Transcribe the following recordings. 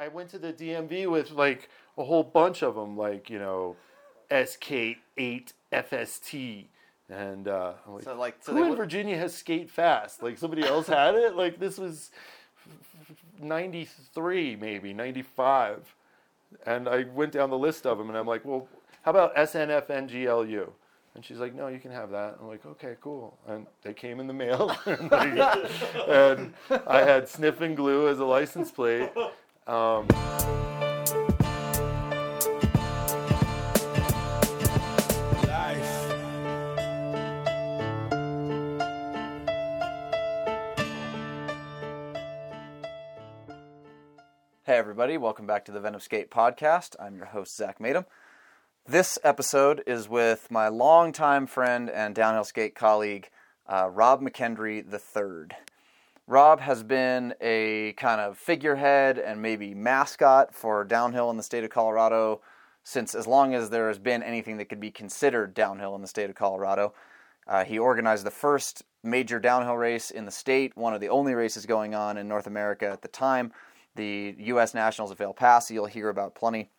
I went to the DMV with like a whole bunch of them, like you know, SK8 FST, and uh, I'm like, So like, so who in would- Virginia has skate fast? Like somebody else had it. Like this was ninety three, maybe ninety five, and I went down the list of them, and I'm like, well, how about SNFNGLU? And she's like, no, you can have that. I'm like, okay, cool. And they came in the mail, and, and I had sniff and glue as a license plate. Um, Hey, everybody, welcome back to the Venom Skate Podcast. I'm your host, Zak Maytum. This episode is with my longtime friend and downhill skate colleague, uh, Rob McKendry III. Rob has been a kind of figurehead and maybe mascot for downhill in the state of Colorado since as long as there has been anything that could be considered downhill in the state of Colorado. Uh, he organized the first major downhill race in the state, one of the only races going on in North America at the time, the U.S. Nationals of El Paso. You'll hear about plenty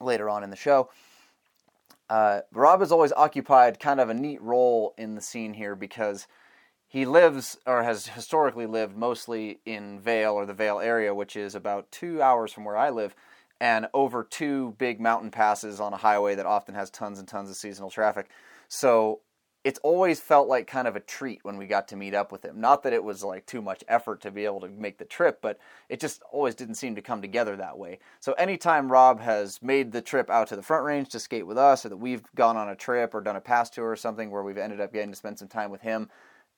later on in the show. Uh, Rob has always occupied kind of a neat role in the scene here because he lives or has historically lived mostly in Vail or the Vail area, which is about two hours from where I live, and over two big mountain passes on a highway that often has tons and tons of seasonal traffic. So it's always felt like kind of a treat when we got to meet up with him. Not that it was like too much effort to be able to make the trip, but it just always didn't seem to come together that way. So anytime Rob has made the trip out to the front range to skate with us, or that we've gone on a trip or done a pass tour or something where we've ended up getting to spend some time with him,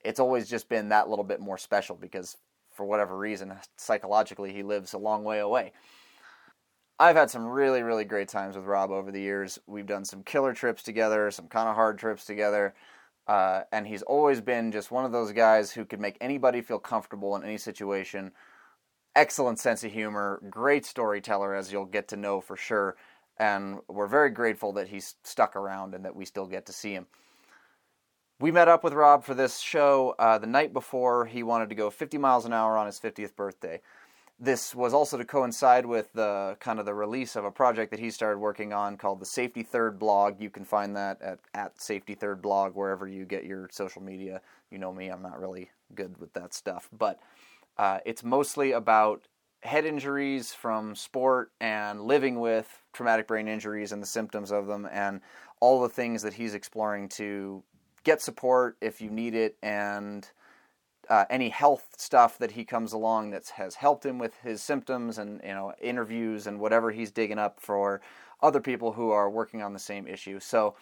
it's always just been that little bit more special because for whatever reason, psychologically, he lives a long way away. I've had some really, really great times with Rob over the years. We've done some killer trips together, some kind of hard trips together. Uh, and he's always been just one of those guys who could make anybody feel comfortable in any situation. Excellent sense of humor, great storyteller, as you'll get to know for sure. And we're very grateful that he's stuck around and that we still get to see him. We met up with Rob for this show uh, the night before he wanted to go 50 miles an hour on his 50th birthday. This was also to coincide with the kind of the release of a project that he started working on called the Safety Third blog. You can find that at, at Safety Third blog wherever you get your social media. You know me, I'm not really good with that stuff, but uh, it's mostly about head injuries from sport and living with traumatic brain injuries and the symptoms of them and all the things that he's exploring to get support if you need it and uh, any health stuff that he comes along that has helped him with his symptoms and you know interviews and whatever he's digging up for other people who are working on the same issue. So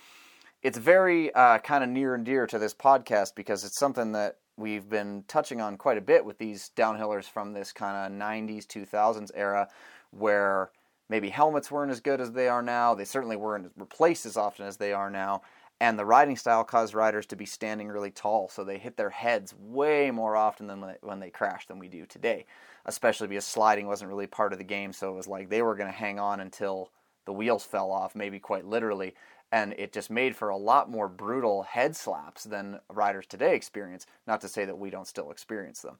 it's very uh, kind of near and dear to this podcast because it's something that we've been touching on quite a bit with these downhillers from this kind of 90s 2000s era where maybe helmets weren't as good as they are now they certainly weren't replaced as often as they are now and the riding style caused riders to be standing really tall so they hit their heads way more often than when they, crash than we do today especially because sliding wasn't really part of the game so it was like they were going to hang on until the wheels fell off maybe quite literally and it just made for a lot more brutal head slaps than riders today experience not to say that we don't still experience them.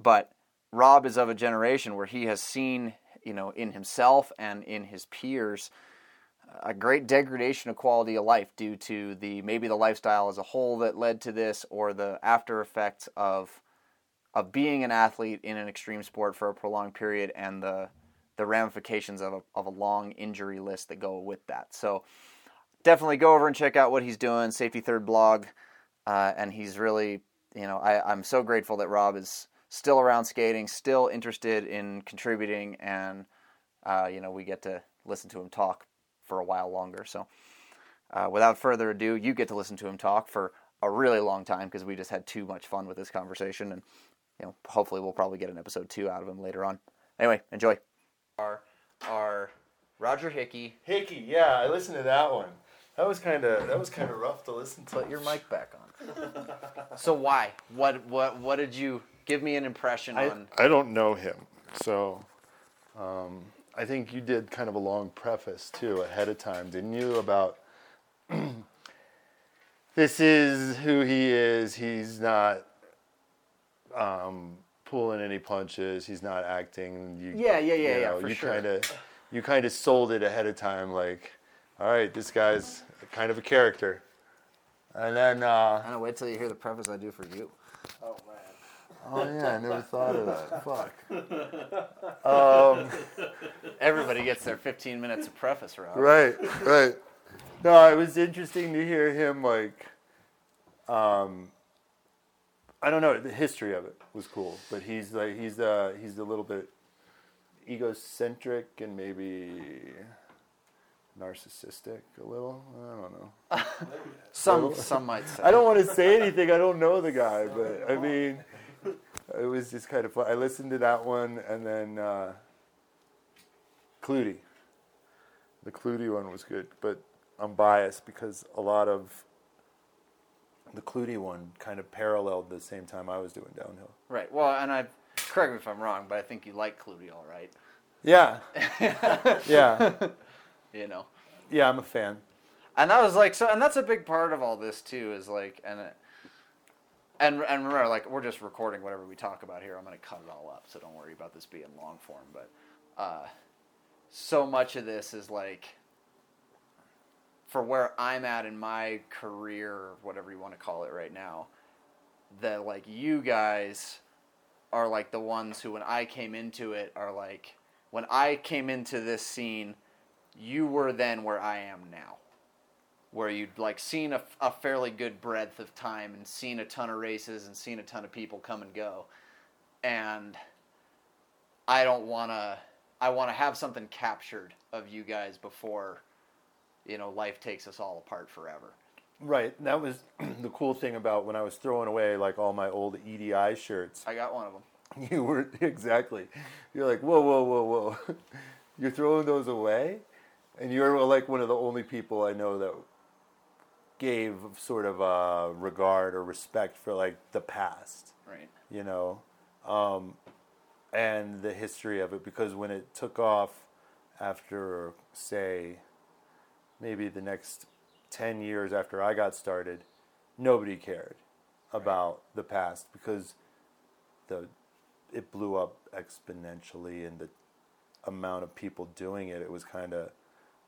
But rob is of a generation where he has seen you know in himself and in his peers a great degradation of quality of life due to the maybe the lifestyle as a whole that led to this or the after effects of of being an athlete in an extreme sport for a prolonged period and the the ramifications of a, of a long injury list that go with that. So definitely go over and check out what he's doing safety third blog uh, and he's really you know I, i'm so grateful that rob is still around skating still interested in contributing and uh, you know we get to listen to him talk for a while longer. So, uh, without further ado, you get to listen to him talk for a really long time because we just had too much fun with this conversation, and you know, hopefully, we'll probably get an episode two out of him later on. Anyway, enjoy. Our, our Roger Hickey. Hickey, yeah, I listened to that one. That was kind of that was kind of rough to listen to. Put your mic back on. so why? What? What? What did you give me an impression I, on? I don't know him, so um, I think you did kind of a long preface too ahead of time, didn't you? About this is who he is. He's not um, pulling any punches. He's not acting. You, Yeah, yeah, yeah, you yeah, know, for you sure. kind of, you kind of sold it ahead of time. Like, all right, this guy's kind of a character. And then, uh, I know. Wait till you hear the preface I do for you. Oh man. Oh yeah, I never thought of that. Fuck. Um, Everybody gets their 15 minutes of preface, Rob. right, right. No, it was interesting to hear him like, um, I don't know, the history of it was cool, but he's like he's uh he's a little bit egocentric and maybe narcissistic a little. I don't know. Some some might say. I don't want to say anything. I don't know the guy, but I mean, it was just kind of fun. I listened to that one, and then uh, Clutie. The Clutie one was good, but I'm biased because a lot of the Clutie one kind of paralleled the same time I was doing downhill. Right. Well, and I correct me if I'm wrong, but I think you like Clutie, all right. Yeah, yeah, You know. yeah. I'm a fan. And that was like so, and that's a big part of all this too. Is like, and it, and and remember, like we're just recording whatever we talk about here. I'm gonna cut it all up, so don't worry about this being long form. But uh, so much of this is like for where I'm at in my career, whatever you want to call it right now. That like you guys are like the ones who, when I came into it, are like when I came into this scene, you were then where I am now where you'd like seen a, a fairly good breadth of time and seen a ton of races and seen a ton of people come and go and i don't want to i want to have something captured of you guys before you know life takes us all apart forever Right. That was the cool thing about when I was throwing away like all my old EDI shirts. i got one of them You were exactly. You're like, whoa, whoa, whoa, whoa. You're throwing those away, and you're like one of the only people I know that gave sort of a regard or respect for like the past, right you know, um, and the history of it. Because when it took off after, say, maybe the next ten years after I got started, nobody cared about the past because the it blew up exponentially and the amount of people doing it it was kind of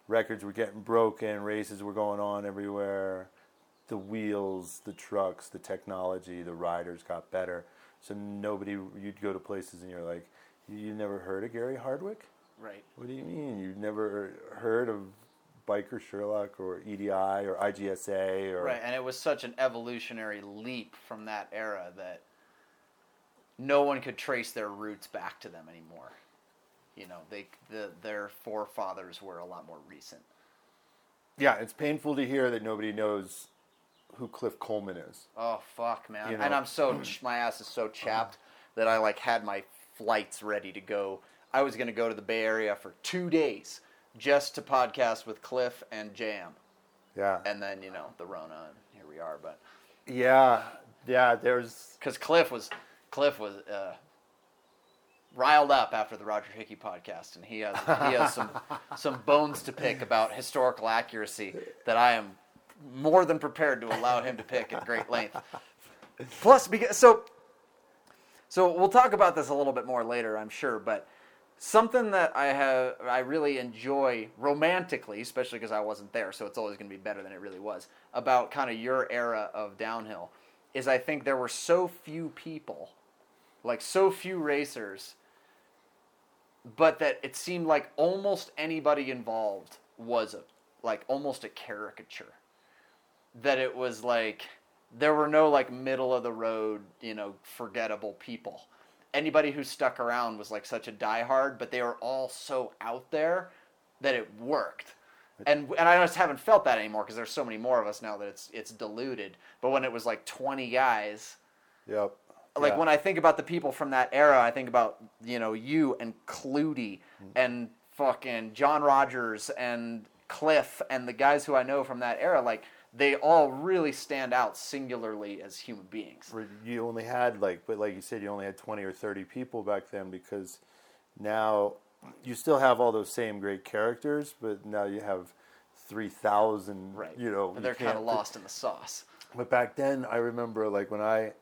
records were getting broken races were going on everywhere. The wheels the trucks the technology the riders got better. So nobody you'd go to places and you're like you never heard of Gary Hardwick? Right. What do you mean? You've never heard of Biker Sherlock or EDI or IGSA or right and it was such an evolutionary leap from that era that no one could trace their roots back to them anymore you know they the, their forefathers were a lot more recent yeah it's painful to hear that nobody knows who Cliff Coleman is Oh fuck, man! You know? And I'm so my ass is so chapped that I like had my flights ready to go. I was gonna go to the Bay Area for two days just to podcast with Cliff and Jam, yeah and then you know the Rona, and here we are. But Yeah, yeah. There's because Cliff was Cliff was uh, riled up after the Roger Hickey podcast, and he has he has some some bones to pick about historical accuracy that I am more than prepared to allow him to pick at great length. Plus, because so so we'll talk about this a little bit more later, I'm sure, but. Something that I have, I really enjoy romantically, especially because I wasn't there, so it's always going to be better than it really was. About kind of your era of downhill, is I think there were so few people, like so few racers, but that it seemed like almost anybody involved was a, like almost a caricature. That it was like there were no like middle of the road, you know, forgettable people. Anybody who stuck around was like such a diehard, but they were all so out there that it worked. And and I just haven't felt that anymore because there's so many more of us now that it's it's diluted. But when it was like 20 guys, yep. Like yeah. when I think about the people from that era, I think about you know you and Clutie mm-hmm. and fucking John Rogers and Cliff and the guys who I know from that era. Like they all really stand out singularly as human beings. You only had like, but like you said, you only had twenty or thirty people back then because now you still have all those same great characters, but now you have three thousand. Right. You know, And they're kind of lost in the sauce. But back then, I remember like when I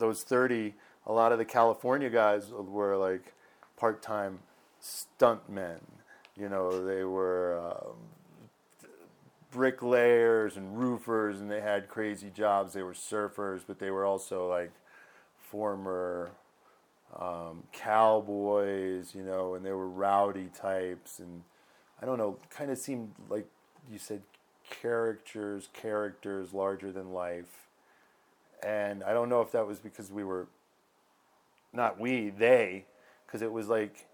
those thirty, a lot of the California guys were like part-time stuntmen. You know, they were um, bricklayers and roofers, and they had crazy jobs. They were surfers, but they were also like former um, cowboys, you know, and they were rowdy types, and I don't know, kind of seemed like you said characters, characters larger than life, and I don't know if that was because we were not we, they, because it was like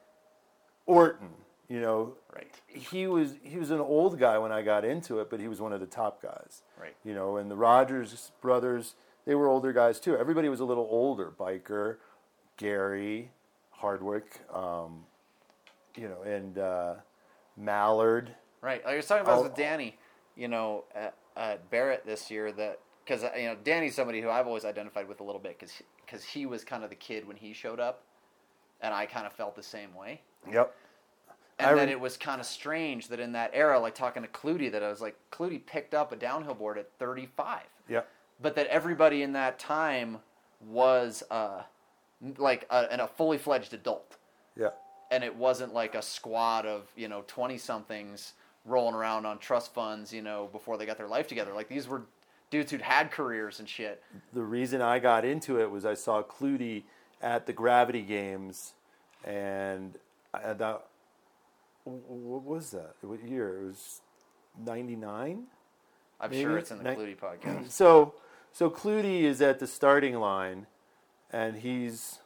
Orton, you know, Right. he was he was an old guy when I got into it, but he was one of the top guys. Right. You know, and the Rogers brothers, they were older guys too. Everybody was a little older. Biker, Gary, Hardwick, um, you know, and uh, Mallard. Right. I was talking about I'll- with Danny, you know, at, at Barrett this year that because you know Danny's somebody who I've always identified with a little bit because because he was kind of the kid when he showed up, and I kind of felt the same way. Yep. And I rem- it was kind of strange that in that era, like talking to Clutie, that I was like, Clutie picked up a downhill board at 35. Yep. But that everybody in that time was uh, like a, and a fully fledged adult. Yeah. And it wasn't like a squad of, you know, 20 somethings rolling around on trust funds, you know, before they got their life together. Like these were dudes who'd had careers and shit. the reason I got into it was I saw Clutie at the Gravity Games, and I, that what was that? What year? It was ninety nine. I'm Maybe sure it's in the ni- Clutie podcast. So so Clutie is at the starting line, and he's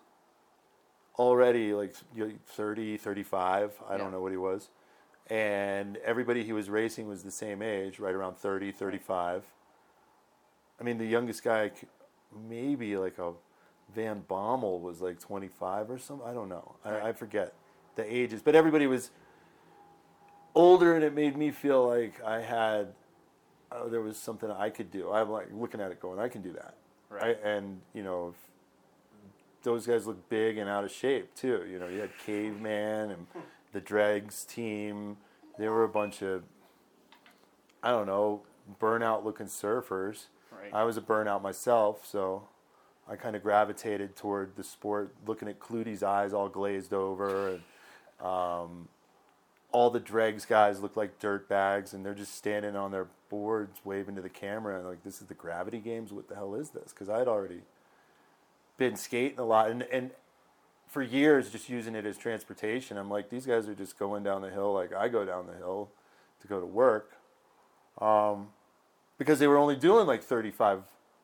already like you 30, 35. I Yeah. don't know what he was. And everybody he was racing was the same age, right around 30, 35. I mean, the youngest guy, maybe like a Van Bommel was like 25 or something. I don't know. I, I forget the ages. But everybody was older, and it made me feel like I had, oh, there was something I could do. I'm like looking at it going, I can do that. Right. I, and, you know, those guys look big and out of shape too. You know, you had Caveman and the Dregs team. They were a bunch of, I don't know, burnout looking surfers. Right. I was a burnout myself, so I kind of gravitated toward the sport, looking at Clutie's eyes all glazed over, and um, all the dregs guys look like dirt bags, and they're just standing on their boards waving to the camera, and like, this is the gravity games. What the hell is this? Because I'd already been skating a lot, and and for years just using it as transportation. I'm like, these guys are just going down the hill like I go down the hill to go to work. Um, because they were only doing like 35,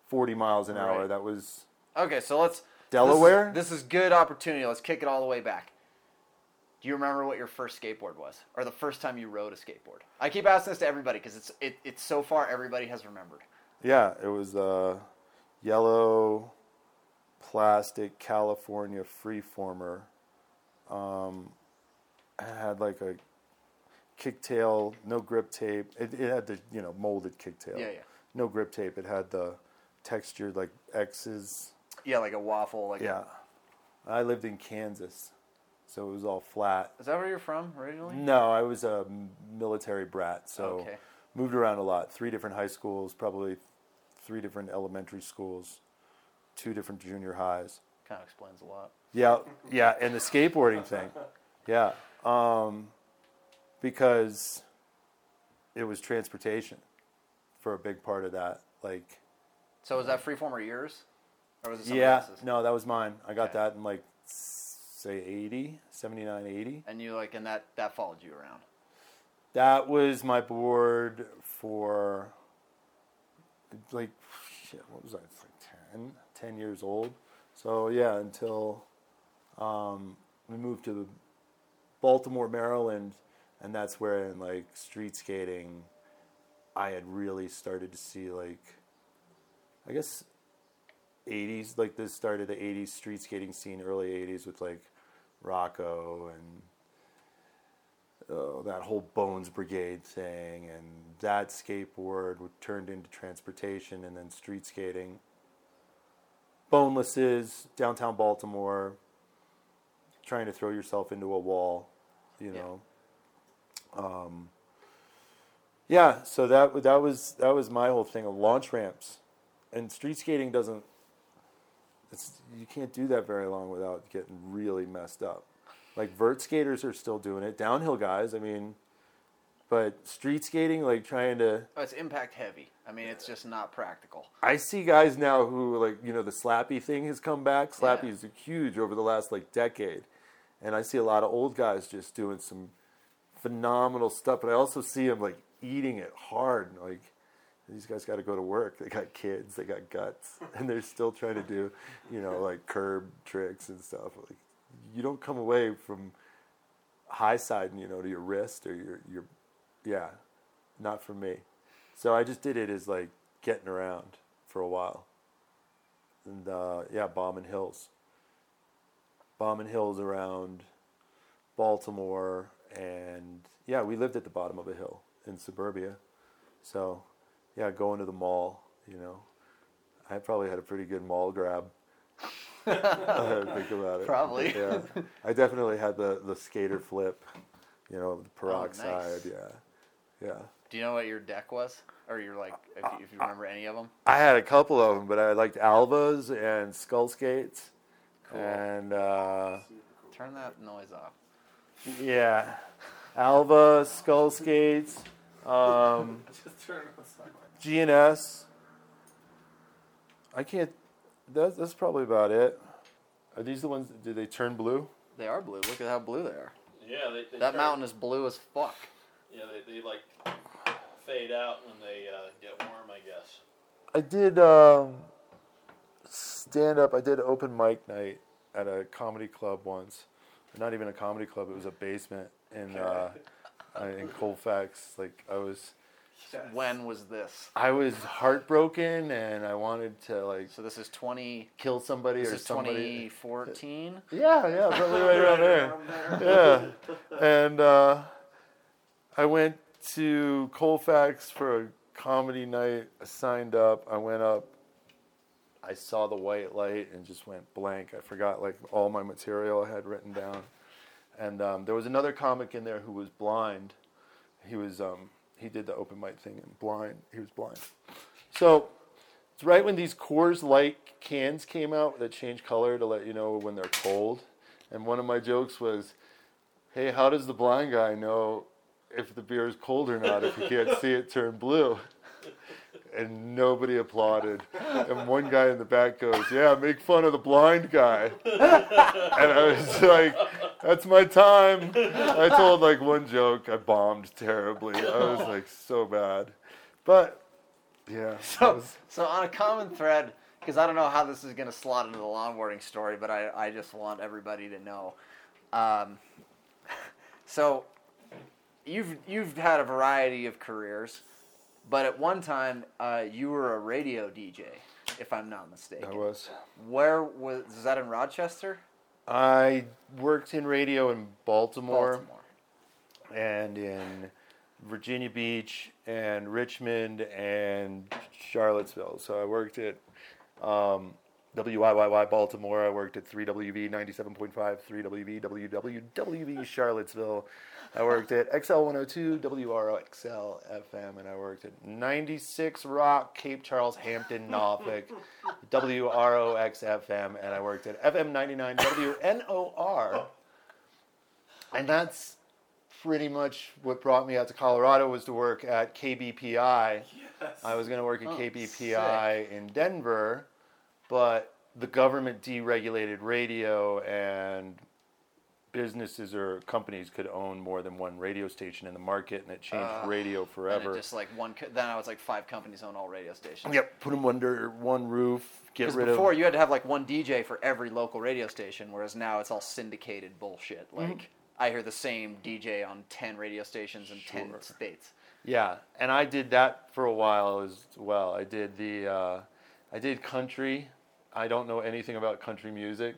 40 miles an hour. Right. That was Okay, so let's Delaware? This, this is good opportunity. Let's kick it all the way back. Do you remember what your first skateboard was, or the first time you rode a skateboard? I keep asking this to everybody because it's it, it's so far everybody has remembered. Yeah, it was a yellow plastic California freeformer. Um, it had like a kicktail, no grip tape. It, it had the you know molded kicktail. Yeah, yeah. No grip tape. It had the textured like X's. Yeah, like a waffle. Like Yeah. I lived in Kansas, so it was all flat. Is that where you're from originally? No, I was a military brat, so Okay. moved around a lot. Three different high schools, probably three different elementary schools, two different junior highs. Kind of explains a lot. Yeah, yeah, and the skateboarding thing, yeah, um, because it was transportation for a big part of that. Like, So was that freeform or yours, or was it yeah, else's? no, that was mine. I got Okay. that in like say 80, 79, 80. And you like, and that that followed you around. That was my board for like shit. What was I? It's like 10, 10 years old. So yeah, until um, we moved to Baltimore, Maryland, and that's where in like street skating, I had really started to see like, I guess, 80s. Like this started the 80s street skating scene, early 80s with like Rocco and uh, that whole Bones Brigade thing, and that skateboard turned into transportation and then street skating. Bonelesses, downtown Baltimore, trying to throw yourself into a wall, you Yeah. Um, yeah, so that that was that was my whole thing of launch ramps, and street skating doesn't it's you can't do that very long without getting really messed up. Like vert skaters are still doing it. Downhill guys, I mean, but street skating, like trying to. Oh, it's impact heavy. I mean, it's just not practical. I see guys now who like you know the slappy thing has come back. Yeah. Slappy's huge over the last like decade, and I see a lot of old guys just doing some phenomenal stuff. But I also see them like eating it hard. Like these guys got to go to work. They got kids. They got guts, and they're still trying to do you know like curb tricks and stuff. Like you don't come away from high side, you know, to your wrist or your your yeah, not for me. So I just did it as like getting around for a while. And uh, yeah, bombing hills. Bombing hills around Baltimore. And yeah, we lived at the bottom of a hill in suburbia. So yeah, going to the mall, you know. I probably had a pretty good mall grab. I think about it. Probably. Yeah. I definitely had the, the skater flip, you know, the Oh, nice. Yeah. Yeah. Do you know what your deck was, or your like, if you, if you remember any of them? I had a couple of them, but I liked Alvas and Skull Skates. Cool. And uh, Turn that noise off. Yeah, Alva, Skull Skates, um, Just turn. GNS. I can't. That's, that's probably about it. Are these the ones? Did they turn blue? They are blue. Look at how blue they are. Yeah, they, they That turn- mountain is blue as fuck. Yeah, they, they like fade out when they uh, get warm, I guess. I did um, stand up. I did open mic night at a comedy club once. Not even a comedy club. It was a basement in uh, uh, in Colfax. Like I was, When was this? I was heartbroken, and I wanted to like So this is twenty. kill somebody This or is somebody. 2014. Yeah, yeah, probably right around there. Yeah, and uh, I went to Colfax for a comedy night. I signed up. I went up. I saw the white light and just went blank. I forgot like all my material I had written down. And um, there was another comic in there who was blind. He was um, he did the open mic thing and blind. He was blind. So it's right when these Coors Light cans came out that change color to let you know when they're cold. And one of my jokes was, "Hey, how does the blind guy know if the beer is cold or not if he can't see it turn blue?" And nobody applauded. And one guy in the back goes, "Yeah, make fun of the blind guy." And I was like, "That's my time." I told like one joke. I bombed terribly. I was like so bad, but yeah. So, was- so on a common thread, because I don't know how this is going to slot into the longboarding story, but I, I just want everybody to know. Um, so, you've you've had a variety of careers, but at one time uh, you were a radio DJ, if I'm not mistaken. I was. Where was is that in Rochester? I worked in radio in Baltimore, Baltimore. and in Virginia Beach and Richmond and Charlottesville. So I worked at um, WIYY Baltimore. I worked at 3WV 97.5, 3WV WWWV Charlottesville. I worked at XL 102 WRXL FM, and I worked at 96 Rock Cape Charles Hampton Norfolk WROX FM, and I worked at FM 99 WNOR. And that's pretty much what brought me out to Colorado was to work at KBPI. Yes. I was going to work at Oh, KBPI in Denver, but the government deregulated radio and businesses or companies could own more than one radio station in the market and it changed Uh, radio forever. just like one. co- Then I was like five companies own all radio stations. Yep, put them under one roof, get rid before of you had to have like one DJ for every local radio station, whereas now it's all syndicated bullshit. Mm-hmm. Like I hear the same DJ on ten radio stations in ten states. Yeah, and I did that for a while as well. I did the, uh, I did country. I don't know anything about country music,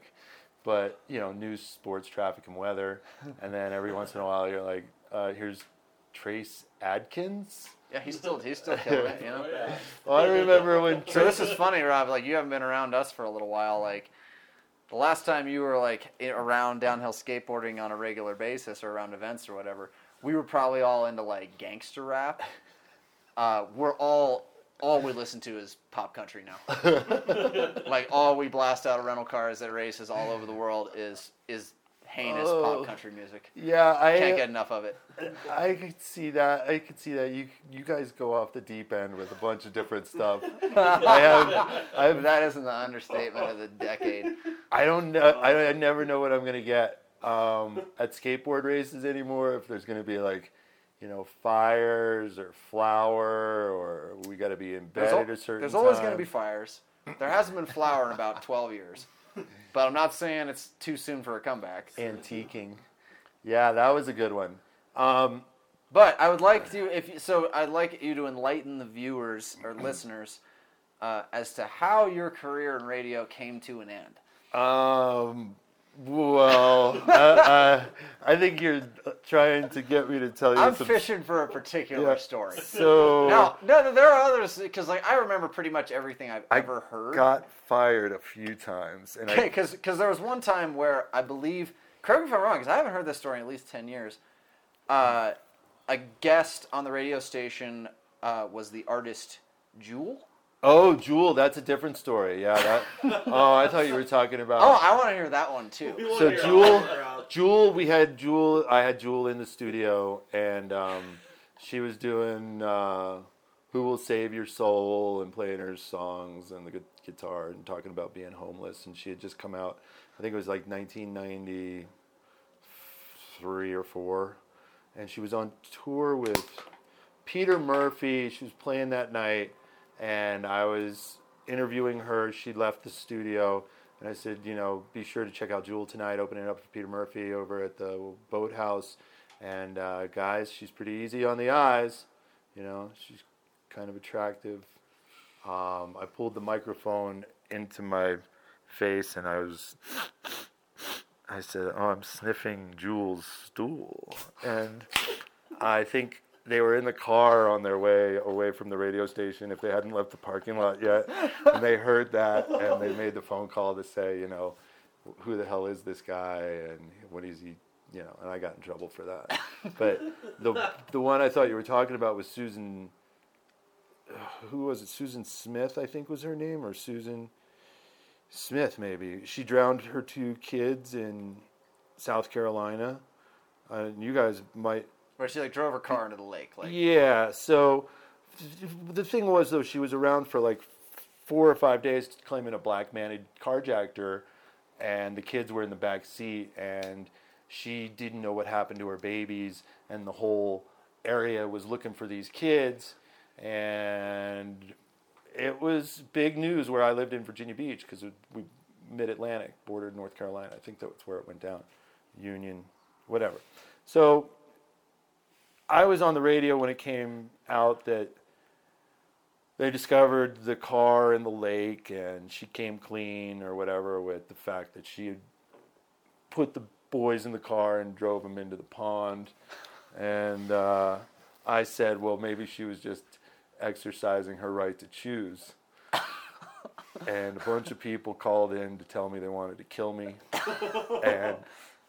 but you know, news, sports, traffic, and weather. and then every once in a while, you're like, uh, here's Trace Adkins. Yeah, he's still he's still killing it. You know. Oh, yeah. Well, I remember when So this is funny, Rob. Like you haven't been around us for a little while. Like the last time you were like around downhill skateboarding on a regular basis or around events or whatever, we were probably all into like gangster rap. Uh, we're all all we listen to is pop country now. like all we blast out of rental cars at races all over the world is is heinous Oh. pop country music. Yeah, I Can't get enough of it. I could see that. I could see that. You you guys go off the deep end with a bunch of different stuff. I have I have That isn't the understatement of the decade. I don't know. I, I never know what I'm gonna get um, at skateboard races anymore. If there's gonna be like, you know, fires or flour, or we got to be in bed al- at a certain. there's always going to be fires. There hasn't been flour in about 12 years. But I'm not saying it's too soon for a comeback. antiquing. Yeah, that was a good one. Um, But I would like to, if you, so, I'd like you to enlighten the viewers or listeners uh, as to how your career in radio came to an end. um, well, uh, uh, I think you're trying to get me to tell you I'm some. fishing for a particular Yeah. story. So Now, no, no, there are others because, like, I remember pretty much everything I've I ever heard. got fired a few times, and I because there was one time where I believe, correct me if I'm wrong, because I haven't heard this story in at least ten years. Uh, a guest on the radio station uh, was the artist Jewel. Oh, Jewel, that's a different story. Yeah, that. oh, I thought you were talking about. Oh, I want to hear that one too. So hear Jewel. Jewel, we had Jewel. I had Jewel in the studio, and um, she was doing uh, "Who Will Save Your Soul" and playing her songs and the gu- guitar and talking about being homeless. And she had just come out. I think it was like 1993 or four, and she was on tour with Peter Murphy. She was playing that night, and I was interviewing her. She left the studio, and I said, you know, be sure to check out Jewel tonight, opening up for Peter Murphy over at the Boathouse. And uh, guys, she's pretty easy on the eyes. You know, she's kind of attractive. Um, I pulled the microphone into my face, and I was. I said, "Oh, I'm sniffing Jewel's stool," and I think they were in the car on their way away from the radio station if they hadn't left the parking lot yet, and they heard that and they made the phone call to say, you know, who the hell is this guy and what is he, you know, and I got in trouble for that. But the the one I thought you were talking about was Susan. Who was it? Susan Smith, I think was her name, or Susan Smith, maybe. She drowned her two kids in South Carolina. Uh, you guys might Where she like drove her car into the lake. Like, yeah. So the thing was, though, she was around for like four or five days, claiming a black man had carjacked her, and the kids were in the back seat, and she didn't know what happened to her babies, and the whole area was looking for these kids, and it was big news where I lived in Virginia Beach because we mid Atlantic bordered North Carolina. I think that's where it went down, Union, whatever. So I was on the radio when it came out that they discovered the car in the lake and she came clean or whatever with the fact that she had put the boys in the car and drove them into the pond. And uh, I said, well, maybe she was just exercising her right to choose. and a bunch of people called in to tell me they wanted to kill me. and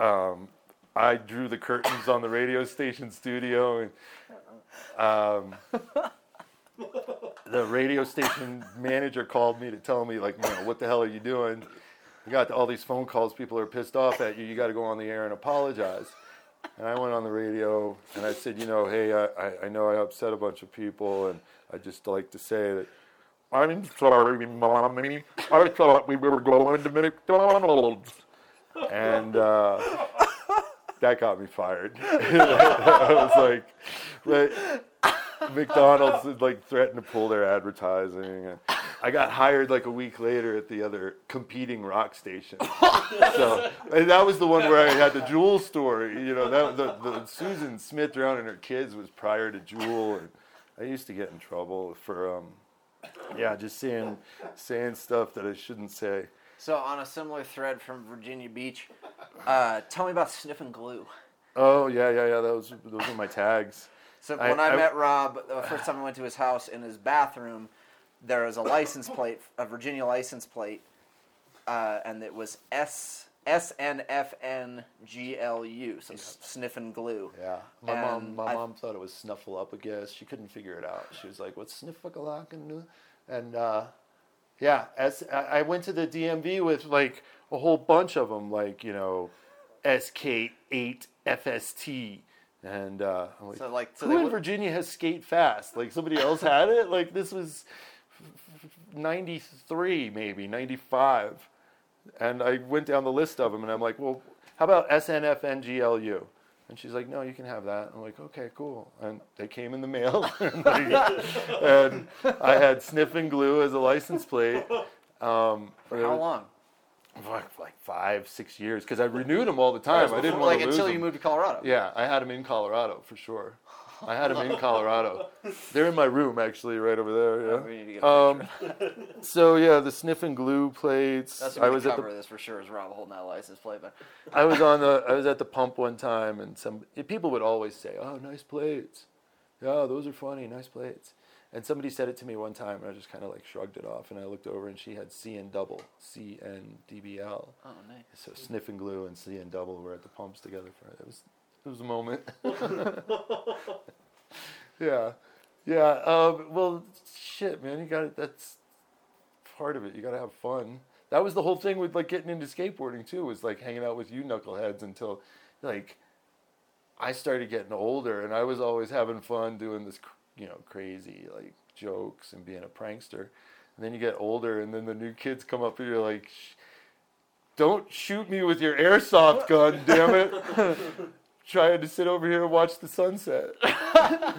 um, I drew the curtains on the radio station studio, and um, the radio station manager called me to tell me, like, what the hell are you doing? You got all these phone calls. People are pissed off at you. You got to go on the air and apologize. And I went on the radio and I said, you know, hey, I, I- I know I upset a bunch of people, and I'd just like to say that I'm sorry, mommy. I thought we were going to McDonald's. And uh, that got me fired. I was like, McDonald's like threatened to pull their advertising. And I got hired like a week later at the other competing rock station. so and that was the one where I had the Jewel story. You know, that the, the Susan Smith drowning her kids was prior to Jewel, and I used to get in trouble for um, yeah, just saying saying stuff that I shouldn't say. So on a similar thread from Virginia Beach, uh, tell me about sniffing glue. Oh yeah, yeah, yeah. Those those were my tags. So I- when I, I- met Rob, the first time I went to his house in his bathroom, there was a license plate, a Virginia license plate, uh, and it was S S N F N G L U. So s- sniff and glue. Yeah, my mom. And My I- mom thought it was Snuffleupagus. She couldn't figure it out. She was like, "What's Sniffleupagus?" And uh, yeah, as I went to the DMV with like a whole bunch of them, like you know, SK8 FST, and uh, like, So like so who in would- Virginia has skate fast? Like somebody else had it. Like this was ninety three, maybe ninety five, and I went down the list of them, and I'm like, well, how about SNFNGLU? And she's like, no, you can have that. I'm like, okay, cool. And they came in the mail, and, I had sniff and glue as a license plate. Um, for how long? Like, like five, six years, because I renewed them all the time. I didn't want Like to lose until them. you moved to Colorado. Yeah, I had them in Colorado for sure. I had them in Colorado. They're in my room actually, right over there. We need to get Yeah. Um, so yeah, the sniff and glue plates. That's I what was the at the this for sure is Rob holding that license plate, but I was on the I was at the pump one time, and some people would always say, "Oh, nice plates. Yeah, those are funny. Nice plates." And somebody said it to me one time, and I just kind of like shrugged it off. And I looked over, and she had C and double, C and DBL. oh nice. So sniff and glue and C and double were at the pumps together for it. was it was a moment. yeah, yeah. Um, well, shit, man, you got it. That's part of it. You got to have fun. That was the whole thing with like getting into skateboarding too. Was like hanging out with you knuckleheads until like I started getting older, and I was always having fun doing this, you know, crazy like jokes and being a prankster. And then you get older, and then the new kids come up, and you're like, "Sh- "Don't shoot me with your airsoft gun, damn it!" Trying to sit over here and watch the sunset. I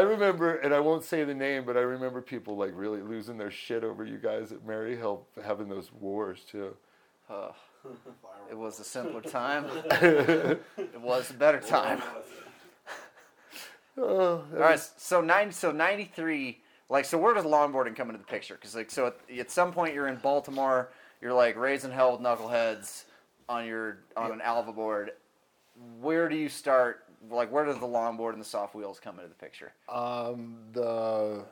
remember, and I won't say the name, but I remember people like really losing their shit over you guys at Maryhill having those wars too. Uh, it was a simpler time. it was a better time. Oh, All right, so ninety, so ninety three. Like, so where does longboarding come into the picture? Because like, so at, at some point you're in Baltimore, you're like raising hell with knuckleheads on your on an Alva board. Where do you start? Like, where does the longboard and the soft wheels come into the picture? Um, the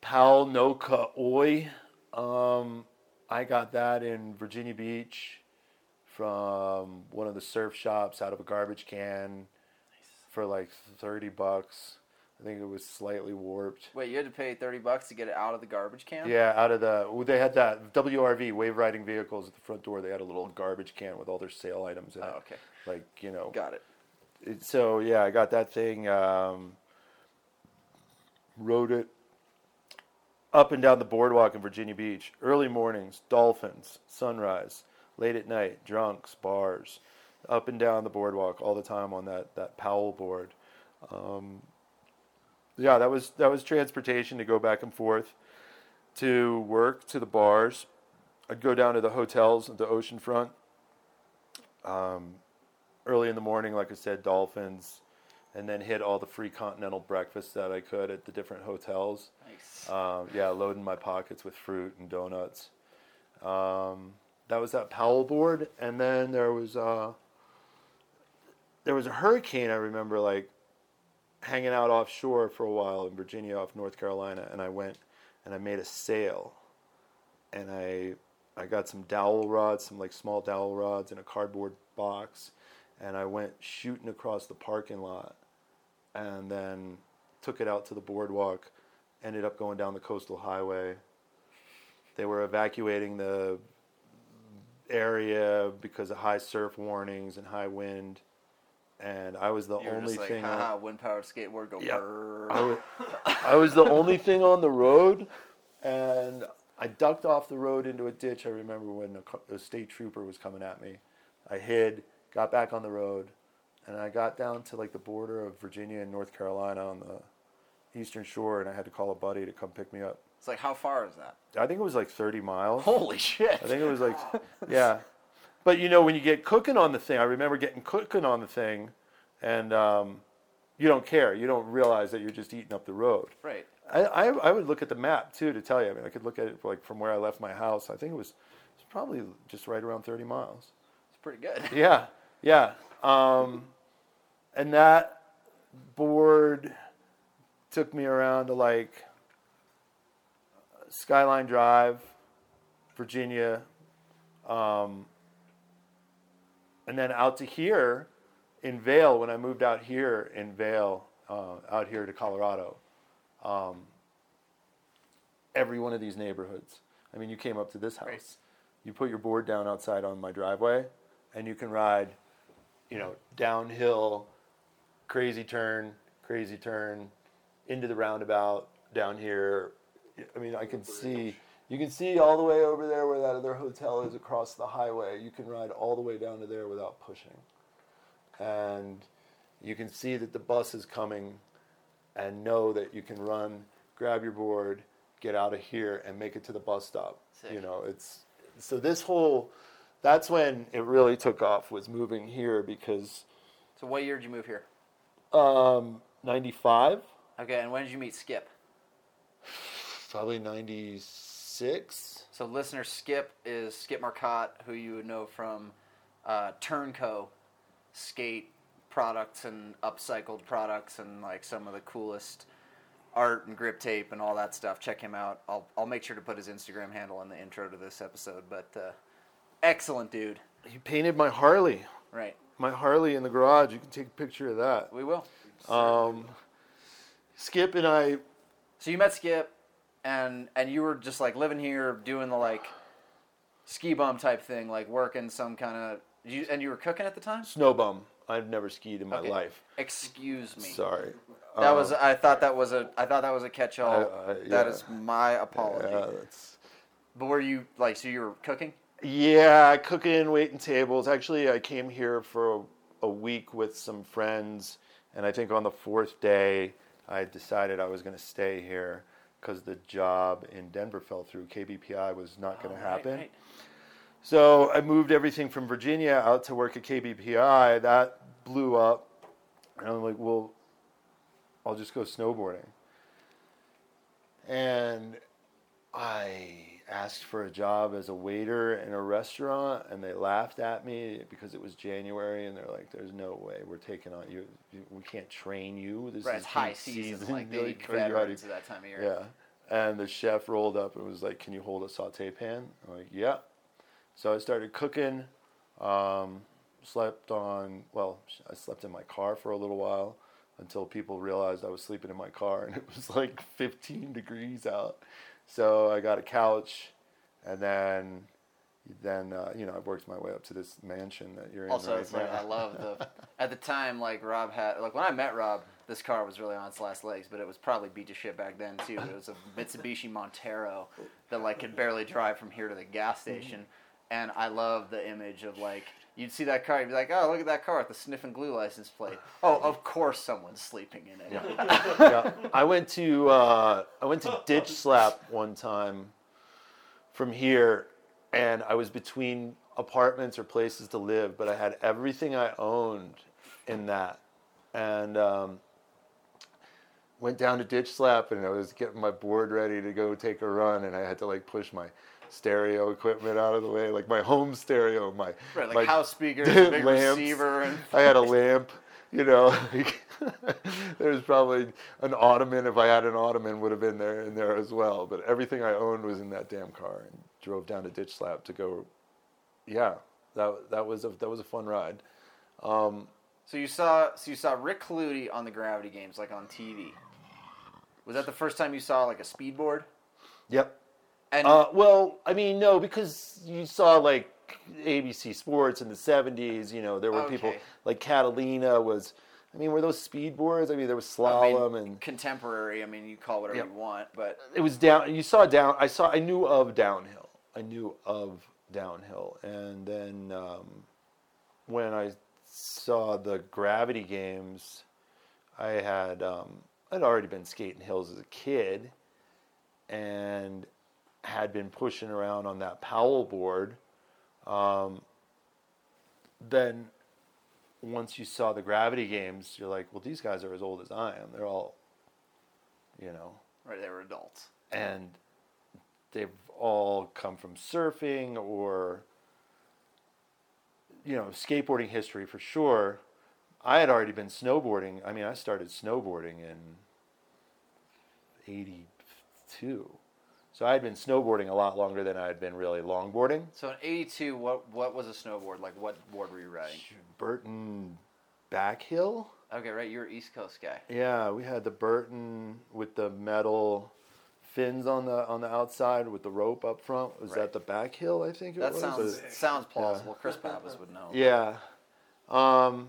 Pal Noka Oi. Um, I got that in Virginia Beach from one of the surf shops out of a garbage can for like 30 bucks. I think it was slightly warped. Wait, you had to pay thirty bucks to get it out of the garbage can? Yeah, out of the well, they had that WRV wave riding vehicles at the front door. They had a little garbage can with all their sale items in Oh, it. okay, Like you know, got it. it, so yeah, I got that thing. Um, rode it up and down the boardwalk in Virginia Beach. Early mornings, dolphins, sunrise. Late at night, drunks, bars. Up and down the boardwalk all the time on that that Powell board. Um, yeah, that was that was transportation to go back and forth to work to the bars. I'd go down to the hotels at the oceanfront. Um, early in the morning, like I said, dolphins, and then hit all the free continental breakfasts that I could at the different hotels. Nice. Um, yeah, loading my pockets with fruit and donuts. Um, that was that Powell board, and then there was uh, there was a hurricane. I remember like hanging out offshore for a while in Virginia, off North Carolina, and I went and I made a sail, and I I got some dowel rods, some like small dowel rods in a cardboard box, and I went shooting across the parking lot, and then took it out to the boardwalk, ended up going down the coastal highway. They were evacuating the area because of high surf warnings and high wind, and I was the You're only just like, thing. on- wind powered skateboard, go Yeah. I was, I was the only thing on the road, and I ducked off the road into a ditch. I remember when a, a state trooper was coming at me. I hid, got back on the road, and I got down to like the border of Virginia and North Carolina on the eastern shore, and I had to call a buddy to come pick me up. It's like, how far is that? I think it was like 30 miles. Holy shit! I think it was like, yeah. But you know, when you get cooking on the thing, I remember getting cooking on the thing, and um, you don't care. You don't realize that you're just eating up the road. Right. I, I, I would look at the map too to tell you. I mean, I could look at it like from where I left my house. I think it was, it was probably just right around 30 miles. It's pretty good. Yeah, yeah. Um, and that board took me around to like Skyline Drive, Virginia, Um, and then out to here in Vail, when I moved out here in Vail, uh, out here to Colorado, um, every one of these neighborhoods. I mean, you came up to this house. Right. You put your board down outside on my driveway, and you can ride, you know, downhill, crazy turn, crazy turn, into the roundabout down here. I mean, I can see. You can see all the way over there where that other hotel is across the highway. You can ride all the way down to there without pushing. And you can see that the bus is coming and know that you can run, grab your board, get out of here and make it to the bus stop. Sick. You know, it's so this whole that's when it really took off was moving here because So what year did you move here? um 95, Okay, and when did you meet Skip? probably 96. So listener Skip is Skip Marcotte, who you would know from uh, Turnco skate products and upcycled products and like some of the coolest art and grip tape and all that stuff. Check him out. I'll I'll make sure to put his Instagram handle in the intro to this episode. But uh, excellent dude. He painted my Harley. Right, My Harley in the garage. You can take a picture of that. we will. Um, Skip and I So you met Skip, and and you were just like living here, doing the like ski bum type thing, like working some kind of. You and you were cooking at the time. snow bum. I've never skied in my Okay. life. Excuse me. Sorry. That Uh, was I thought that was a I thought that was a catch-all. Uh, uh, yeah. is my apology. yeah, that's, But were you like so you were cooking? yeah, cooking, waiting tables. Actually, I came here for a, a week with some friends, and I think on the fourth day, I decided I was going to stay here because the job in Denver fell through. KBPI was not going Oh, to right, happen. right. So I moved everything from Virginia out to work at KBPI. That blew up. And I'm like, well, I'll just go snowboarding. And I asked for a job as a waiter in a restaurant, and they laughed at me because it was January, and they're like, "There's no way we're taking on you. We can't train you. This Right, is it's high peak season, like they need Like, are you ready?" veterans at that time of year. Yeah. And the chef rolled up and was like, Can you hold a saute pan? I'm like, Yeah. So I started cooking. Um, slept on, well, I slept in my car for a little while until people realized I was sleeping in my car and it was like 15 degrees out. So I got a couch and then. Then uh, you know I've worked my way up to this mansion that you're in Also, right it's like now. I love the. At the time, like Rob had, like when I met Rob, this car was really on its last legs, but it was probably beat to shit back then too. It was a Mitsubishi Montero that like could barely drive from here to the gas station, and I love the image of like you'd see that car, you'd be like, oh look at that car with the sniff and glue license plate. Oh, of course someone's sleeping in it. yeah. I went to uh, I went to Ditch Slap one time from here, and I was between apartments or places to live, but I had everything I owned in that, and um, went down to Ditch Slap, and I was getting my board ready to go take a run, and I had to like push my stereo equipment out of the way, like my home stereo, my Right, like my house speakers, big lamps. receiver, and I had a lamp, you know. There's probably an ottoman. If I had an ottoman, would have been there in there as well. But everything I owned was in that damn car, and drove down to Ditch Slap to go. Yeah, that that was a that was a fun ride. Um, So you saw so you saw Rick Clutie on the Gravity Games, like on TV. Was that the first time you saw like a speedboard? yep. And Uh, well, I mean, no, because you saw like ABC Sports in the '70s. You know, there were people like Catalina was. I mean, were those speed boards? I mean, there was I mean, slalom and contemporary. I mean, you call it whatever Yep. you want, but it was down. You saw down. I saw. I knew of downhill. I knew of downhill, and then um, when I saw the gravity games, I had um, I'd already been skating hills as a kid, and had been pushing around on that Powell board. Um, then once you saw the gravity games, you're like, well, these guys are as old as I am. They're all, you know, right, they were adults. and they've all come from surfing or you know skateboarding history for sure i had already been snowboarding i mean i started snowboarding in 82 So I had been snowboarding a lot longer than I had been really longboarding. So in '82, what what was a snowboard like? What board were you riding? Burton Backhill. Okay, right. You were East Coast guy. Yeah, we had the Burton with the metal fins on the on the outside with the rope up front. Was Right. that the Backhill? I think it That was. sounds Or- sounds plausible. Chris Pappas would know. Yeah. Um,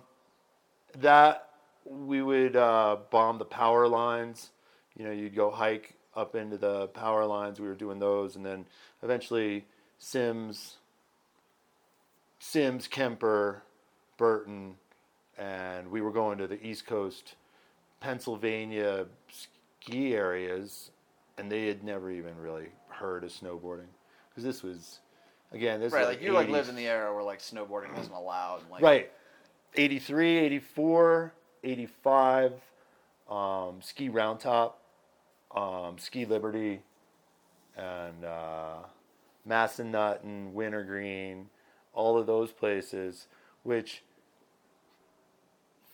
that we would uh, bomb the power lines. You know, you'd go hike up into the power lines. We were doing those, and then eventually Sims, Sims, Kemper, Burton, and we were going to the East Coast, Pennsylvania ski areas, and they had never even really heard of snowboarding because this was, again, this Right, was like you like 80s. lived in the era where like snowboarding wasn't allowed. Like, Right. 83, 84, 85, um, Ski Round Top, um, Ski Liberty, and uh, Massanutten, Wintergreen, all of those places, which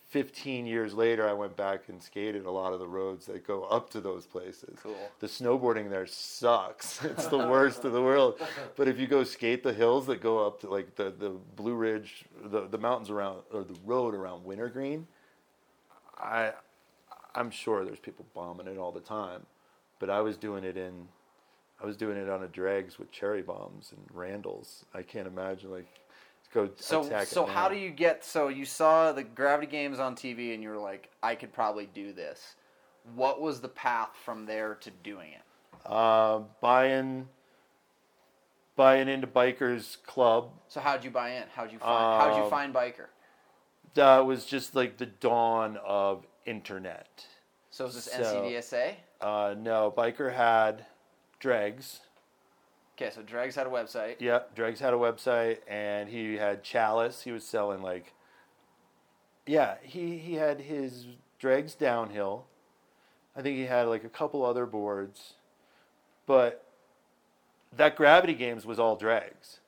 15 years later, I went back and skated a lot of the roads that go up to those places. Cool. The snowboarding there sucks. It's the worst of the world. But if you go skate the hills that go up to like the, the Blue Ridge, the, the mountains around, or the road around Wintergreen, I, I'm sure there's people bombing it all the time. But I was doing it in, I was doing it on a dregs with cherry bombs and Randalls. I can't imagine like, go So attack so how do you get? So you saw the Gravity Games on TV and you were like, I could probably do this. What was the path from there to doing it? uh, buying buying into bikers club So how'd you buy in? How'd you find? how'd you Um, find biker? that was just like the dawn of internet So was this so- NCDSA? Uh, no biker had dregs Okay, so Dregs had a website. yep dregs had a website and he had chalice he was selling like yeah he, he had his dregs downhill i think he had like a couple other boards but that gravity games was all dregs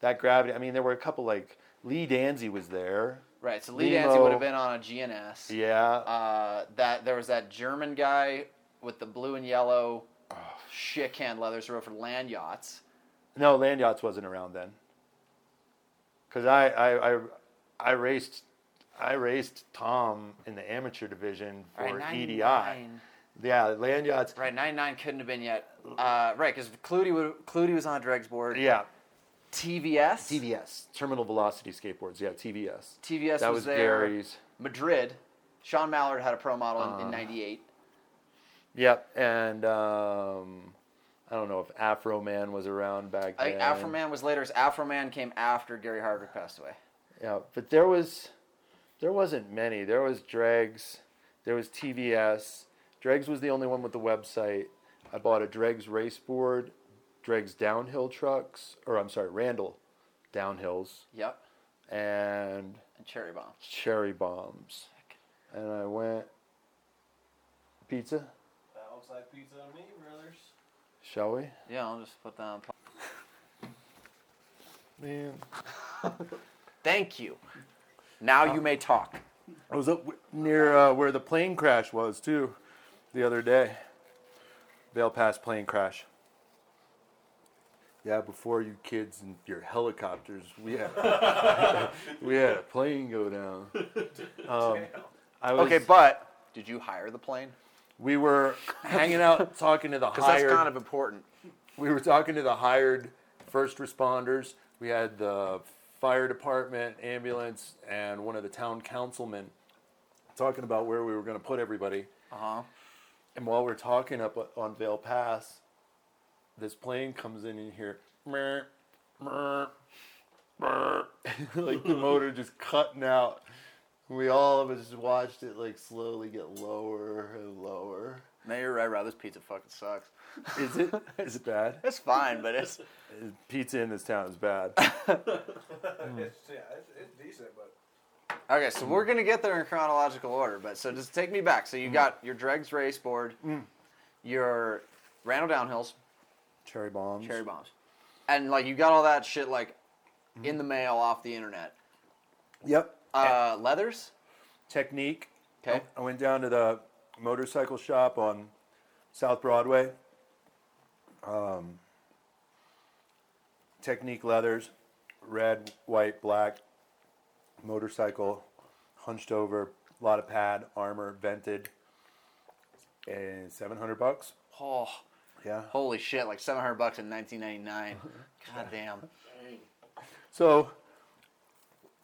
that gravity i mean there were a couple like lee danzy was there Right. So Lee Nemo. Dancy would have been on a GNS. yeah Uh, that there was that German guy with the blue and yellow shit can leathers rode for Landyachtz. No, Landyachtz wasn't around then. Cause I, I, I, I raced, I raced Tom in the amateur division for right, EDI. Yeah, Landyachtz. Right, 99 couldn't have been yet. Uh, right, because Clutie, would- Clutie was on a Dregs board. Yeah, TVS. TVS, Terminal Velocity Skateboards. Yeah, TVS. TVS that was, was there. Gary's. Madrid. Sean Mallard had a pro model in, in Uh, 98. Yep, and um, I don't know if Afro Man was around back I then. think Afro Man was later. Afro Man came after Gary Hardwick passed away. Yeah, but there was, there wasn't many. There was Dregs, there was TVS. Dregs was the only one with the website. I bought a Dregs race board, Dregs downhill trucks, or I'm sorry, Randall downhills, Yep. and And Cherry Bomb. cherry bombs. And I went pizza, That pizza to me, brothers. shall we? Yeah, I'll just put that on. Man, Thank you. Now you may talk. I was up w- near uh, where the plane crash was too, the other day. Vail Pass plane crash. Yeah, before you kids and your helicopters, we had we had a plane go down. Um, I was, Okay, but did you hire the plane? We were hanging out talking to the Because that's kind of important. we were talking to the hired first responders. We had the fire department, ambulance, and one of the town councilmen talking about where we were going to put everybody. Uh huh. And while we're talking up on Vail Pass, this plane comes in and here, like the motor just cutting out. We all of us just watched it like slowly get lower and lower. No, you're right, Rob. This pizza fucking sucks. Is it? Is it bad? It's fine, but it's Pizza in this town is bad. it's, yeah, it's, it's decent, but okay. So we're gonna get there in chronological order, but so just take me back. So you mm. got your Dregs race board, mm. your Randall downhills, Cherry bombs. cherry bombs, and like you got all that shit like mm-hmm. in the mail off the internet. Yep. Uh, leathers. Technique. Okay. I went down to the motorcycle shop on South Broadway. Technique leathers, red, white, black, motorcycle, hunched over, a lot of pad, armor, vented, and 700 bucks. Oh, Yeah. holy shit! Like seven hundred bucks in nineteen ninety nine. God damn. So,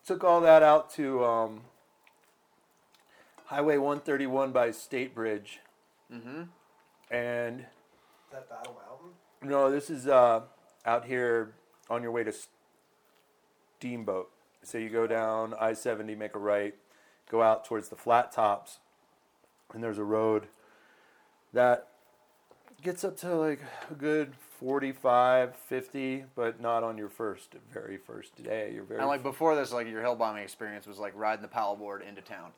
took all that out to um, Highway 131 by State Bridge. Mm-hmm. And That Battle Mountain? no, this is uh, out here on your way to Steamboat. So you go down I 70, make a right, go out towards the flat tops, and there's a road that gets up to like a good 45, 50, but not on your first, very first day. Your very And like before this, like your hill bombing experience was like riding the paddleboard into town.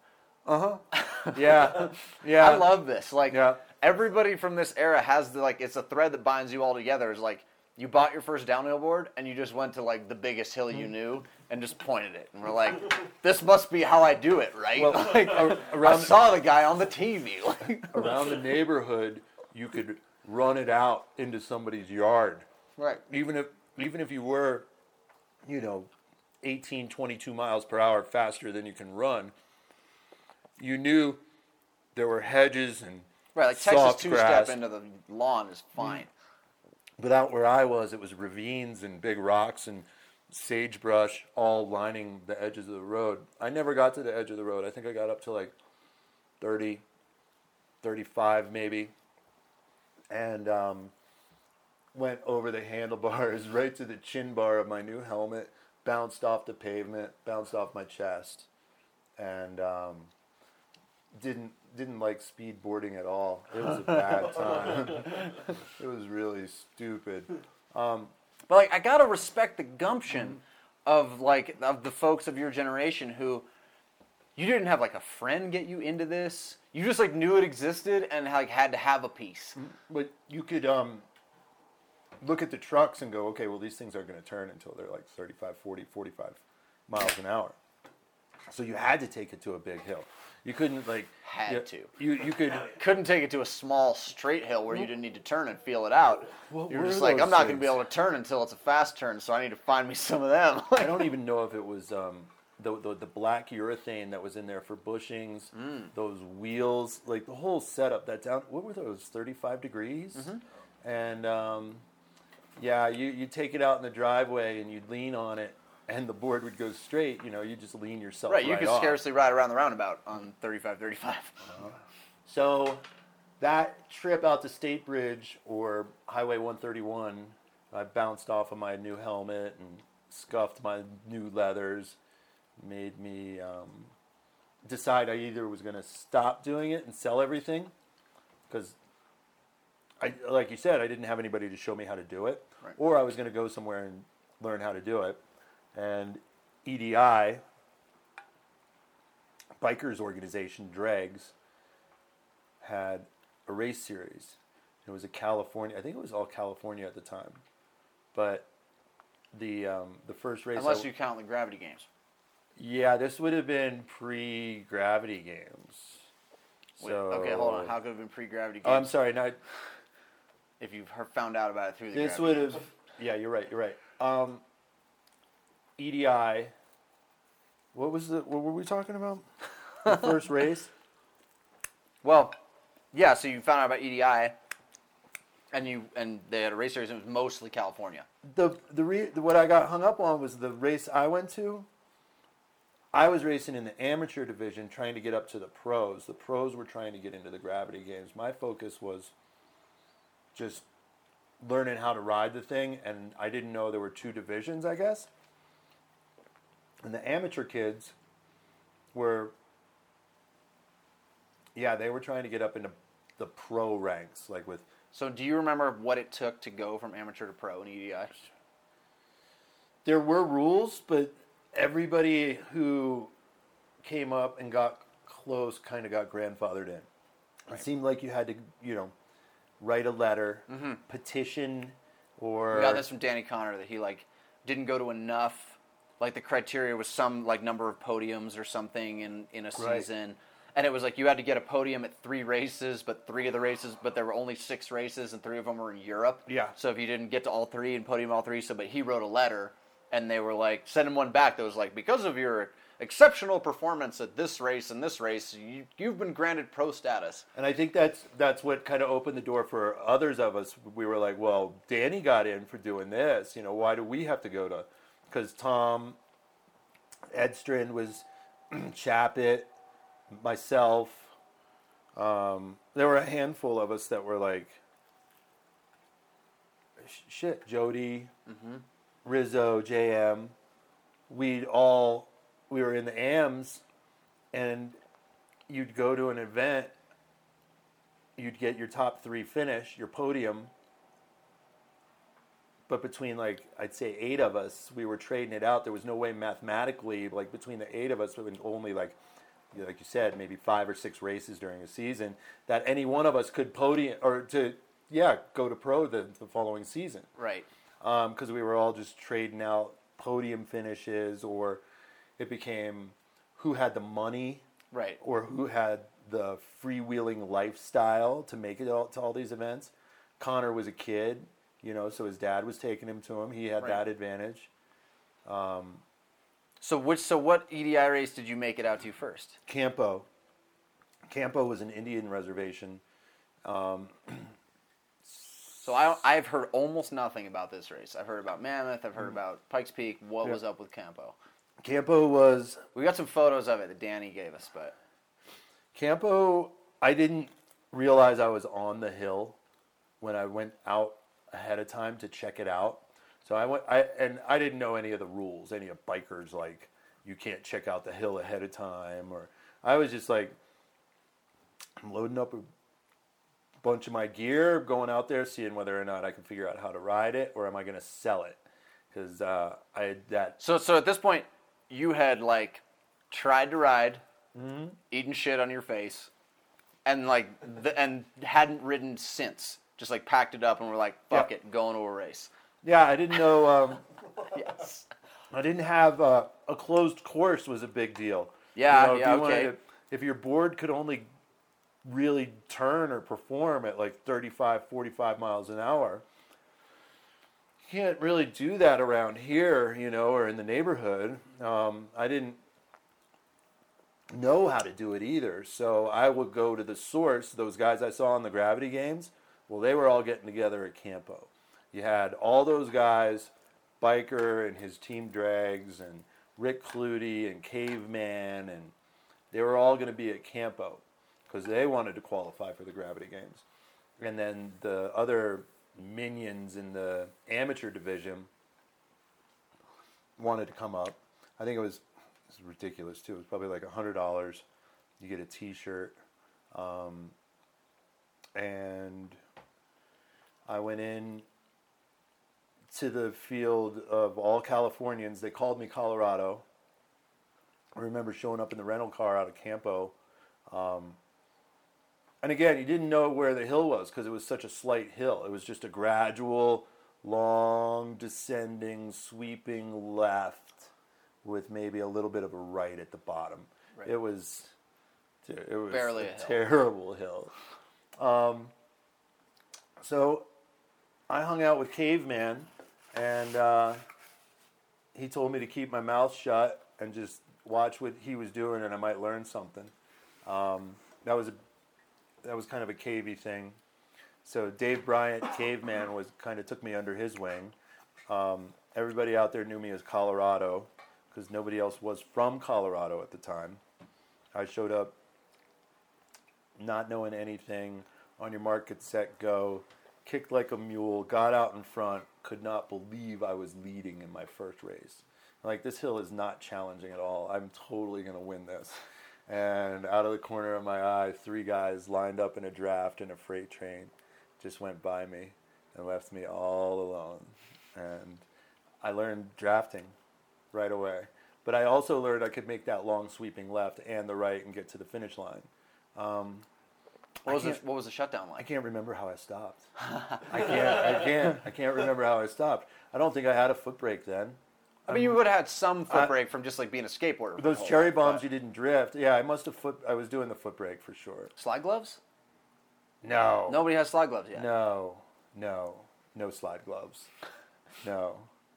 uh huh. Yeah, yeah. I love this. Like Yeah. everybody from this era has the like it's a thread that binds you all together. Is like you bought your first downhill board and you just went to like the biggest hill you knew and just pointed it and we're like, this must be how I do it, right? Well, like, a- I around saw the guy on the TV. Around the neighborhood, you could run it out into somebody's yard. right. even if even if you were you know 18 22 miles per hour faster than you can run you knew there were hedges and Right, like Texas two grass. step into the lawn is mm-hmm. fine. but out where i was it was ravines and big rocks and sagebrush all lining the edges of the road i never got to the edge of the road i think i got up to like 30 35 maybe and um, went over the handlebars right to the chin bar of my new helmet, bounced off the pavement, bounced off my chest, and um, didn't didn't like speedboarding at all. It was a bad time. it was really stupid. But like, I gotta respect the gumption of like of the folks of your generation who you didn't have like a friend get you into this. You just like knew it existed and like had to have a piece. But you could um, look at the trucks and go, okay, well these things are going to turn until they're like 35, 40, 45 miles an hour. So you had to take it to a big hill. You couldn't like Had you- to. You you could Couldn't take it to a small straight hill where you didn't need to turn and feel it out. What You're were just like, I'm not gonna be able to turn until it's a fast turn, so I need to find me some of them. I don't even know if it was um, the, the the black urethane that was in there for bushings, Mm. those wheels, like the whole setup. That down, what were those? Thirty five degrees, Mm-hmm. and um, yeah, you you take it out in the driveway and you'd lean on it, and the board would go straight. You know, you just lean yourself right, you could off. scarcely ride around the roundabout on 35, 35. So that trip out to State Bridge or Highway 131, I bounced off of my new helmet and scuffed my new leathers, made me um, decide I either was going to stop doing it and sell everything, because I, like you said, I didn't have anybody to show me how to do it, Right. or I was going to go somewhere and learn how to do it, and EDI, bikers organization, Dregs, had a race series. It was a California. I think it was all California at the time, but the um, the first race. Unless you count the gravity games. Yeah, this would have been pre Gravity Games. Wait, okay, hold on. How could it have been pre-gravity games? Oh, I'm sorry. No, if you've found out about it through the this gravity would have. Yeah, you're right. You're right. Um, EDI. What was the? What were we talking about? The first race. Well, yeah. So you found out about EDI, and you and they had a race series. and It was mostly California. the the re, what I got hung up on was the race I went to. I was racing in the amateur division, trying to get up to the pros. The pros were trying to get into the gravity games. My focus was just learning how to ride the thing, and I didn't know there were two divisions. I guess. And the amateur kids were, yeah, they were trying to get up into the pro ranks, like with So do you remember what it took to go from amateur to pro in EDI? there were rules, but everybody who came up and got close kind of got grandfathered in. It seemed like you had to, you know, write a letter, mm-hmm. petition, or We got this from Danny Connor that he like didn't go to enough. Like the criteria was some like number of podiums or something in in a Right. season, and it was like you had to get a podium at three races, but three of the races, but there were only six races, and three of them were in Europe. Yeah. So if you didn't get to all three and podium all three, so but he wrote a letter, and they were like sending one back that was like because of your exceptional performance at this race and this race, you, you've been granted pro status. And I think that's that's what kind of opened the door for others of us. We were like, well, Danny got in for doing this. You know, why do we have to go to? Because Tom Edstrand was Chapit, myself. Um, there were a handful of us that were like, shit, Jody, Rizzo, JM. We'd all we were in the AMs, and you'd go to an event, you'd get your top three finish, your podium. But between like I'd say eight of us, we were trading it out. There was no way mathematically, like between the eight of us, with only like, like you said, maybe five or six races during a season, that any one of us could podium or to yeah go to pro the, the following season Right. Um, because we were all just trading out podium finishes, or it became who had the money Right. or who had the freewheeling lifestyle to make it all, to all these events. Connor was a kid, you know, so his dad was taking him to him. He had Right. that advantage. Um, so which so what EDI race did you make it out to first? Campo. Campo was an Indian reservation. Um, So I I've heard almost nothing about this race. I've heard about Mammoth. I've heard mm-hmm. about Pikes Peak. What Yeah. was up with Campo? Campo was We got some photos of it that Danny gave us, but Campo, I didn't realize I was on the hill when I went out ahead of time to check it out. So I went, I and I didn't know any of the rules, any of bikers like you can't check out the hill ahead of time, or I was just like, I'm loading up a bunch of my gear, going out there, seeing whether or not I can figure out how to ride it, or am I going to sell it? Because uh, I had that so so at this point you had like tried to ride, Mm-hmm. eaten shit on your face, and like the, and hadn't ridden since. Just like packed it up and were like, fuck Yeah. it, going to a race. yeah, I didn't know. Um, Yes. I didn't have uh, a closed course was a big deal. Yeah, if yeah, you okay. to- if your board could only really turn or perform at like 35, 45 miles an hour, you can't really do that around here, you know, or in the neighborhood. Um, I didn't know how to do it either. So I would go to the source, those guys I saw in the gravity games, well, they were all getting together at Campo. You had all those guys, Biker and his team Dregs, and Rick Clutie and Caveman, and they were all going to be at Campo because they wanted to qualify for the gravity games. And then the other minions in the amateur division wanted to come up. I think it was, it was ridiculous too. It was probably like hundred dollars. You get a T-shirt, um, and I went in to the field of all Californians. They called me Colorado. I remember showing up in the rental car out of Campo. Um, and again, you didn't know where the hill was because it was such a slight hill. It was just a gradual, long, descending, sweeping left with maybe a little bit of a right at the bottom. Right. It was, it was Barely a, a hill. terrible hill. Um, so I hung out with Caveman, and uh, he told me to keep my mouth shut and just watch what he was doing, and I might learn something. Um, that was a that was kind of a cavey thing. So Dave Bryant, Caveman, was kind of took me under his wing. Um, everybody out there knew me as Colorado because nobody else was from Colorado at the time. I showed up not knowing anything. On your mark, get set, go. Kicked like a mule, got out in front, could not believe I was leading in my first race. Like, this hill is not challenging at all. I'm totally going to win this. And out of the corner of my eye, three guys lined up in a draft in a freight train just went by me and left me all alone. And I learned drafting right away. But I also learned I could make that long sweeping left and the right and get to the finish line. Um, what was the, what was the shutdown line? I can't remember how I stopped. I can't. I can't. I can't remember how I stopped. I don't think I had a foot brake then. I mean, you um, would have had some uh, foot I- brake from just like being a skateboarder. Those cherry life, bombs, you didn't drift. Yeah, I must have foot. I was doing the foot brake for sure. slide gloves. No. Nobody has slide gloves yet. No, no, no slide gloves. No.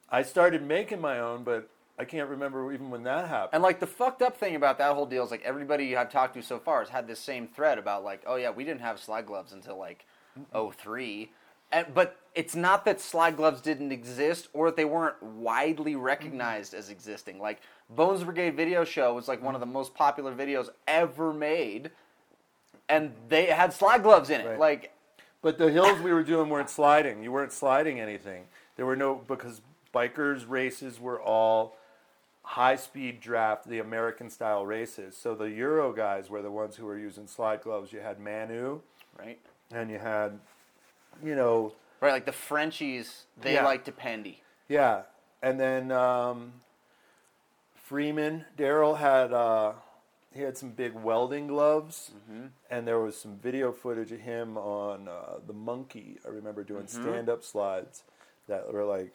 I started making my own, but I can't remember even when that happened. And like the fucked up thing about that whole deal is like everybody I've talked to so far has had this same thread about like, oh yeah, we didn't have slide gloves until like 03. And, but it's not that slide gloves didn't exist or that they weren't widely mm-hmm. recognized as existing. Like Bones Brigade video show was like one of the most popular videos ever made, and they had slide gloves in it. Right. Like But the hills we were doing weren't sliding. You weren't sliding anything. There were no because bikers races were all high speed draft, the American style races. So the Euro guys were the ones who were using slide gloves. You had Manu right, and you had, you know, right, like the Frenchies, they Yeah. like to pendy. yeah, and then um, Freeman Daryl had uh, he had some big welding gloves, and there was some video footage of him on uh, the Monkey. I remember doing stand up slides that were like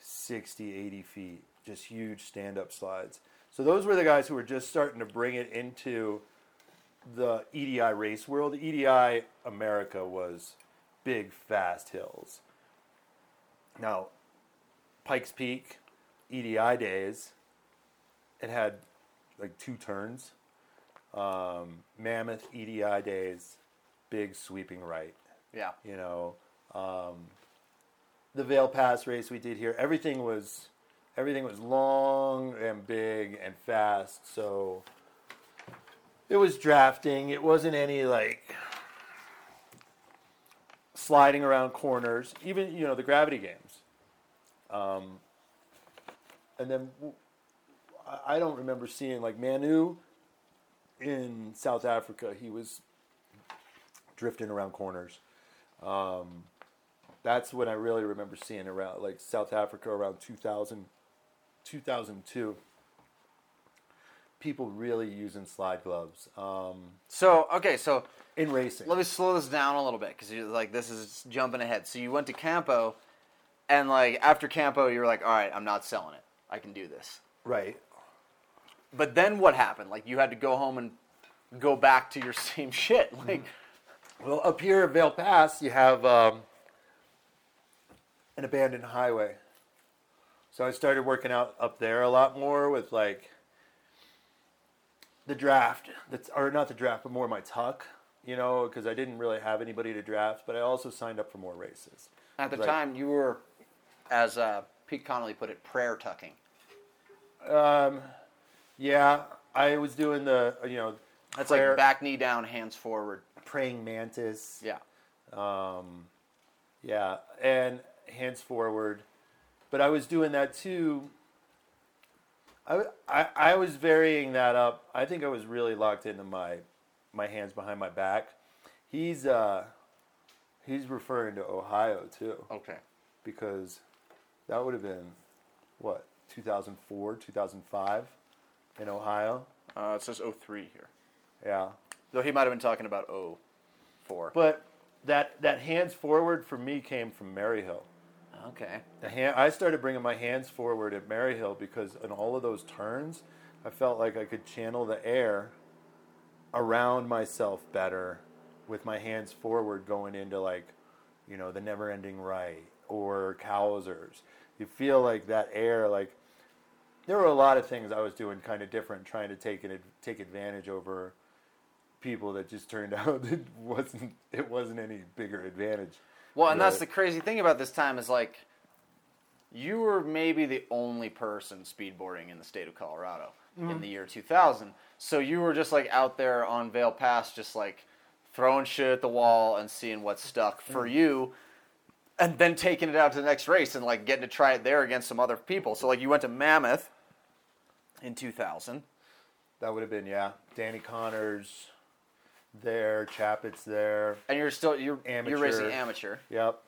60, 80 feet, just huge stand up slides. So those were the guys who were just starting to bring it into the EDI race world. EDI America was big, fast hills. Now, Pikes Peak, EDI days, it had like two turns. Um, Mammoth EDI days, big sweeping right. Yeah. You know, um, the Vail Pass race we did here, everything was everything was long and big and fast. So it was drafting. It wasn't any like sliding around corners. Even you know the gravity games. Um, and then I don't remember seeing like Manu in South Africa. He was drifting around corners. Um, that's when I really remember seeing around like South Africa around 2000, 2002. People really using slide gloves um, So okay, so in racing. let me slow this down a little bit because you're like this is jumping ahead. So you went to Campo, and like after Campo, you're like, all right, I'm not selling it. I can do this. right. But then what happened? Like you had to go home and go back to your same shit. Like Well, up here at Vail Pass, you have um, an abandoned highway. So I started working out up there a lot more with like the draft. That's or not the draft, but more my tuck. You know, because I didn't really have anybody to draft, but I also signed up for more races. at the time, you were, as uh, Pete Connolly put it, prayer tucking. Um, yeah, I was doing the you know That's prayer- like back knee down, hands forward. praying mantis. Yeah. Um, yeah, and hands forward. But I was doing that too. I, I, I was varying that up. I think I was really locked into my my hands behind my back. He's uh, he's referring to Ohio too Okay. because that would have been what 2004 2005 in Ohio. Uh, it says 03 here. Yeah, Though he might have been talking about 04. but that that hands forward for me came from Maryhill. Okay. The hand, I started bringing my hands forward at Maryhill because in all of those turns, I felt like I could channel the air around myself better with my hands forward going into like, you know, the never ending right or Cowsers. You feel like that air, like, there were a lot of things I was doing kind of different, trying to take an, take advantage over people that just turned out it wasn't it wasn't any bigger advantage. Well, and that's the crazy thing about this time is like, you were maybe the only person speedboarding in the state of Colorado in mm-hmm. the year 2000. So you were just like out there on Vail Pass, just like throwing shit at the wall and seeing what stuck for mm. you, and then taking it out to the next race and like getting to try it there against some other people. So like you went to Mammoth in 2000. That would have been yeah. Danny Connors there, Chappett's there. And you're still you're amateur. you're racing Amateur. Yep.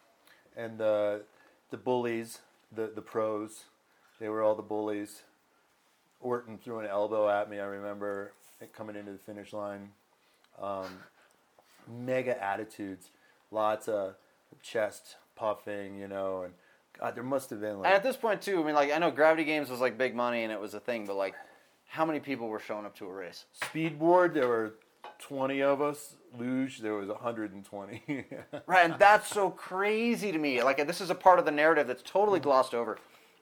And the the bullies, the the pros, they were all the bullies. Orton threw an elbow at me. I remember it coming into the finish line. Um, mega attitudes, lots of chest puffing, you know, and God, there must have been And like at this point too, I mean, like I know Gravity Games was like big money and it was a thing, but like, how many people were showing up to a race? speedboard. There were twenty of us. Luge, there was hundred and twenty. Right, and that's so crazy to me. Like this is a part of the narrative that's totally glossed over.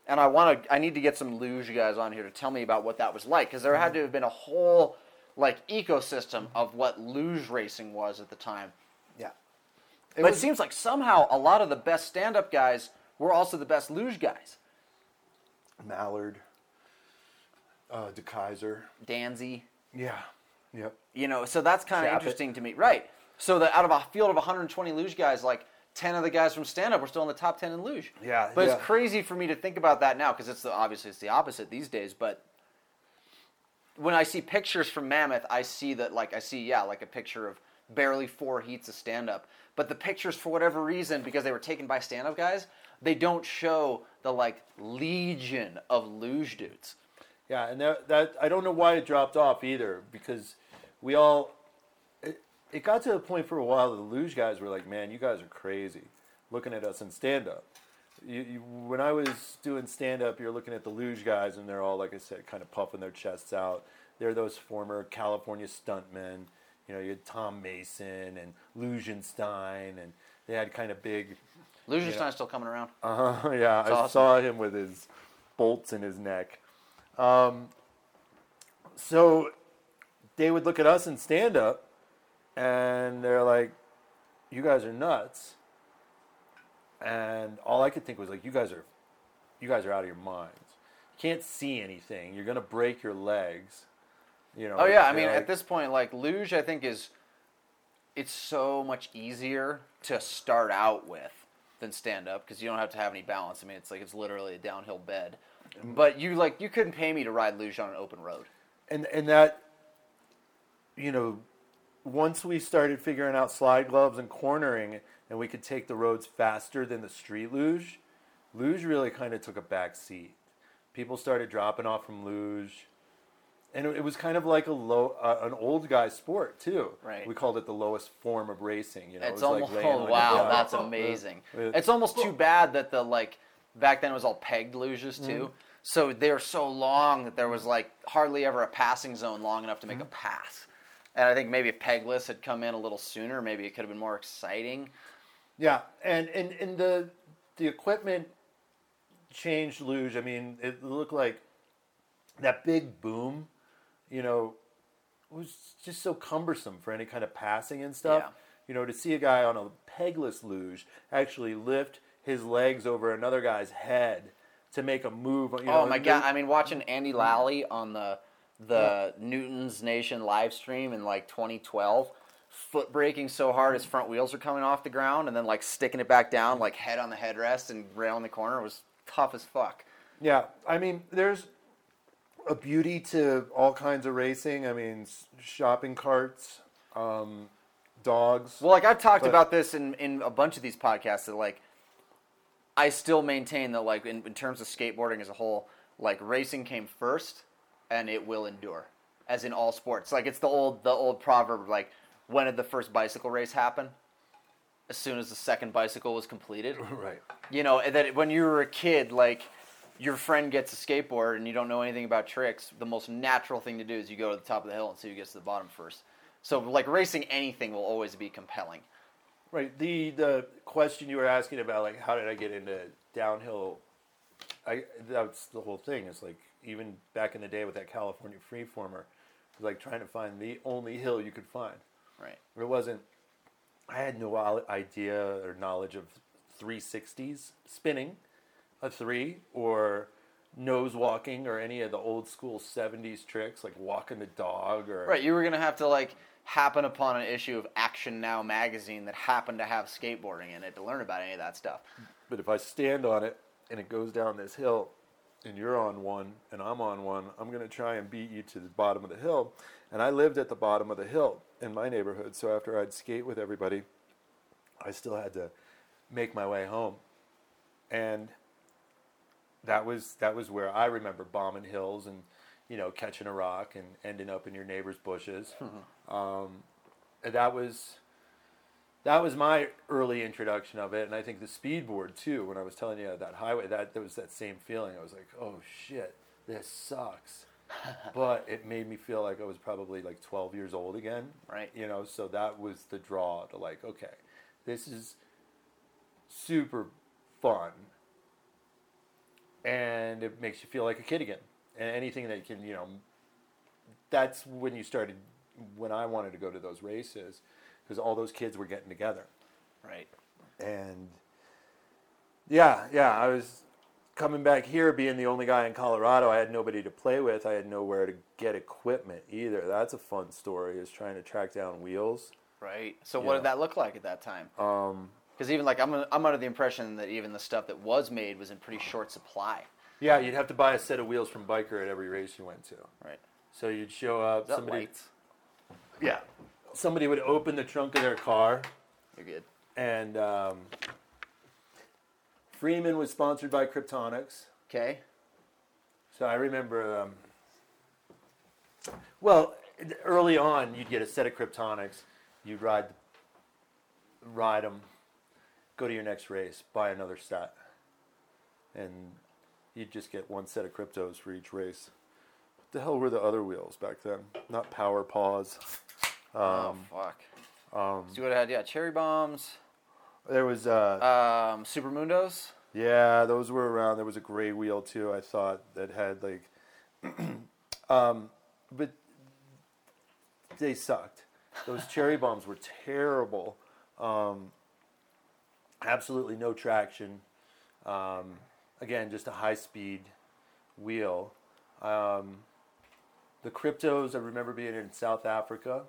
And I want to I need to get some luge guys on here to tell me about what that was like because there had to have been a whole like ecosystem of what luge racing was at the time. yeah, but it seems like somehow a lot of the best stand-up guys were also the best luge guys. Mallard, uh, De Kaiser. Danzy, Yeah, yep. You know, so that's kind of interesting to me. Right. So that out of a field of 120 luge guys, like 10 of the guys from stand-up were still in the top 10 in luge. Yeah, But yeah. it's crazy for me to think about that now because it's the, obviously it's the opposite these days. But when I see pictures from Mammoth, I see that like I see yeah like a picture of barely four heats of stand up. But the pictures, for whatever reason, because they were taken by stand up guys, they don't show the like legion of luge dudes. Yeah, and that, that I don't know why it dropped off either because we all it, it got to a point for a while the luge guys were like, "Man, you guys are crazy." Looking at us in stand up. You, you, when I was doing stand up, you're looking at the luge guys and they're all like I said kind of puffing their chests out. They're those former California stuntmen. You know, you had Tom Mason and Lugenstein and they had kind of big Lugenstein's still coming around. Uh huh. yeah, I awesome. saw him with his bolts in his neck. Um, so they would look at us in stand up, and they're like, "You guys are nuts." And all I could think was like, "You guys are, you guys are out of your minds. You can't see anything. You're gonna break your legs." You know. Oh yeah, I mean like- at this point, like luge, I think is it's so much easier to start out with than stand up because you don't have to have any balance. I mean, it's like it's literally a downhill bed. Mm. But you like you couldn't pay me to ride luge on an open road. and and that you know once we started figuring out slide gloves and cornering and we could take the roads faster than the street luge luge really kind of took a back seat people started dropping off from luge and it it was kind of like a low uh, an old guy sport too Right. we called it the lowest form of racing you know It's it was almost like oh wow, that's amazing. It's almost too bad that the like back then it was all pegged luges too. So they were so long that there was like hardly ever a passing zone long enough to make a pass. And I think maybe if pegless had come in a little sooner, maybe it could have been more exciting. Yeah, and and, and the the equipment changed luge. I mean, it looked like that big boom, you know, was just so cumbersome for any kind of passing and stuff. Yeah. You know, to see a guy on a pegless luge actually lift his legs over another guy's head to make a move. You oh know, oh my god! I mean, watching Andy Lally on the the Newton's Nation live stream in like 2012, foot braking so hard his front wheels are coming off the ground, and then like sticking it back down, like head on the headrest and rail in the corner was tough as fuck. Yeah, I mean, there's a beauty to all kinds of racing. I mean, shopping carts, um, dogs. Well, like I've talked But- about this in, in a bunch of these podcasts that like I still maintain that like in, in terms of skateboarding as a whole, like racing came first and it will endure. As in all sports. Like it's the old the old proverb like when did the first bicycle race happen? As soon as the second bicycle was completed. right. You know, and that when you were a kid, like your friend gets a skateboard and you don't know anything about tricks, the most natural thing to do is you go to the top of the hill and see who gets to the bottom first. So like racing anything will always be compelling. Right. The the question you were asking about, like, how did I get into downhill? I that's the whole thing. It's like even back in the day with that California freeformer, it was like trying to find the only hill you could find. Right. It wasn't. I had no idea or knowledge of 360s spinning, a three, or nose walking, or any of the old school 70s tricks like walking the dog or Right, you were gonna have to like happen upon an issue of Action Now magazine that happened to have skateboarding in it to learn about any of that stuff. But if I stand on it and it goes down this hill and you're on one and I'm on one, I'm going to try and beat you to the bottom of the hill. And I lived at the bottom of the hill in my neighborhood. So after I'd skate with everybody, I still had to make my way home. And that was that was where I remember bombing hills and you know catching a rock and ending up in your neighbor's bushes. um, and that was that was my early introduction of it, and I think the speed board too. When I was telling you that highway, that there was that same feeling. I was like, oh shit, this sucks. but it made me feel like I was probably like 12 years old again. Right. You know, so that was the draw to like, okay, this is super fun. And it makes you feel like a kid again. And anything that can, you know, that's when you started, when I wanted to go to those races, because all those kids were getting together. Right. And yeah, yeah, I was coming back here being the only guy in Colorado. I had nobody to play with. I had nowhere to get equipment either. That's a fun story is trying to track down wheels. Right. So what did that look like at that time? Um, Because even like I'm, I'm under the impression that even the stuff that was made was in pretty short supply. yeah, you'd have to buy a set of wheels from Biker at every race you went to. Right. So you'd show up, Is that somebody lights? Yeah. Somebody would open the trunk of their car You're good. and um, Freeman was sponsored by Kryptonics. Okay. So I remember, um, well, early on, you'd get a set of Kryptonics, you'd ride, ride them, go to your next race, buy another set, and you'd just get one set of cryptos for each race. What the hell were the other wheels back then? Not Power Paws. Oh Um, fuck. um, So what I had? Yeah, cherry bombs, there was, uh, um, super mundos. Yeah, those were around. There was a gray wheel too. I thought that had like, um, but they sucked. Those cherry bombs were terrible. Um, absolutely no traction. Um, again, just a high speed wheel. Um, the cryptos, I remember being in South Africa,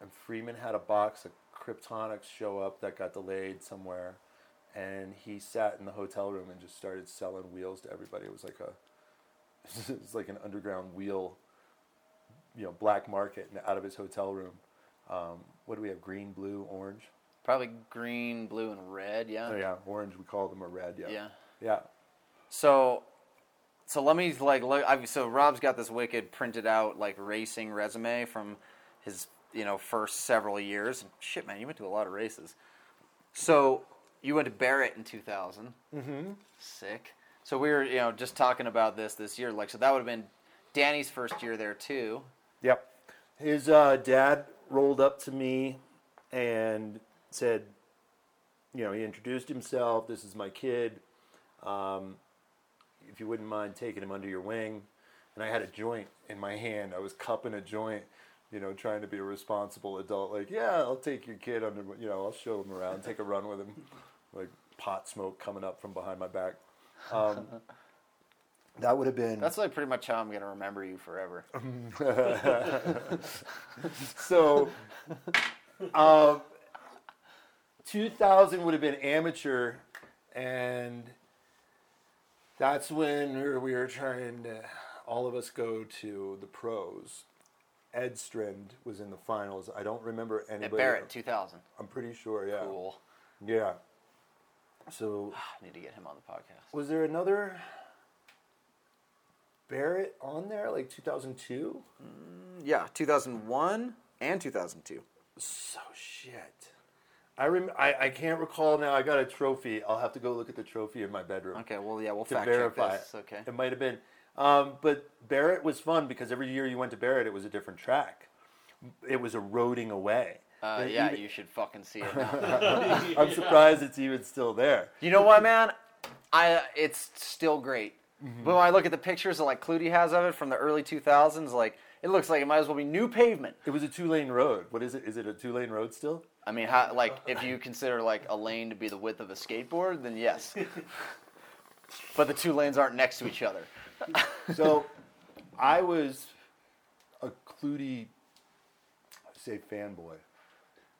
and Freeman had a box of Kryptonics show up that got delayed somewhere and he sat in the hotel room and just started selling wheels to everybody. It was like a, it was like an underground wheel, you know, black market out of his hotel room. Um, what do we have? Green, blue, orange. Probably green, blue, and red. Yeah. Oh yeah, orange. We call them a red. Yeah. Yeah. Yeah. So, so let me like look. I've, so Rob's got this wicked printed out like racing resume from his you know first several years. And shit, man, you went to a lot of races. So you went to Barrett in 2000. Mm-hmm. Sick. So we were you know just talking about this this year. Like so that would have been Danny's first year there too. Yep. His uh, dad rolled up to me and said, you know, he introduced himself. This is my kid. Um, if you wouldn't mind taking him under your wing. And I had a joint in my hand. I was cupping a joint, you know, trying to be a responsible adult. Like, yeah, I'll take your kid under, you know, I'll show him around, take a run with him. Like pot smoke coming up from behind my back. Um, that would have been. That's like pretty much how I'm gonna remember you forever. so, um, 2000 would have been amateur, and that's when we were trying to, all of us go to the pros. Ed Strand was in the finals. I don't remember At anybody. Barrett 2000. I'm pretty sure, yeah. Cool. Yeah. So, I need to get him on the podcast. was there another Barrett on there, like 2002? Mm, yeah, 2001 and 2002. So shit. I rem- I, I can't recall now. I got a trophy. I'll have to go look at the trophy in my bedroom Okay, well, yeah, we'll to fact verify. check this. Okay. It might have been. Um, but Barrett was fun because every year you went to Barrett, it was a different track. It was eroding away. Uh, yeah, even- you should fucking see it. I'm surprised it's even still there. you know what, man? I it's still great. Mm-hmm. But when I look at the pictures that like Clutie has of it from the early 2000s, like it looks like it might as well be new pavement. It was a two lane road. What is it? Is it a two lane road still? I mean, how, like if you consider like a lane to be the width of a skateboard, then yes. but the two lanes aren't next to each other. So I was a Clutie, I say fanboy.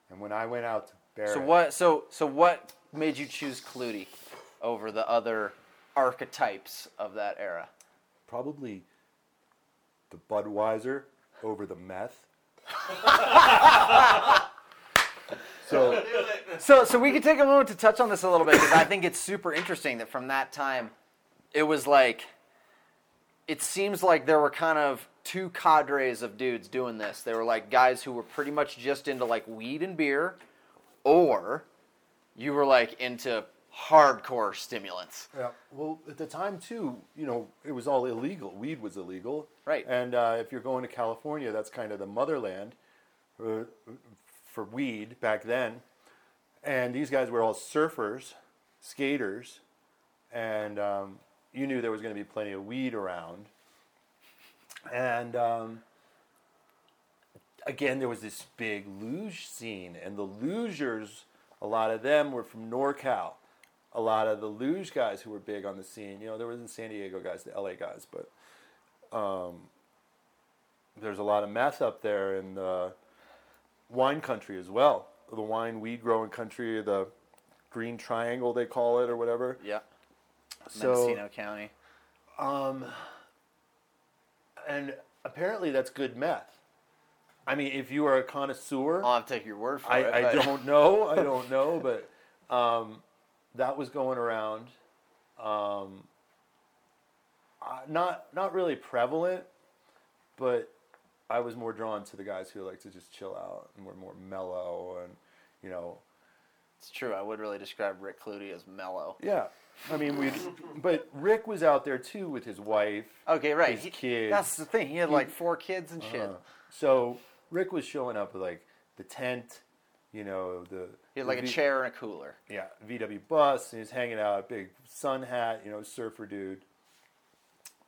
And when I went out to Barrett. So what? So so what made you choose Clutie over the other archetypes of that era? Probably the Budweiser over the meth. so So, so we could take a moment to touch on this a little bit because I think it's super interesting that from that time, it was like, it seems like there were kind of two cadres of dudes doing this. They were like guys who were pretty much just into like weed and beer, or you were like into hardcore stimulants. Yeah. Well, at the time too, you know, it was all illegal. Weed was illegal. Right. And uh, if you're going to California, that's kind of the motherland uh, for weed back then. And these guys were all surfers, skaters, and um, you knew there was going to be plenty of weed around. And um, again, there was this big luge scene, and the lugers, a lot of them were from NorCal. A lot of the luge guys who were big on the scene, you know, there was the San Diego guys, the LA guys, but um, there's a lot of meth up there in the wine country as well. The wine weed growing country, the Green Triangle they call it or whatever. Yeah. So- Mendocino County. Um, and apparently that's good meth. I mean, if you are a connoisseur, I'll have to take your word for I, it. I don't know. I don't know, but um, that was going around. Um, uh, not not really prevalent, but I was more drawn to the guys who like to just chill out and were more mellow and you know It's true. I would really describe Rick Clutie as mellow. yeah. I mean we, but Rick was out there too with his wife. Okay, right. His He- kids. That's the thing. He had like four kids and shit. Uh, so Rick was showing up with like the tent, you know the he had like the a chair and a cooler. yeah, VW bus, and he's hanging out, big sun hat, you know, surfer dude.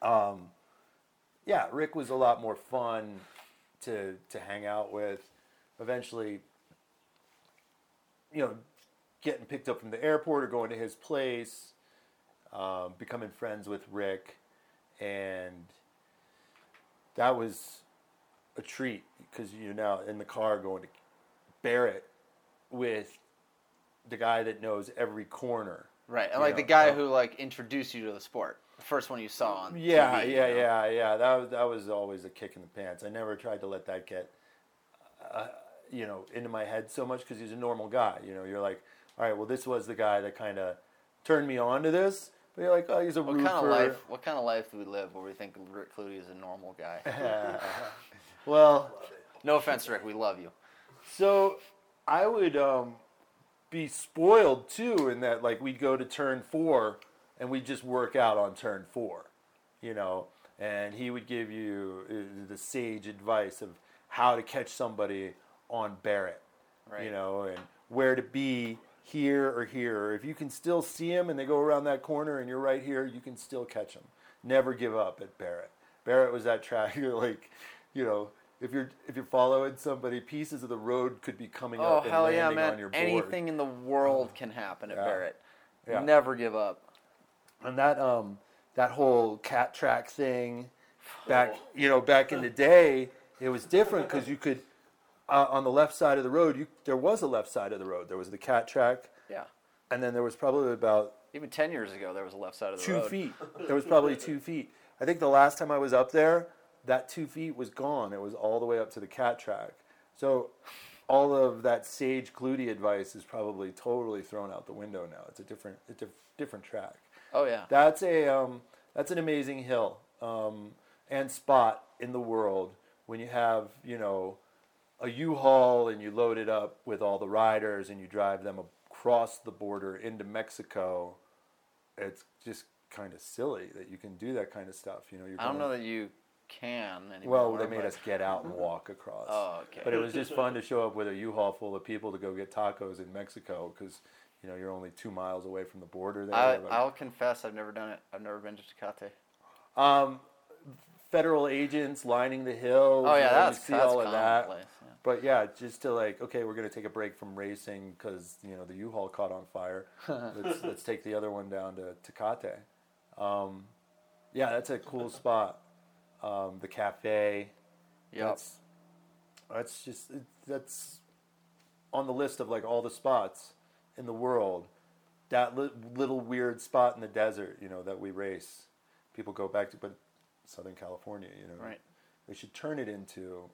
Um, yeah, Rick was a lot more fun to to hang out with. Eventually, you know, getting picked up from the airport or going to his place, um, becoming friends with Rick, and that was a treat because you're now in the car going to Barrett with the guy that knows every corner. Right. And like know, the guy uh, who like introduced you to the sport. The first one you saw on Yeah, TV, yeah, you know? yeah, yeah. That was that was always a kick in the pants. I never tried to let that get, uh, you know, into my head so much because he's a normal guy. You know, you're like, all right, well, this was the guy that kind of turned me on to this. But you're like, oh, he's a What roofer. kind of life? What kind of life do we live where we think Rick Clutie is a normal guy? well, No offense, Rick. We love you. So I would um, be spoiled too in that like we'd go to turn four and we'd just work out on turn four, you know, and he would give you uh, the sage advice of how to catch somebody on Barrett, Right. you know, and where to be here or here. Or if you can still see them and they go around that corner and you're right here, you can still catch them. Never give up at Barrett. Barrett was that track. You're like, you know, if you're if you're following somebody, pieces of the road could be coming Oh up and hell landing yeah, on man! your board. Anything in the world can happen at Yeah. Barrett. Yeah. Never give up. and that um that whole cat track thing back you know back in the day it was different because you could uh, on the left side of the road you there was a left side of the road. There was the cat track. Yeah. and then there was probably about Even ten years ago, there was a left side of the two road. feet. There was probably two feet. I think the last time i was up there that two feet was gone. It was all the way up to the cat track. So all of that sage Clutie advice is probably totally thrown out the window now. It's a different a diff- different track. Oh yeah. That's a um, that's an amazing hill um, and spot in the world when you have you know a U-Haul and you load it up with all the riders and you drive them across the border into Mexico. It's just kind of silly that you can do that kind of stuff. You know, you're I don't know that you can anymore. Well, they made us get out and walk across. Oh, okay. But it was just fun to show up with a U-Haul full of people to go get tacos in Mexico because you know you're only two miles away from the border there. I, I'll confess, I've never done it. I've never been to Tecate. Um, federal agents lining the hills. Oh yeah, that's see that's all of that. commonplace, yeah. But yeah, just to like, okay, we're gonna take a break from racing because you know the U-Haul caught on fire. let's let's take the other one down to Tecate. Um, yeah, that's a cool spot. Um, the cafe. Yep. That's that's just that's on the list of like all the spots in the world. That li- little weird spot in the desert, you know, that we race. People go back to, but Southern California, you know, Right. They should turn it into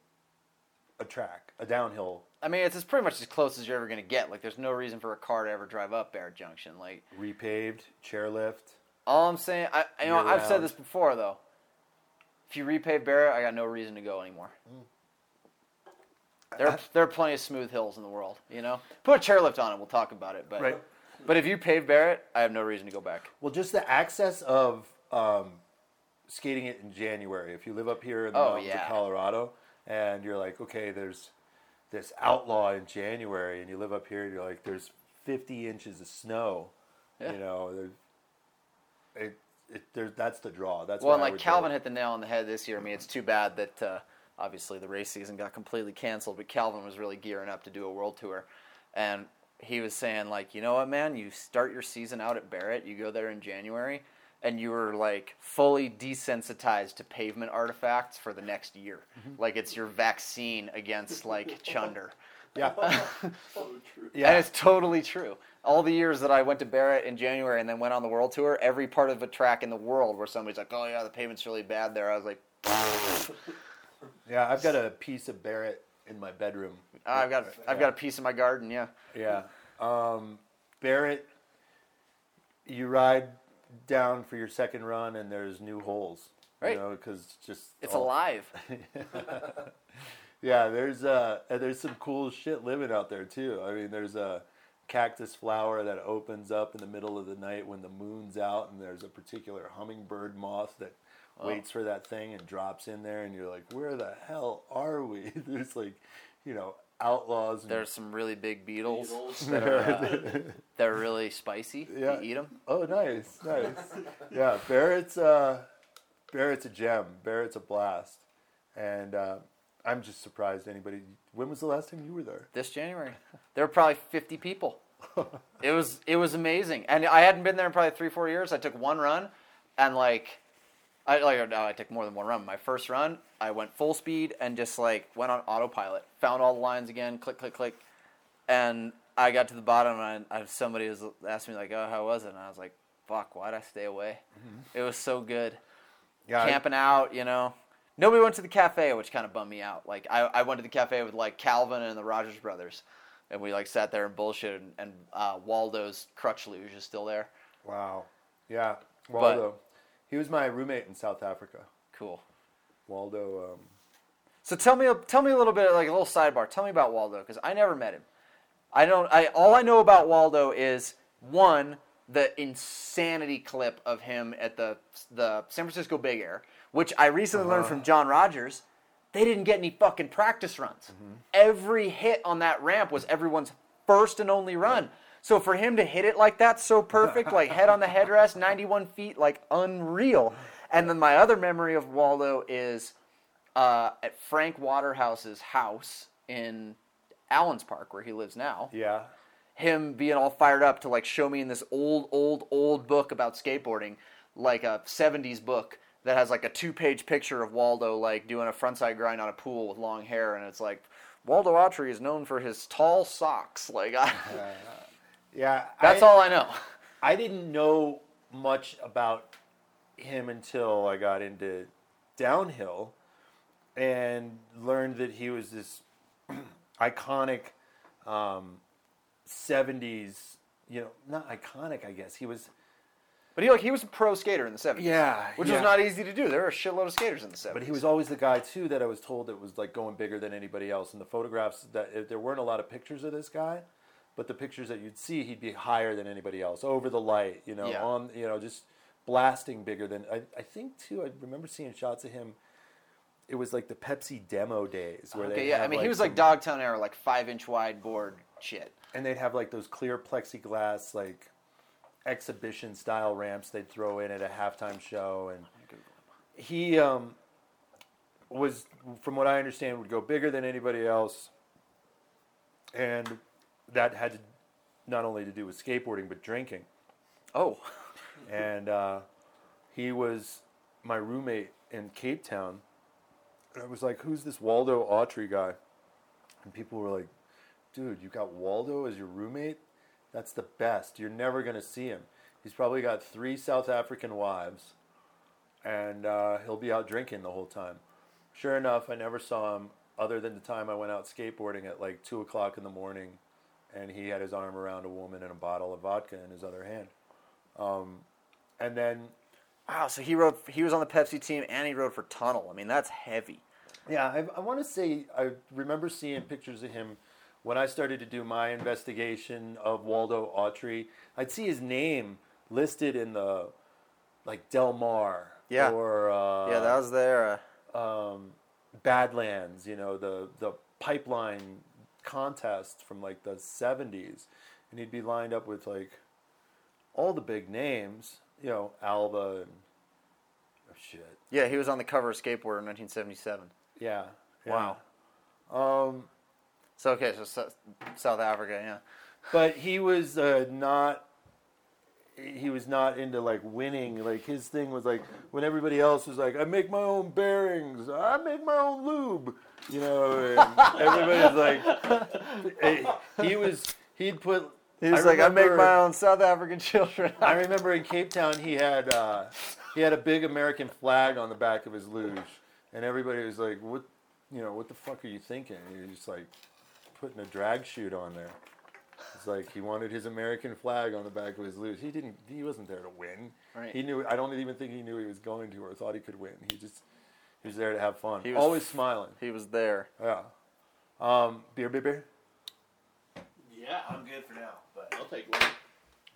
a track, a downhill I mean, it's as pretty much as close as you're ever gonna get. Like, there's no reason for a car to ever drive up Barrett Junction. Like, repaved chairlift. all I'm saying, I you know, I've said this before though. If you repave Barrett, I got no reason to go anymore. There, there are plenty of smooth hills in the world. You know, put a chairlift on it. We'll talk about it. But Right. but if you pave Barrett, I have no reason to go back. Well, just the access of um, skating it in January. If you live up here in the Oh, mountains yeah. of Colorado, and you're like, okay, there's this outlaw in January, and you live up here, and you're like, there's 50 inches of snow. Yeah. You know, there, it, it, there, that's the draw. That's Well, and like Calvin go. hit the nail on the head this year. I mean, it's too bad that uh, obviously the race season got completely canceled, but Calvin was really gearing up to do a world tour, and he was saying like, you know what, man, you start your season out at Barrett, you go there in January, and you were like fully desensitized to pavement artifacts for the next year. Mm-hmm. Like it's your vaccine against like chunder. Yeah. So true. yeah. And it's totally true. All the years that I went to Barrett in January and then went on the world tour, every part of a track in the world where somebody's like, "Oh yeah, the pavement's really bad there," I was like, yeah, I've got a piece of Barrett in my bedroom. "I've got, I've got a piece of my garden." Yeah. Yeah. Um, Barrett, you ride down for your second run, and there's new holes. Right. You know, because just It's all- alive. Yeah, there's uh, and there's some cool shit living out there too. I mean, there's a cactus flower that opens up in the middle of the night when the moon's out, and there's a particular hummingbird moth that waits for that thing and drops in there, and you're like, where the hell are we? there's like, you know, outlaws. And, There's some really big beetles, Beetles. that are uh, that are really spicy. Yeah. You eat them. Oh, nice, nice. yeah, Barrett's uh, Barrett's a gem. Barrett's a blast, and uh, I'm just surprised anybody. When was the last time you were there? This January, there were probably 50 people. It was it was amazing, and I hadn't been there in probably three four years. I took one run, and like, I like no, I took more than one run. My first run, I went full speed and just like went on autopilot. Found all the lines again, click click click, and I got to the bottom, and I, I, somebody was asked me like, "Oh, how was it?" And I was like, "Fuck, why'd I stay away? It was so good." Yeah, I- camping out, you know. Nobody went to the cafe, which kind of bummed me out. Like I, I went to the cafe with like Calvin and the Rogers brothers, and we like sat there and bullshit. And, and uh, Waldo's crutch luge is still there. Wow. Yeah, Waldo. He was my roommate in South Africa. Cool. Waldo. Um, So tell me, tell me a little bit, like a little sidebar. Tell me about Waldo because I never met him. I don't. I all I know about Waldo is one the insanity clip of him at the the San Francisco Big Air, which I recently learned from John Rogers. They didn't get any fucking practice runs. Every hit on that ramp was everyone's first and only run. So for him to hit it like that, so perfect, like head on the headrest, 91 feet, like unreal. And then my other memory of Waldo is uh, at Frank Waterhouse's house in Allens Park, where he lives now. yeah. Him being all fired up to like show me in this old, old, old book about skateboarding, like a '70s book that has like a two-page picture of Waldo like doing a frontside grind on a pool with long hair, and it's like Waldo Autry is known for his tall socks. Like I, Yeah. that's I, all I know. I didn't know much about him until I got into downhill and learned that he was this iconic um, 70s, you know, not iconic, I guess. He was, But he like he was a pro skater in the '70s. Yeah, which yeah. was not easy to do. There were a shitload of skaters in the '70s. but he was always the guy, too, that I was told that was like going bigger than anybody else. And the photographs, that there weren't a lot of pictures of this guy. But the pictures that you'd see, he'd be higher than anybody else, over the light, you know, Yeah. on, you know, just blasting bigger than. I, I think too. I remember seeing shots of him. It was like the Pepsi demo days where Okay, they yeah. I mean, he was like Dogtown era, like five inch wide board shit. and they'd have like those clear plexiglass like exhibition style ramps they'd throw in at a halftime show and he um, was from what i understand would go bigger than anybody else and that had to, not only to do with skateboarding but drinking Oh, and uh, he was my roommate in Cape Town. And I was like, "Who's this Waldo Autry guy?" And people were like, "Dude, you got Waldo as your roommate? That's the best. You're never gonna see him. He's probably got three South African wives, and uh, he'll be out drinking the whole time." Sure enough, I never saw him other than the time I went out skateboarding at like two o'clock in the morning, and he had his arm around a woman and a bottle of vodka in his other hand. Um, and then Wow, so he rode. He was on the Pepsi team, and he rode for Tunnel. I mean, that's heavy. Yeah, I, I want to say I remember seeing pictures of him when I started to do my investigation of Waldo Autry. I'd see his name listed in the like Del Mar, Yeah. or uh, yeah, that was there. Uh, um, Badlands, you know, the the pipeline contest from like the '70s, and he'd be lined up with like all the big names, you know, Alva and oh, shit, yeah, he was on the cover of Skateboarder in 1977. yeah, yeah. Wow. Um, So okay, so Sou- South Africa, yeah. but he was uh, not. He was not into like winning. Like his thing was like when everybody else was like, "I make my own bearings. I make my own lube," you know. And everybody's like, eh, he was. He'd put. He was I like, I make my own South African children. I remember in Cape Town he had uh, he had a big American flag on the back of his luge, and everybody was like, "What, you know, what the fuck are you thinking?" He was just like putting a drag chute on there. It's like he wanted his American flag on the back of his luge. He didn't. He wasn't there to win. Right. He knew. I don't even think he knew he was going to or thought he could win. He just he was there to have fun. He was- Always smiling. he was there. Yeah. Um, beer, beer, beer. Yeah, I'm good for now, but I'll take one.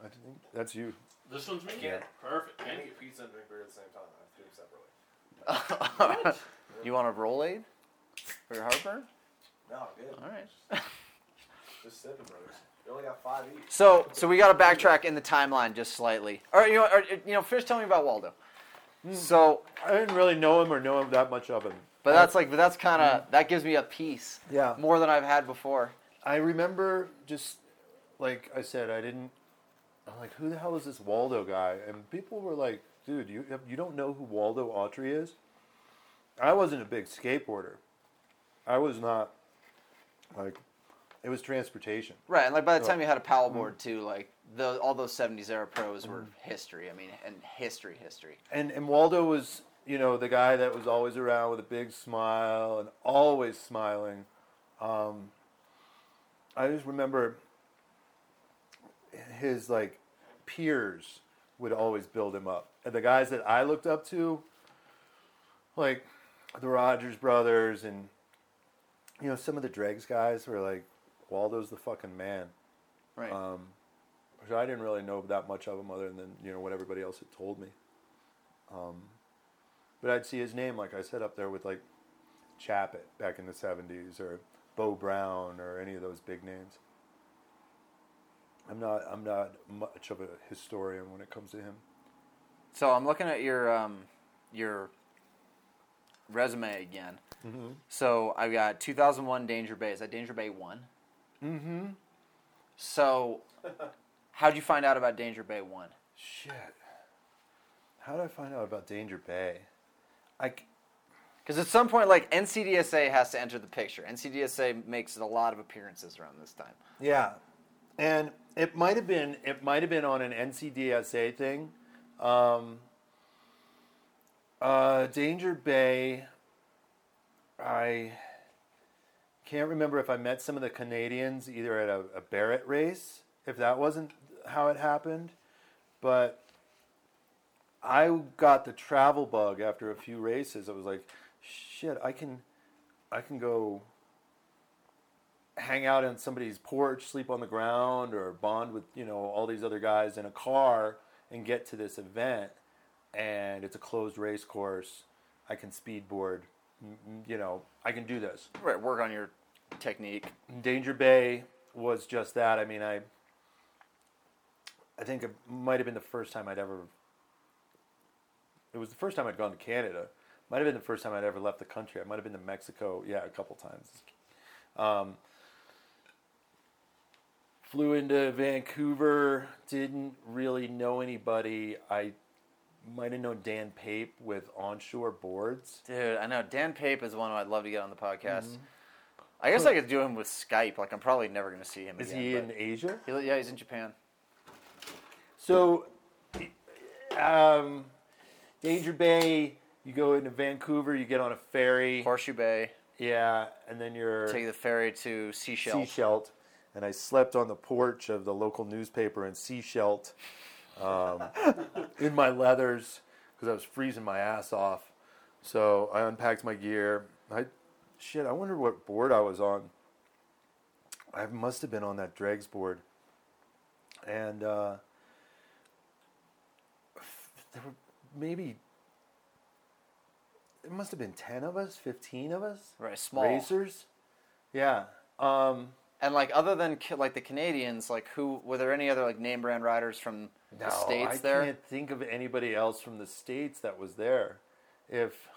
I think that's you. This one's me. Yeah. Perfect. Can you. get pizza and drink beer at the same time. I have to do them separately. you want a Rolaid for your heartburn? No, I'm good. All right. Just sipping, brothers. You only got five each. So, so we got to backtrack in the timeline just slightly. Or you know, or, you know, first tell me about Waldo. So, I didn't really know him or know him that much of him. but that's like, but that's kind of that gives me a piece Yeah. more than I've had before. I remember just like I said, I didn't. I'm like, who the hell is this Waldo guy? And people were like, dude, you you don't know who Waldo Autry is? I wasn't a big skateboarder. I was not. Like, it was transportation. Right, and like by the time you had a paddle board too, like the all those '70s era pros were history. I mean, and history, history. And and Waldo was, you know, the guy that was always around with a big smile and always smiling. Um, I just remember his like peers would always build him up, and the guys that I looked up to, like the Rogers brothers, and you know some of the Dregs guys were like, Waldo's the fucking man. Right. Um, which I didn't really know that much of him other than you know what everybody else had told me. Um, but I'd see his name, like I said, up there with like Chappett back in the '70s, or Bo Brown, or any of those big names. I'm not. I'm not much of a historian when it comes to him. so I'm looking at your um, your resume again. Mm-hmm. So I've got 2001 Danger Bay. Is that Danger Bay one? Mm-hmm. So, how'd you find out about Danger Bay one? Shit. How did I find out about Danger Bay? I. Because at some point, like NCDSA has to enter the picture. NCDSA makes a lot of appearances around this time. Yeah, and it might have been it might have been on an NCDSA thing. Um, uh, Danger Bay. I can't remember if I met some of the Canadians either at a, a Barrett race, if that wasn't how it happened, but I got the travel bug after a few races. I was like, shit, I can, I can go hang out on somebody's porch, sleep on the ground, or bond with you know all these other guys in a car and get to this event. And it's a closed race course. I can speedboard. You know, I can do this. Right, work on your technique. Danger Bay was just that. I mean, I I think it might have been the first time I'd ever. It was the first time I'd gone to Canada. Might have been the first time I'd ever left the country. I might have been to Mexico. Yeah, a couple times. Um, flew into Vancouver. Didn't really know anybody. I might have known Dan Pape with onshore boards. Dude, I know Dan Pape is one who I'd love to get on the podcast. Mm-hmm. I guess I could do him with Skype. Like I'm probably never going to see him Is again. he in Asia? He- yeah, he's in Japan. So, um, Danger Bay, you go into Vancouver, you get on a ferry. Horseshoe Bay. Yeah, and then you're Take the ferry to Sechelt. Sechelt. And I slept on the porch of the local newspaper in Sechelt um, in my leathers because I was freezing my ass off. So I unpacked my gear. I shit. I wonder what board I was on. I must have been on that dregs board, and uh, there were maybe it must have been ten of us, fifteen of us, Right, small. racers. Yeah. Um, And like other than like the Canadians, like who were there any other like name brand riders from the states I there? I can't think of anybody else from the states that was there. If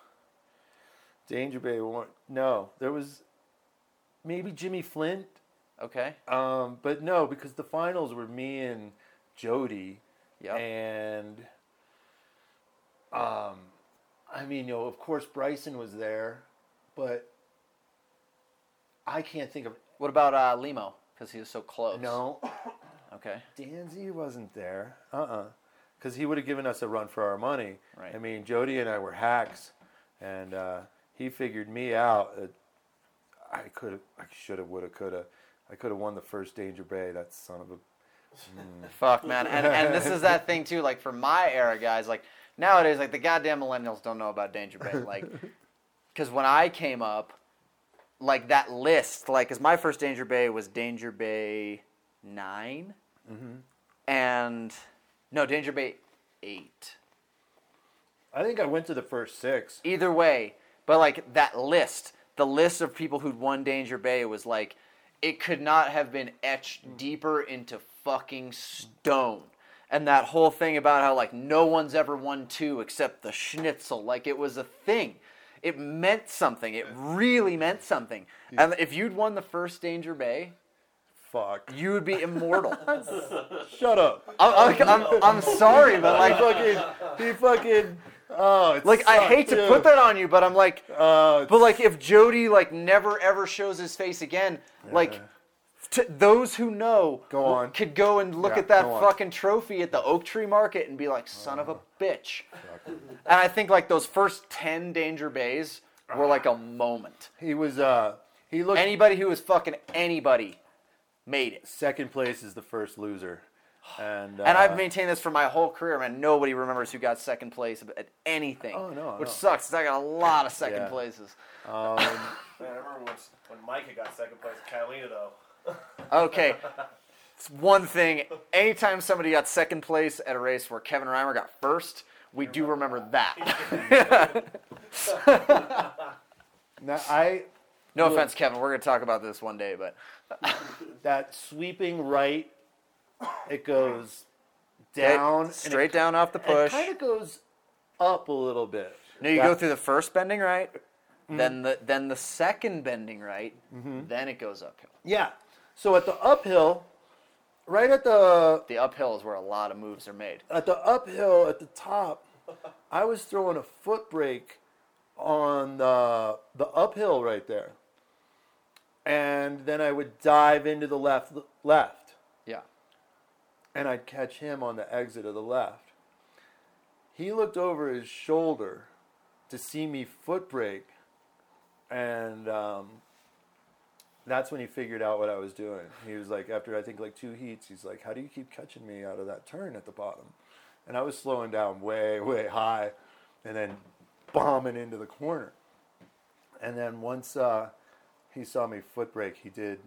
Danger Bay weren't, no, there was maybe Jimmy Flint, Okay. um, but no, because the finals were me and Jody, Yep. and um, I mean, you know, of course Bryson was there, but I can't think of What about uh, Limo? Because he was so close. no. Okay. Danzy wasn't there. Uh uh Because he would have given us a run for our money. Right. I mean, Jody and I were hacks, and uh, he figured me out. Uh, I could have, I should have, would have, could have. I could have won the first Danger Bay. That son of a. Fuck, man. And and this is that thing too. Like for my era, guys. Like nowadays, like the goddamn millennials don't know about Danger Bay. Like, because when I came up, like that list, like, because my first Danger Bay was Danger Bay 9 mm-hmm. and no Danger Bay eight. I think I went to the first six. Either way, but like that list, the list of people who'd won Danger Bay was like, it could not have been etched mm. deeper into fucking stone. And that whole thing about how like no one's ever won two except the schnitzel, like it was a thing. It meant something. It really meant something. And if you'd won the first Danger Bay, Fuck. you would be immortal. Shut up. I'm, I'm, I'm, I'm sorry, but He like, fucking. He fucking. Oh, like I hate to too. put that on you, but I'm like, it's- But like, if Jody like never ever shows his face again, like, to those who know, Go on. could go and look Yeah, at that fucking trophy at the Oak Tree Market and be like, "Son of a bitch." And I think like those first ten Danger Bays were like a moment. he was. Uh, he looked. Anybody who was fucking anybody made it. second place is the first loser, and uh, And I've maintained this for my whole career, man. Nobody remembers who got second place at anything. Oh, no, which no. sucks. 'cause I got a lot of second Yeah. places. Um, Man, I remember when, when Micah got second place at Catalina, though. Okay. It's one thing. Anytime somebody got second place at a race where Kevin Reimer got first, we do remember that. now I no Look. offense, Kevin. We're going to talk about this one day, but that sweeping right, it goes down and straight it, down off the push. It kind of goes up a little bit. No, you That- go through the first bending right, Mm-hmm. then the then the second bending right, then it goes uphill. Yeah. So at the uphill, right at the The uphill is where a lot of moves are made. at the uphill at the top, I was throwing a foot brake on the the uphill right there, and then I would dive into the left left. Yeah. and I'd catch him on the exit of the left. He looked over his shoulder to see me foot brake, and um, that's when he figured out what I was doing. He was like, after I think like two heats, he's like, "How do you keep catching me out of that turn at the bottom?" And I was slowing down way, way high, and then bombing into the corner. And then once uh, he saw me foot brake, he did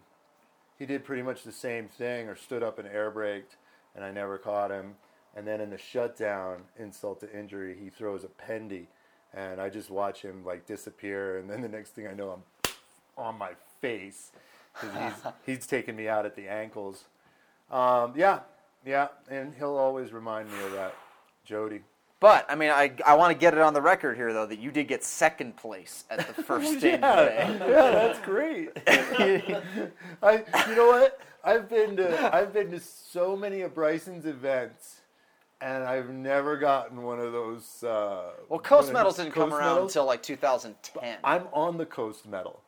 he did pretty much the same thing or stood up and air braked and I never caught him. And then in the shutdown, insult to injury, he throws a pendy and I just watch him like disappear and then the next thing I know I'm on my face because he's, he's taking me out at the ankles. Um, yeah, yeah, and he'll always remind me of that, Jody. But I mean, I I want to get it on the record here though that you did get second place at the first yeah, yeah, that's great. I, you know what? I've been to I've been to so many of Bryson's events, and I've never gotten one of those. Uh, Well, Coast medals didn't come around medals. until like 2010. I'm on the Coast medal.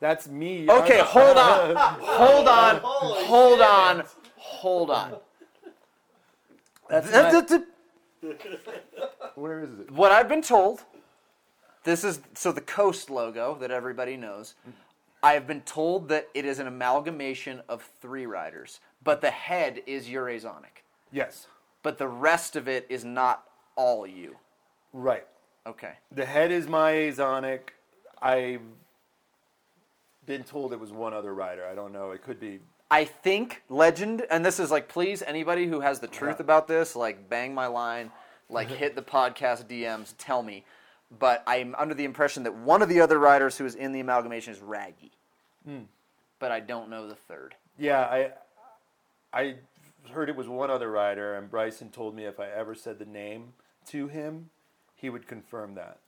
That's me. Okay, I'm- hold on, hold on, hold on, hold on. That's my, where is it? What I've been told, this is so the Coast logo that everybody knows. I have been told that it is an amalgamation of three riders, but the head is your Azonic, Yes. but the rest of it is not all you. Right. Okay. The head is my Azonic. I've been told it was one other rider. I don't know. It could be. I think legend, and this is like, please, anybody who has the truth Yeah. about this, like, bang my line, like, hit the podcast DMs, tell me. But I'm under the impression that one of the other riders who is in the amalgamation is Raggy. Hmm. But I don't know the third. Yeah, I I heard it was one other rider, and Bryson told me if I ever said the name to him, he would confirm that.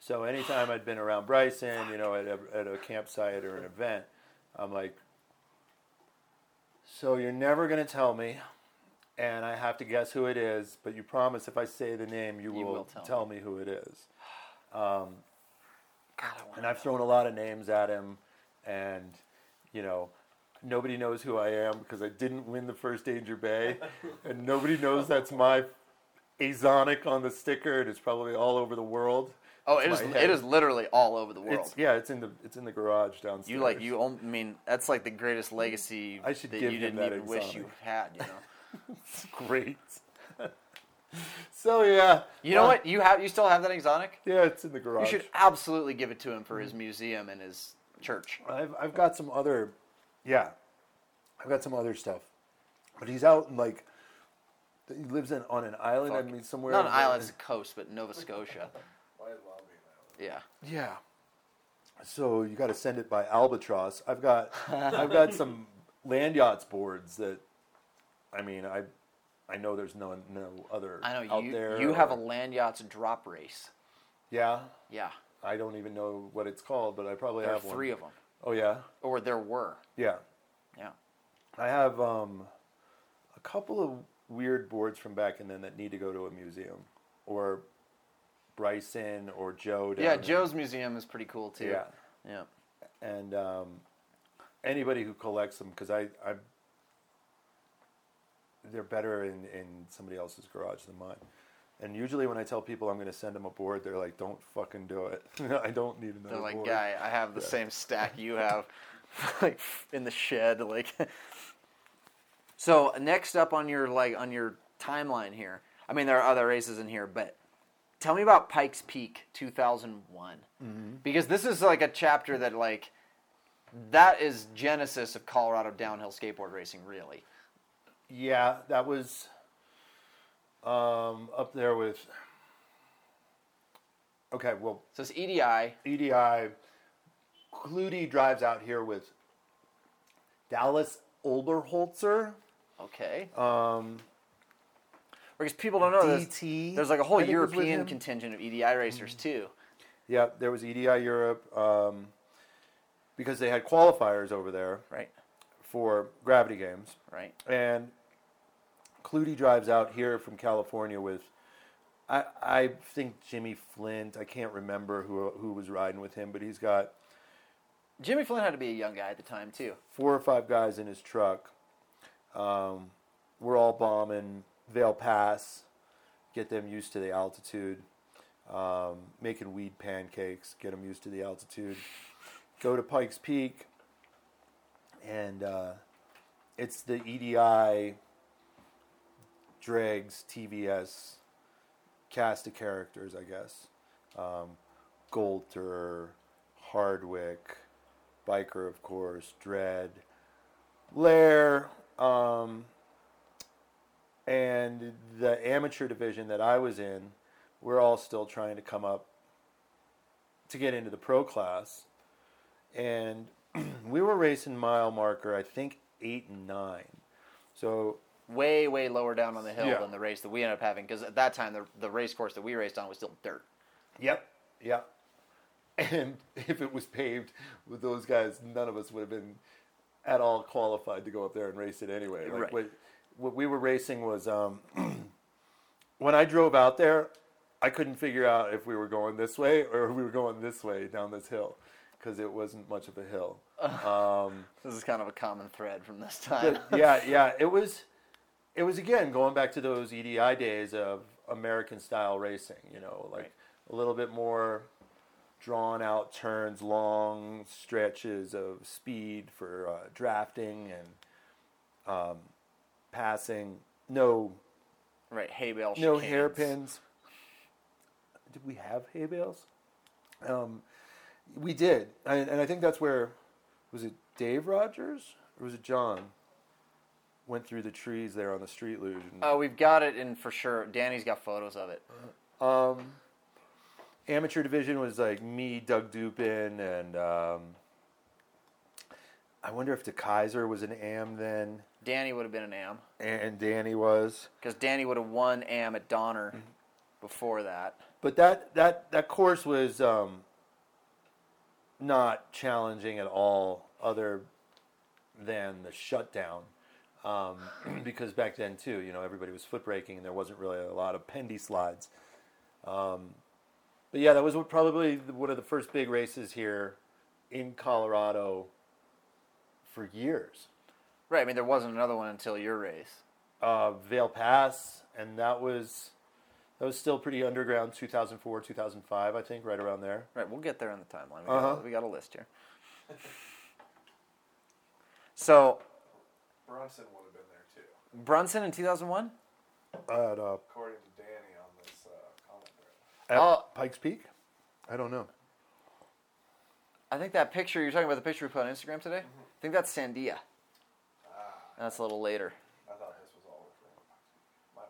So anytime I'd been around Bryson, you know, at a, at a campsite or an event, I'm like, so you're never gonna tell me, and I have to guess who it is, but you promise if I say the name, you, will, will tell tell, me. who it is. Um, God, I and I've thrown a lot of names at him, and you know, nobody knows who I am because I didn't win the first Danger Bay, and nobody knows that's my Azonic on the sticker. and It's probably all over the world. Oh, it is. head. is literally all over the world. It's yeah, it's in the it's in the garage downstairs. you like you. I mean, that's like the greatest legacy I should that give you didn't that even wish you had. You know. It's great. so yeah, You know uh, what? You have. You still have that Azonic. Yeah, it's in the garage. You should absolutely give it to him for his museum and his church. I've I've got some other, yeah, I've got some other stuff, but he's out in like, he lives in on an island. I mean somewhere. Not an island, it's a coast, but Nova Scotia. Why is Lobby now? Yeah. Yeah. So you got to send it by albatross. I've got I've got some Landyachtz boards that, I mean I, I know there's no no other I know out you. there. You have a Landyachtz drop race. yeah. Yeah. I don't even know what it's called, but I probably There are have one. three of them, Oh yeah, or there were. yeah. Yeah. I have um, a couple of weird boards from back in then that need to go to a museum, or Bryson or Joe. Yeah. Joe's museum is pretty cool too. Yeah. Yeah. and um, anybody who collects them because I, I they're better in, in somebody else's garage than mine. And usually when I tell people I'm going to send them a board, they're like, "Don't fucking do it. I don't need another They're like, board." guy, I have the Yeah. same stack you have, like in the shed. Like. So next up on your like on your timeline here, I mean there are other races in here, but tell me about Pikes Peak 2001 Mm-hmm. because this is like a chapter that like that is genesis of Colorado downhill skateboard racing, really. Yeah, that was um, up there with. Okay, well, So it's EDI. EDI. Clutie drives out here with Dallas Oberholzer. Okay. Um, Because people don't know this. DT. There's like a whole I think was with European contingent of EDI racers too. Yeah, there was EDI Europe um, because they had qualifiers over there Right. for gravity games, Right. and Clutie drives out here from California with. I, I think Jimmy Flint. I can't remember who who was riding with him, but he's got Jimmy Flynn had to be a young guy at the time too. four or five guys in his truck. Um, we're all bombing Vail Pass, get them used to the altitude, um, making weed pancakes, get them used to the altitude. Go to Pikes Peak, and uh, it's the EDI Dregs TVS cast of characters, I guess. Um, Golter, Hardwick, Biker, of course, Dread, Lair, um, and the amateur division that I was in, we're all still trying to come up to get into the pro class. And we were racing mile marker, I think eight and nine. So way way lower down on the hill Yeah. than the race that we ended up having because at that time the, the race course that we raced on was still dirt Yep. Yep. And if it was paved with those guys, none of us would have been at all qualified to go up there and race it anyway. Like Right. what, what we were racing was um, when I drove out there, I couldn't figure out if we were going this way or if we were going this way down this hill because it wasn't much of a hill. Um, this is kind of a common thread from this time but yeah, yeah, it was. It was again going back to those EDI days of American style racing. You know, like Right. a little bit more drawn out turns, long stretches of speed for uh, drafting and um, passing. No, right hay bale no chicanes. hairpins. did we have hay bales? Um, we did, and, and I think that's where was it Dave Rogers or was it John? Went through the trees there on the street luge. And, Oh, we've got it in for sure. Danny's got photos of it. Um, amateur division was like me, Doug Dupin, and um, I wonder if the Kaiser was an AM then, Danny would have been an AM and Danny was. because Danny would have won AM at Donner before that. But that that that course was um, not challenging at all, other than the shutdown. Um, because back then too, you know, everybody was foot braking, and there wasn't really a lot of pendy slides. Um, but yeah, that was probably one of the first big races here in Colorado for years. Right. I mean, there wasn't another one until your race. Uh, Vail Pass, and that was that was still pretty underground. 2004, 2005, I think, right around there. Right. We'll get there on the timeline. We, Uh-huh. got, we got a list here. So Brunson would have been there too, Brunson in 2001. At, uh, according to Danny on this uh, comment thread. at Oh. Pikes Peak, I don't know. I think that picture you're talking about the picture we put on Instagram today. I think that's Sandia. And that's a little later. I thought this was all over. My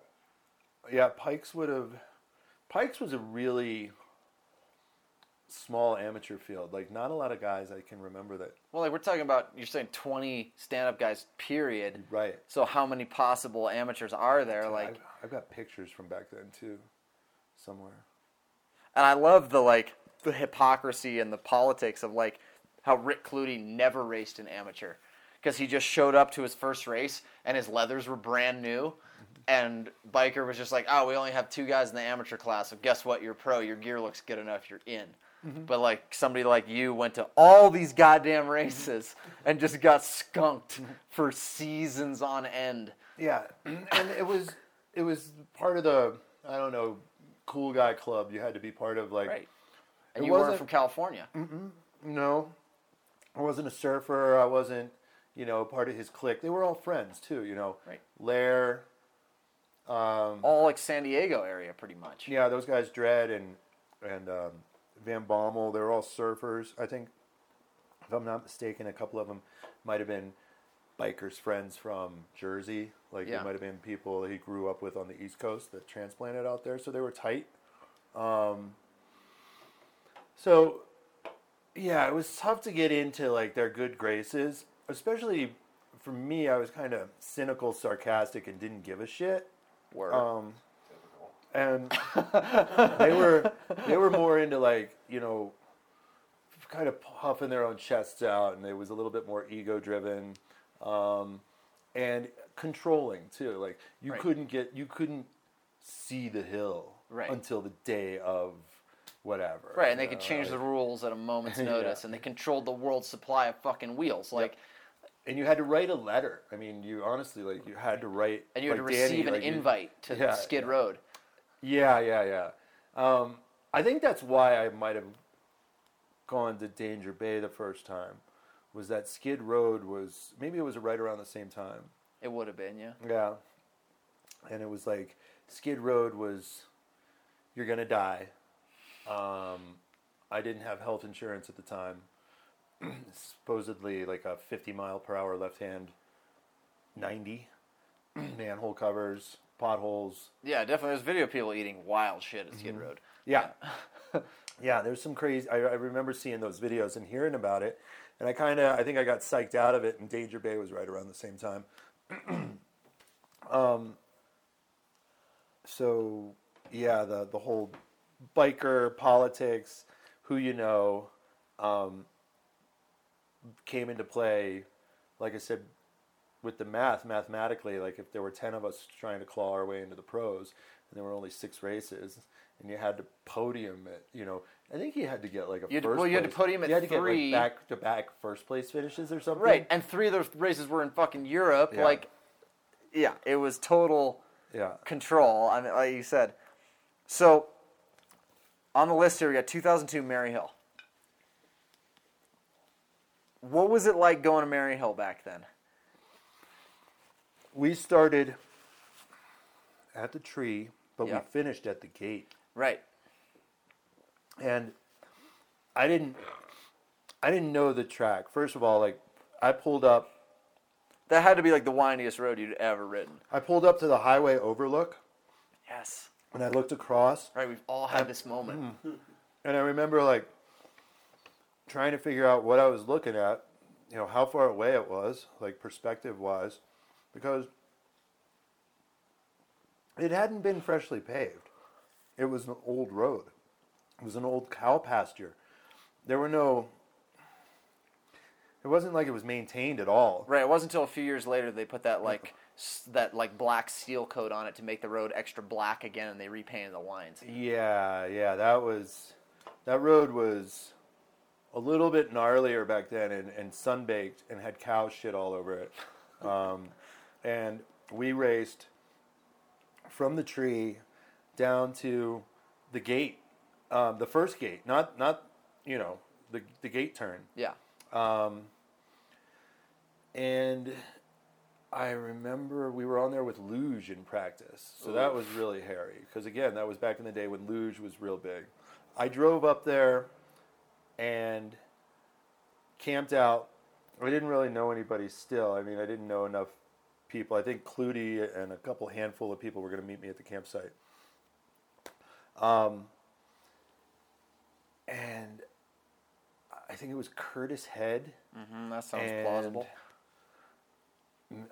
bad. Yeah, Pikes would have. Pikes was a really small amateur field. Like not a lot of guys I can remember that. Well, like we're talking about, you're saying 20 stand-up guys, period. Right. So how many possible amateurs are there? Like, I've, I've got pictures from back then too, somewhere. and I love the like the hypocrisy and the politics of like how Rick Clutie never raced an amateur because he just showed up to his first race and his leathers were brand new. And Biker was just like, oh, we only have two guys in the amateur class, so guess what? You're pro. Your gear looks good enough. You're in. Mm-hmm. But like somebody like you went to all these goddamn races and just got skunked mm-hmm. for seasons on end. Yeah, and it was it was part of the I don't know cool guy club. You had to be part of like Right. And you weren't from California. No, I wasn't a surfer. I wasn't, you know, part of his clique. They were all friends too. You know, Right. Lair. Um, All like San Diego area, pretty much. yeah, those guys, Dread and and um, Van Bommel. They were all surfers. I think, if I'm not mistaken, a couple of them might have been bikers' friends from Jersey. Like Yeah. they might have been people he grew up with on the East Coast that transplanted out there. So they were tight. Um, so yeah, it was tough to get into like their good graces, especially for me. I was kind of cynical, sarcastic, and didn't give a shit. Word. Um, and they were they were more into like you know, kind of puffing their own chests out, and it was a little bit more ego driven, um, and controlling too. Like you Right. couldn't get you couldn't see the hill Right. until the day of whatever. right, and they you could change like- the rules at a moment's Yeah. notice, and they controlled the world's supply of fucking wheels. Like, and you had to write a letter. I mean, you honestly like you had to write, and you had like to Danny, receive an like, you- invite to Yeah, Skid. Road. Yeah, yeah, yeah. Um, I think that's why I might have gone to Danger Bay the first time. Was that Skid Road was maybe it was right around the same time. It would have been, yeah. Yeah, and it was like Skid Road was you're gonna die. Um, I didn't have health insurance at the time. Supposedly like a 50 mile per hour left hand, 90 manhole covers, potholes. Yeah, definitely. There's video people eating wild shit at Skid Road. Yeah. yeah, there's some crazy. I, I remember seeing those videos and hearing about it, and I kind of, I think I got psyched out of it. And Danger Bay was right around the same time. um. So, yeah, the the whole biker politics, who you know, um, came into play. Like I said, with the math, mathematically, like if there were 10 of us trying to claw our way into the pros and there were only six races and you had to podium it, you know, I think you had to get like a You had to- first well, you had to place- podium at you had to three. get like back to back first place finishes or something. Right, and three of those races were in fucking Europe. Yeah. Like, yeah, it was total Yeah. control. I mean, like you said. So, on the list here, we got 2002 Maryhill. What was it like going to Maryhill back then? We started at the tree, but Yeah. we finished at the gate. Right. and I didn't I didn't know the track. First of all, like I pulled up That had to be like the windiest road you'd ever ridden. I pulled up to the highway overlook Yes. and I looked across Right, we've all had this moment. Mm-hmm. and I remember like trying to figure out what I was looking at, you know, how far away it was, like perspective wise, because it hadn't been freshly paved. It was an old road. It was an old cow pasture. There were no it wasn't like it was maintained at all. Right, it wasn't until a few years later they put that like that like black steel coat on it to make the road extra black again, and they repainted the lines. Yeah, yeah, that was that road was a little bit gnarlier back then and, and sunbaked and had cow shit all over it. Um, and we raced from the tree down to the gate, um, the first gate, not not you know the the gate turn. Yeah, Um, and I remember we were on there with luge in practice, so that was really hairy. Because again, that was back in the day when luge was real big. I drove up there and camped out. I didn't really know anybody still. I mean, I didn't know enough people. I think Clutie and a couple handful of people were going to meet me at the campsite. Um, and I think it was Curtis Head. hmm that sounds plausible.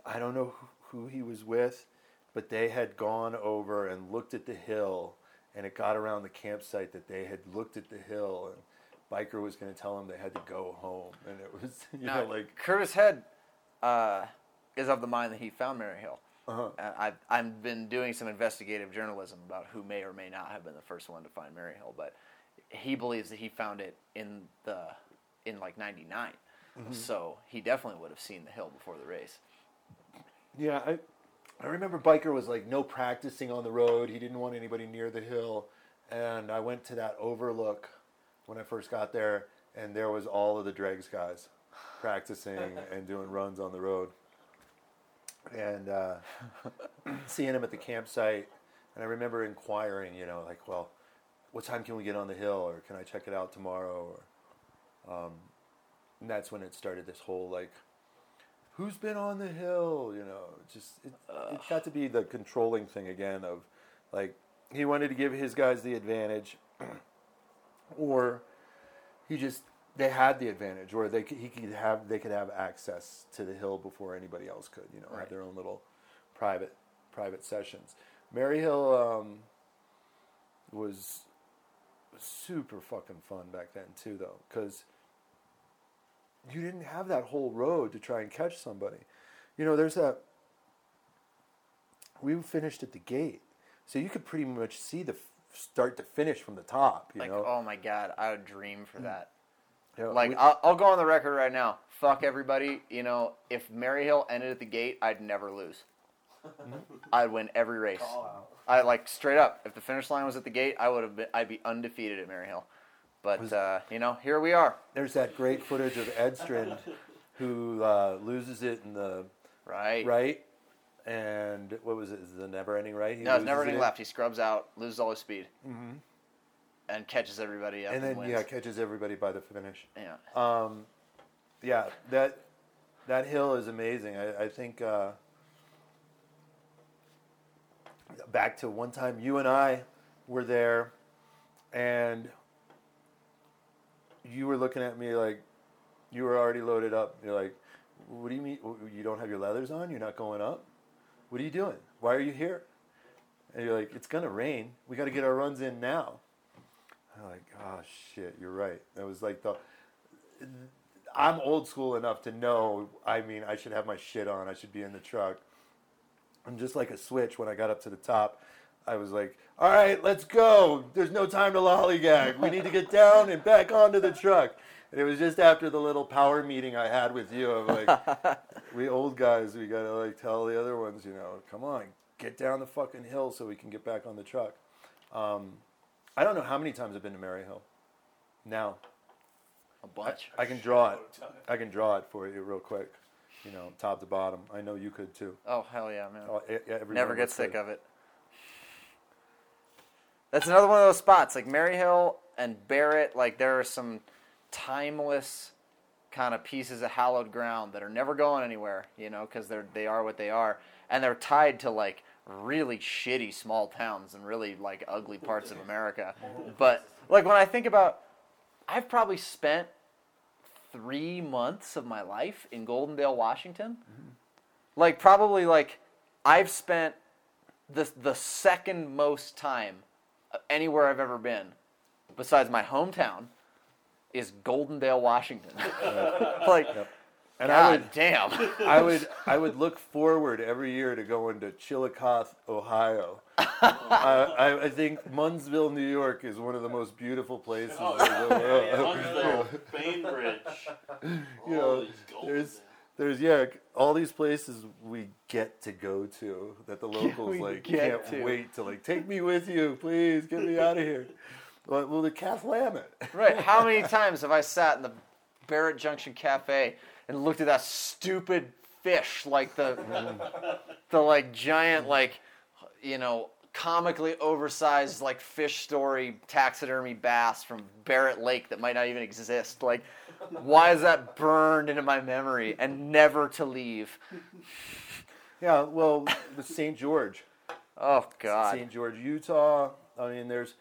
I don't know who who he was with, but they had gone over and looked at the hill, and it got around the campsite that they had looked at the hill, and biker was going to tell them they had to go home, and it was you Now, know like Curtis Head uh, is of the mind that he found Maryhill. uh-huh. And I've, I've been doing some investigative journalism about who may or may not have been the first one to find Maryhill, but he believes that he found it in the in like '99. So he definitely would have seen the hill before the race. Yeah, I, I remember Biker was like no practicing on the road. He didn't want anybody near the hill, and I went to that overlook when I first got there, and there was all of the dregs guys practicing and doing runs on the road, and uh, seeing him at the campsite. And I remember inquiring, you know, like, well, what time can we get on the hill, or can I check it out tomorrow, or, um, and that's when it started. This whole like who's been on the hill you know just it, it got to be the controlling thing again of like he wanted to give his guys the advantage or he just they had the advantage or they could, he could have they could have access to the hill before anybody else could you know Right. have their own little private private sessions mary hill um, was super fucking fun back then too though because you didn't have that whole road to try and catch somebody. You know, there's that. We finished at the gate, so you could pretty much see the start to finish from the top. You Like, know, oh my god, I would dream for that. You know, Like, we- I'll, I'll go on the record right now. Fuck everybody. You know, if Maryhill ended at the gate, I'd never lose. I'd win every race. I like straight up. If the finish line was at the gate, I would have been. I'd be undefeated at Maryhill. But uh, you know, here we are. there's that great footage of Edstrand who uh, loses it in the Right. right, and what was it? Is it the never-ending right? He No, it's never ending in, left. He scrubs out, loses all his speed, and catches everybody up. and And, then wins. yeah, catches everybody by the finish. yeah. Um, yeah, that that hill is amazing. I, I think uh, back to one time you and I were there, and you were looking at me like you were already loaded up. You're like, "What do you mean? You don't have your leathers on? You're not going up? What are you doing? Why are you here?" And you're like, "It's gonna rain. We got to get our runs in now." I'm like, "Oh shit, you're right." That was like the I'm old school enough to know. I mean, I should have my shit on. I should be in the truck. And just like a switch, when I got up to the top, I was like, "All right, let's go. There's no time to lollygag. We need to get down and back onto the truck." And it was just after the little power meeting I had with you. of like, we old guys, we gotta like tell the other ones, you know, come on, get down the fucking hill so we can get back on the truck. Um, I don't know how many times I've been to Maryhill. Now, A bunch. I can draw it. I can draw it for you real quick. You know, top to bottom. I know you could too. oh hell yeah, man. Oh, e- Never get sick say. of it. That's another one of those spots. Like Maryhill and Barrett, like there are some timeless kind of pieces of hallowed ground that are never going anywhere, you know, because they're they are what they are, and they're tied to like really shitty small towns and really like ugly parts of America. But like when I think about, I've probably spent three months of my life in Goldendale, Washington. Like probably like I've spent the the second most time anywhere I've ever been, besides my hometown, is Goldendale, Washington. like, And I would, damn. I would, I would look forward every year to going to Chillicothe, Ohio. uh, I, I think Munnsville, New York, is one of the most beautiful places. Oh, in the world. Huntsville, Bainbridge. You all know, these there's, there's yeah, all these places we get to go to that the locals we like can't to. wait to like take me with you, please get me out of here. Well, well the Calf Lammet. right. How many times have I sat in the Barrett Junction Cafe and looked at that stupid fish, like the, the like giant, like, you know, comically oversized like fish story taxidermy bass from Barrett Lake that might not even exist. Like, why is that burned into my memory and never to leave? Yeah, well, the St. George. Oh God. St. George, Utah. I mean, there's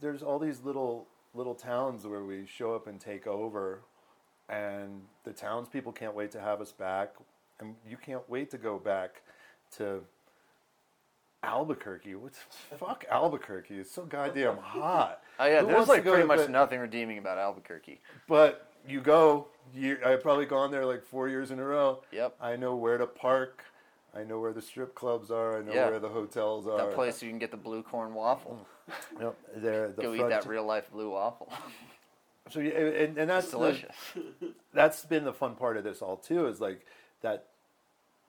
there's all these little little towns where we show up and take over, and the townspeople can't wait to have us back, and you can't wait to go back to Albuquerque. What's fuck Albuquerque? It's so goddamn hot. Oh yeah, Who there's like pretty much the- nothing redeeming about Albuquerque. But you go. You, I've probably gone there like four years in a row. Yep. I know where to park. I know where the strip clubs are. I know Yeah. where the hotels are. That place you can get the blue corn waffle. Mm. Yep, there. The Go eat that real life blue waffle. So yeah, and, and that's It's the- delicious. that's been the fun part of this all too is like that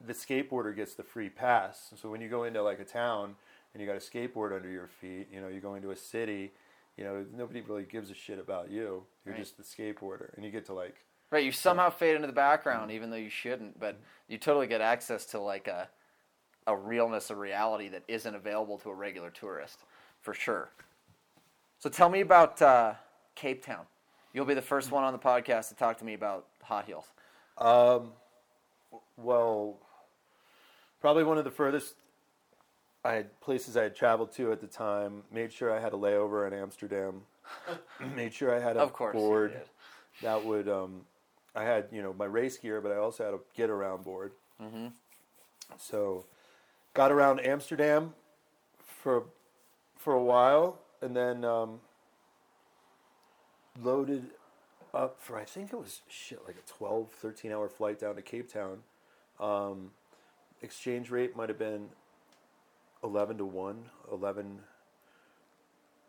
the skateboarder gets the free pass. So when you go into like a town and you got a skateboard under your feet, you know, you go into a city, you know, nobody really gives a shit about you. You're Right. just the skateboarder, and you get to like Right, you somehow fade into the background mm-hmm. even though you shouldn't, but you totally get access to like a a realness, a reality that isn't available to a regular tourist, for sure. So tell me about uh, Cape Town. You'll be the first one on the podcast to talk to me about hot heels. Um, well, probably one of the furthest I had places I had traveled to at the time. Made sure I had a layover in Amsterdam. made sure I had a board that would. Um, I had you know my race gear, but I also had a get around board. Mm-hmm. So, got around Amsterdam for for a while, and then um, loaded up for I think it was shit like a 12, 13 hour flight down to Cape Town. Um, exchange rate might have been eleven to one, eleven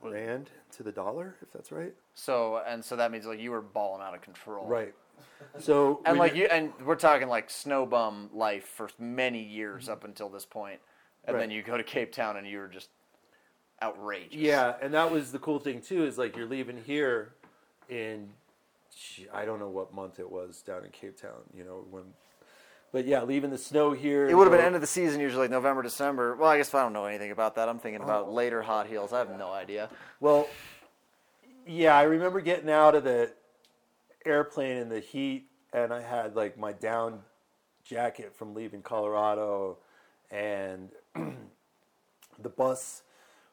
rand to the dollar, if that's right. So and so that means like you were balling out of control. Right. So And like you and we're talking like snow bum life for many years up until this point. And then you go to Cape Town and you were just outrageous. Yeah, and that was the cool thing too. Is like you're leaving here in I don't know what month it was down in Cape Town. You know when, but yeah, leaving the snow here. It would have been end of the season usually November, December. Well, I guess I don't know anything about that. I'm thinking about Oh. later hot heels. I have no idea. Well, yeah, I remember getting out of the airplane in the heat, and I had like my down jacket from leaving Colorado, and the bus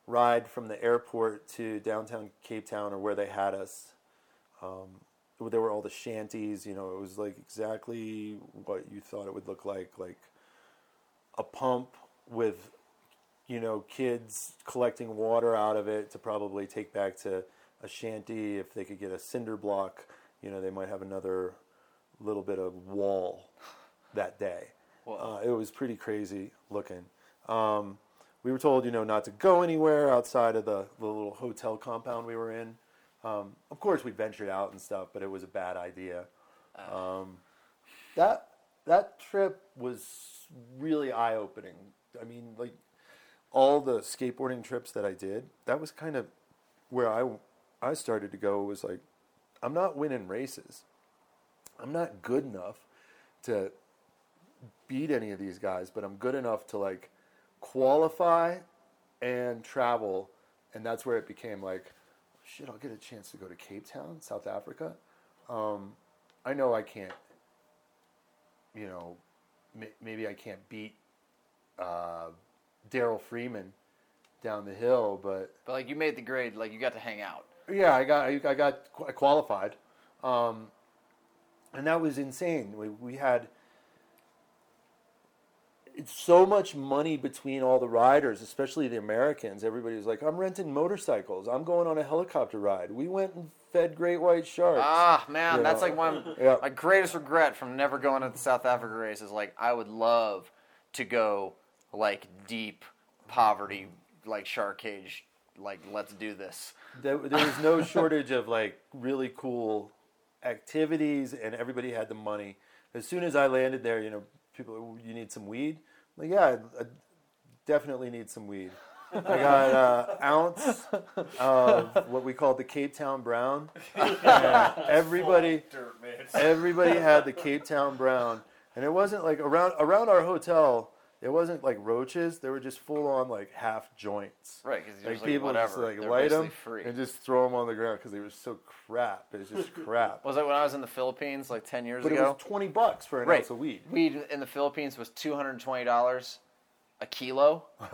ride from the airport to downtown Cape Town, or where they had us. Um, there were all the shanties. You know, it was like exactly what you thought it would look like, like a pump with you know, kids collecting water out of it to probably take back to a shanty. If they could get a cinder block, you know, they might have another little bit of wall that day. Uh, it was pretty crazy looking. Um, we were told, you know, not to go anywhere outside of the, the little hotel compound we were in. Um, of course, we ventured out and stuff, but it was a bad idea. Um, that that trip was really eye opening. I mean, like all the skateboarding trips that I did, that was kind of where I I started to go was like I'm not winning races. I'm not good enough to beat any of these guys, but I'm good enough to like qualify and travel and that's where it became like shit, I'll get a chance to go to Cape Town, South Africa. Um, I know I can't, you know, may, maybe I can't beat uh, Daryl Freeman down the hill, but But like you made the grade, like you got to hang out. yeah, I got I, I got I qualified, um, and that was insane. We we had it's so much money between all the riders, especially the Americans. Everybody was like, "I'm renting motorcycles. I'm going on a helicopter ride." We went and fed great white sharks. Ah, man, You that's know. like one Yeah. my greatest regret from never going to the South Africa race is like I would love to go like deep poverty, like shark cage, like let's do this. there, there was no shortage of like really cool activities, and everybody had the money. As soon as I landed there, you know, people, "Oh, you need some weed. I'm like, yeah, I, I definitely need some weed. I got an ounce of what we call the Cape Town Brown. And everybody, everybody had the Cape Town Brown, and it wasn't like around around our hotel. It wasn't like roaches. They were just full on like half joints. Right, because Like like, people whatever. just like They're light them free. and just throw them on the ground because they were so crap. It was just crap. was that when I was in the Philippines like ten years ago? but it was twenty bucks for an Right. ounce of weed. Weed in the Philippines was two hundred and twenty dollars a kilo.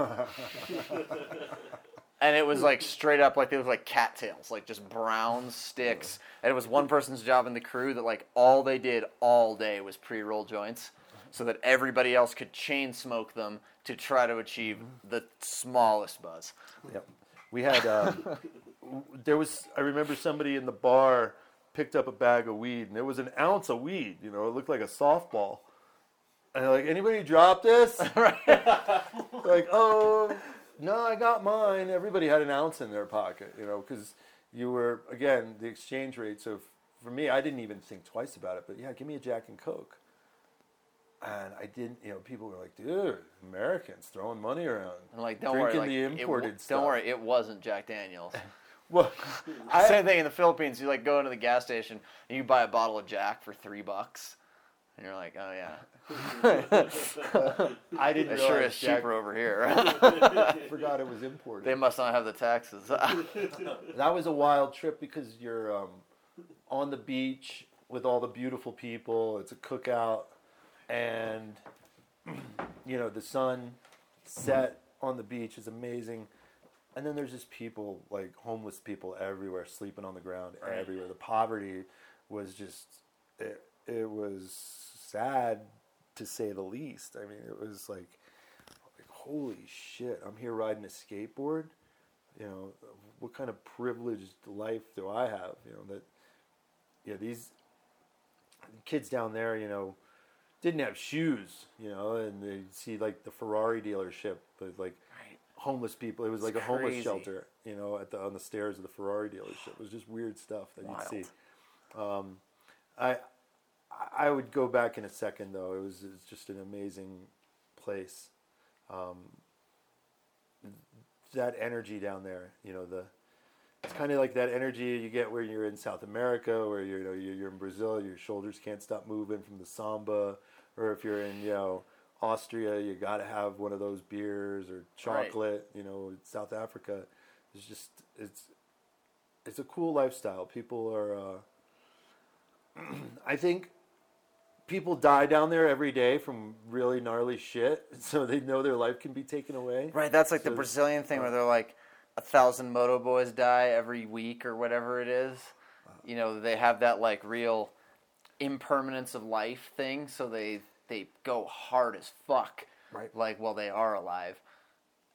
and it was like straight up like they was like cattails, like just brown sticks. And it was one person's job in the crew that like all they did all day was pre-roll joints, so that everybody else could chain smoke them to try to achieve the smallest buzz. Yep. We had um, there was I remember somebody in the bar picked up a bag of weed and there was an ounce of weed. You know, it looked like a softball. And like, anybody drop this? like, oh no, I got mine. Everybody had an ounce in their pocket. You know, because you were again the exchange rate. So for me, I didn't even think twice about it. But yeah, give me a Jack and Coke. And I didn't, you know, people were like, dude, Americans throwing money around. And like, don't Drinking worry, like, the it imported w- stuff. Don't worry, it wasn't Jack Daniels. Well, I, Same thing in the Philippines. You like go into the gas station and you buy a bottle of Jack for three bucks, and you're like, oh yeah, I didn't it sure realize is Jack- cheaper over here. forgot it was imported. they must not have the taxes. that was a wild trip because you're um, on the beach with all the beautiful people. It's a cookout, and you know the sun set on the beach is amazing. And then there's just people like homeless people everywhere, sleeping on the ground Right. everywhere. The poverty was just it, it was sad to say the least. I mean, it was like, like holy shit! I'm here riding a skateboard you know, what kind of privileged life do I have? You know, that, yeah, these kids down there, you know, didn't have shoes, you know, and they see like the Ferrari dealership, but like Right. homeless people. It was like It's a homeless shelter, you know, at the on the stairs of the Ferrari dealership. It was just weird stuff that Wild. you'd see. Um, I I would go back in a second though. It was, it was just an amazing place. Um, that energy down there, you know, the it's kind of like that energy you get where you're in South America, where you're, you know, you're, you're in Brazil, your shoulders can't stop moving from the samba, or if you're in, you know, Austria, you got to have one of those beers or Right. chocolate. You know, South Africa, it's just it's it's a cool lifestyle. People are, uh, I think, people die down there every day from really gnarly shit, so they know their life can be taken away. right. That's like the Brazilian thing where they're like, a thousand moto boys die every week or whatever it is. You know, they have that like real impermanence of life thing, so they they go hard as fuck. Right. Like while they are alive.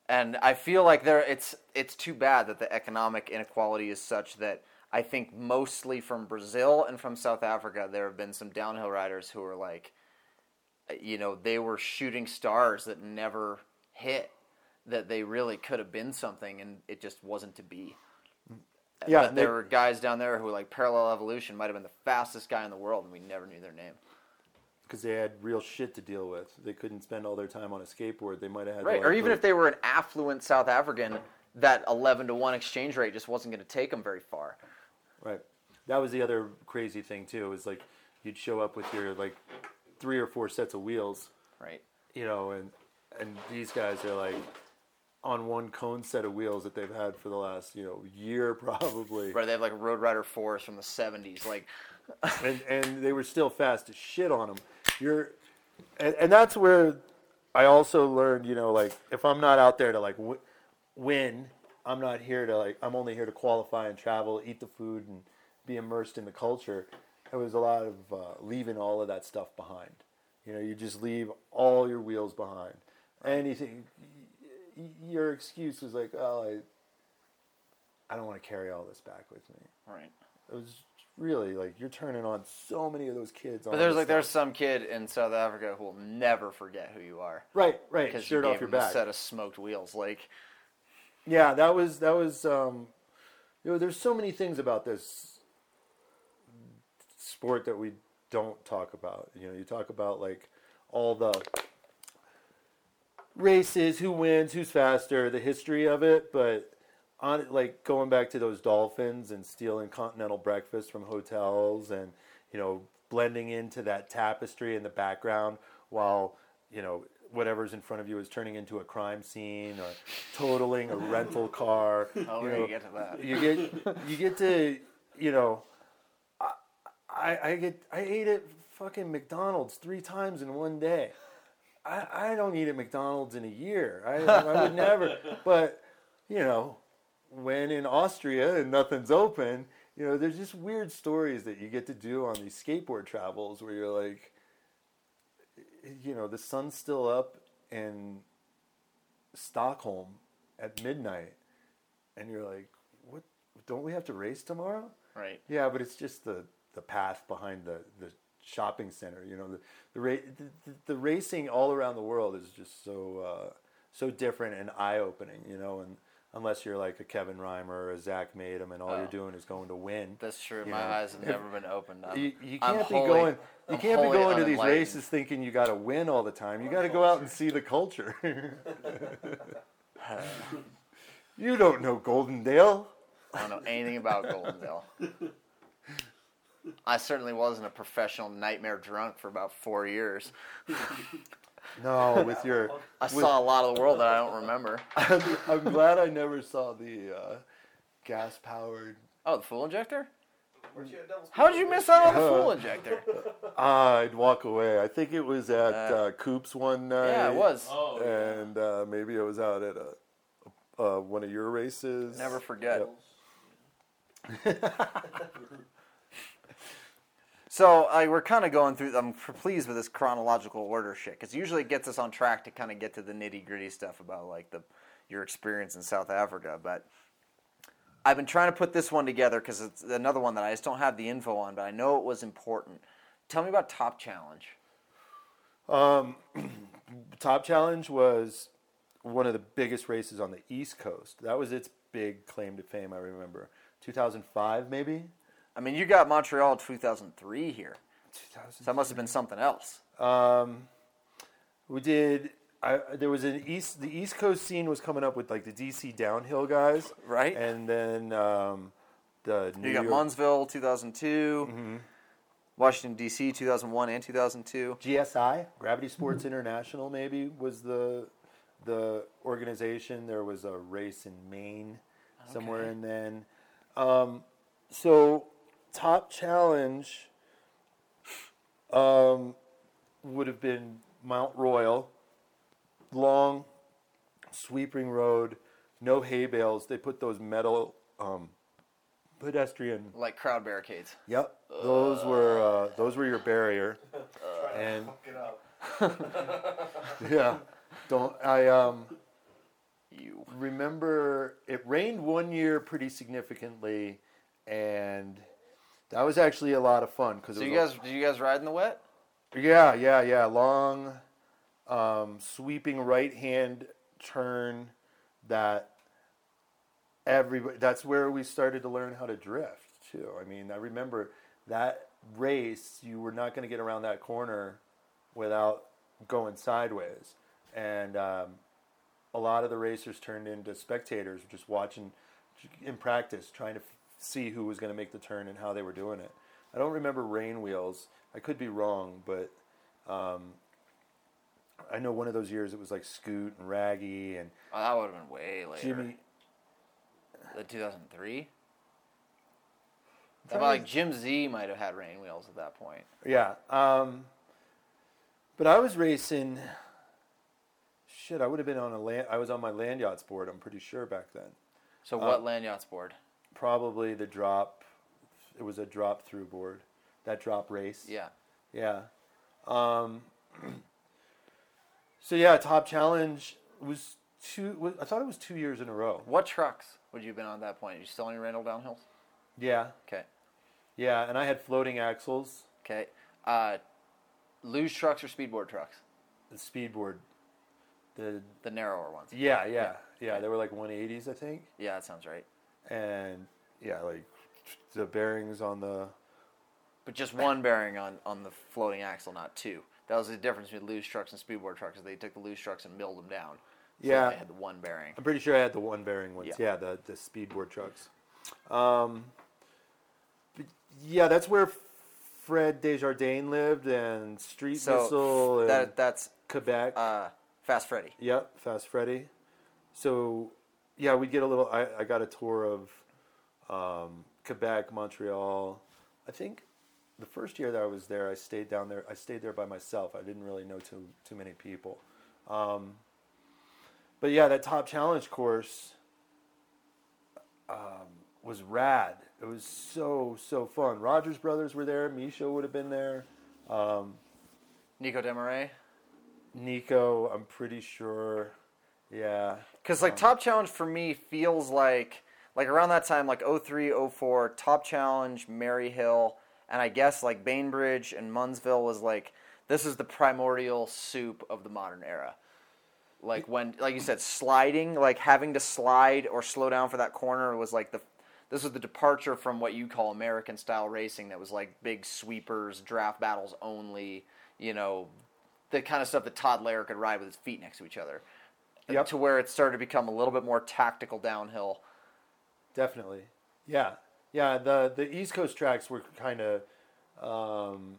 And I feel like there it's it's too bad that the economic inequality is such that I think mostly from Brazil and from South Africa there have been some downhill riders who are like you know, they were shooting stars that never hit that they really could have been something and it just wasn't to be. Yeah, But there they- were guys down there who like parallel evolution might have been the fastest guy in the world and we never knew their name. because they had real shit to deal with. They couldn't spend all their time on a skateboard. They might have had Right, or even if they were an affluent South African, that 11 to 1 exchange rate just wasn't going to take them very far. right. That was the other crazy thing too. Is like you'd show up with your like three or four sets of wheels, Right. you know, and and these guys are like, on one cone set of wheels that they've had for the last you know year probably, Right, they have like a Road Rider fours from the '70s. Like, and and they were still fast as shit on them. You're, and, and that's where I also learned, you know, like if I'm not out there to like w- win, I'm not here to like I'm only here to qualify and travel, eat the food, and be immersed in the culture. It was a lot of uh, leaving all of that stuff behind. You know, you just leave all your wheels behind. Anything, your excuse was like, oh, I, I don't want to carry all this back with me. right. It was really like you're turning on so many of those kids. But there's like there's some kid in South Africa who will never forget who you are right, right, because shirt you off gave your him a set of smoked wheels. Like, Yeah, that was that was. Um, you know, there's so many things about this sport that we don't talk about. You know, you talk about like all the races, who wins, who's faster, the history of it, but on like going back to those dolphins and stealing continental breakfast from hotels and you know blending into that tapestry in the background while you know whatever's in front of you is turning into a crime scene or totaling a rental car oh, you know, gonna get to that. you get you get to you know I, I I get I ate at fucking McDonald's three times in one day. I, I don't eat at McDonald's in a year. I, I would never. But you know, when in Austria and nothing's open, you know, there's just weird stories that you get to do on these skateboard travels where you're like, you know, the sun's still up in Stockholm at midnight, and you're like, what? Don't we have to race tomorrow? Right. Yeah, but it's just the, the path behind the, the shopping center. You know, the the, ra- the the racing all around the world is just so uh, so different and eye opening. You know, and unless you're like a Kevin Reimer or a Zak Maytum, and all Oh. you're doing is going to win. That's true. My know, eyes have never been opened. I'm, You, you can't be going. You I'm can't be going to these races thinking you got to win all the time. You got to go out and see the culture. you don't know Goldendale. I don't know anything about Goldendale. I certainly wasn't a professional nightmare drunk for about four years. No, with your. I with- saw a lot of the world that I don't remember. I'm, I'm glad I never saw the uh, gas powered. Oh, the fuel injector? Weren't you at Devil's How did you miss out on the fuel injector? I'd walk away. I think it was at Uh, uh, Coops one night. Yeah, it was. Oh, yeah. And uh, maybe I was out at a, uh, one of your races. Never forget. So I we're kind of going through. I'm pleased with this chronological order shit because usually it gets us on track to kind of get to the nitty gritty stuff about like the your experience in South Africa. But I've been trying to put this one together because it's another one that I just don't have the info on, but I know it was important. Tell me about Top Challenge. Um, Top Challenge was one of the biggest races on the East Coast. That was its big claim to fame. I remember 2005, maybe. I mean, you got Montreal 2003 here, 2000. so that must have been something else. Um, we did. I, there was an east. The East Coast scene was coming up with like the DC downhill guys, Right. And then um, the New You got York Munnsville 2002, Mm-hmm. Washington D.C. 2001 and 2002. GSI, Gravity Sports International, maybe was the the organization. There was a race in Maine somewhere, Okay. and then um, so Top Challenge um, would have been Mount Royal, long sweeping road, no hay bales. They put those metal um, pedestrian Like crowd barricades. Yep, those were uh, those were your barrier, and Fuck it up. yeah, don't I um You. remember it rained one year pretty significantly, and that was actually a lot of fun because So you guys, did you guys ride in the wet? yeah yeah yeah long, um, sweeping right hand turn that everybody that's where we started to learn how to drift too. I mean I remember that race you were not going to get around that corner without going sideways, and um, a lot of the racers turned into spectators, just watching in practice, trying to see who was going to make the turn and how they were doing it. I don't remember rain wheels. I could be wrong, but um, I know one of those years it was like Scoot and Raggy and Oh, that would have been way later. Jimmy. The 2003. trying About like Jim Z might have had rain wheels at that point. Yeah. Um, but I was racing. Shit, I would have been on a land. I was on my Landyachtz board. I'm pretty sure back then. So Uh, what Landyachtz board? Probably the drop. It was a drop through board. That drop race. Yeah. Yeah. Um, so yeah, top challenge was two. was- I thought it was two years in a row. What trucks would you have been on at that point? Are you still on your Randal downhills? Yeah. Okay. Yeah, and I had floating axles. Okay. Uh, luge trucks or speedboard trucks? The speedboard. The The narrower ones. yeah yeah yeah. They were like 180s, I think. Yeah, that sounds right. And yeah, like the bearings on the But just one bearing on, on the floating axle, not two. That was the difference between luge trucks and speedboard trucks. Is they took the luge trucks and milled them down. So Yeah. They had the one bearing. I'm pretty sure I had the one bearing ones. Yeah. Yeah, the the speedboard trucks. Um, yeah, that's where Fred Desjardins lived and Street So Missile and that's Quebec. uh, Fast Freddy. Yep, Fast Freddy. So, yeah, we get a little. I, I got a tour of um, Quebec, Montreal. I think the first year that I was there, I stayed down there. I stayed there by myself. I didn't really know too too many people. Um, but yeah, that top challenge course um, was rad. It was so so fun. Rogers Brothers were there. Mischo would have been there. Um, Nico Demaray. Nico, I'm pretty sure. Yeah. Because like oh. Top Challenge for me feels like like around that time, like 03, 04, Top Challenge, Maryhill, and I guess like Bainbridge and Munnsville was like this is the primordial soup of the modern era. Like when, like you said, sliding, like having to slide or slow down for that corner was like the. This was the departure from what you call American style racing. That was like big sweepers, draft battles only. You know, the kind of stuff that Todd Lair could ride with his feet next to each other Yep. to where it started to become a little bit more tactical downhill. Definitely. Yeah. Yeah. The the East Coast tracks were kind of. Um,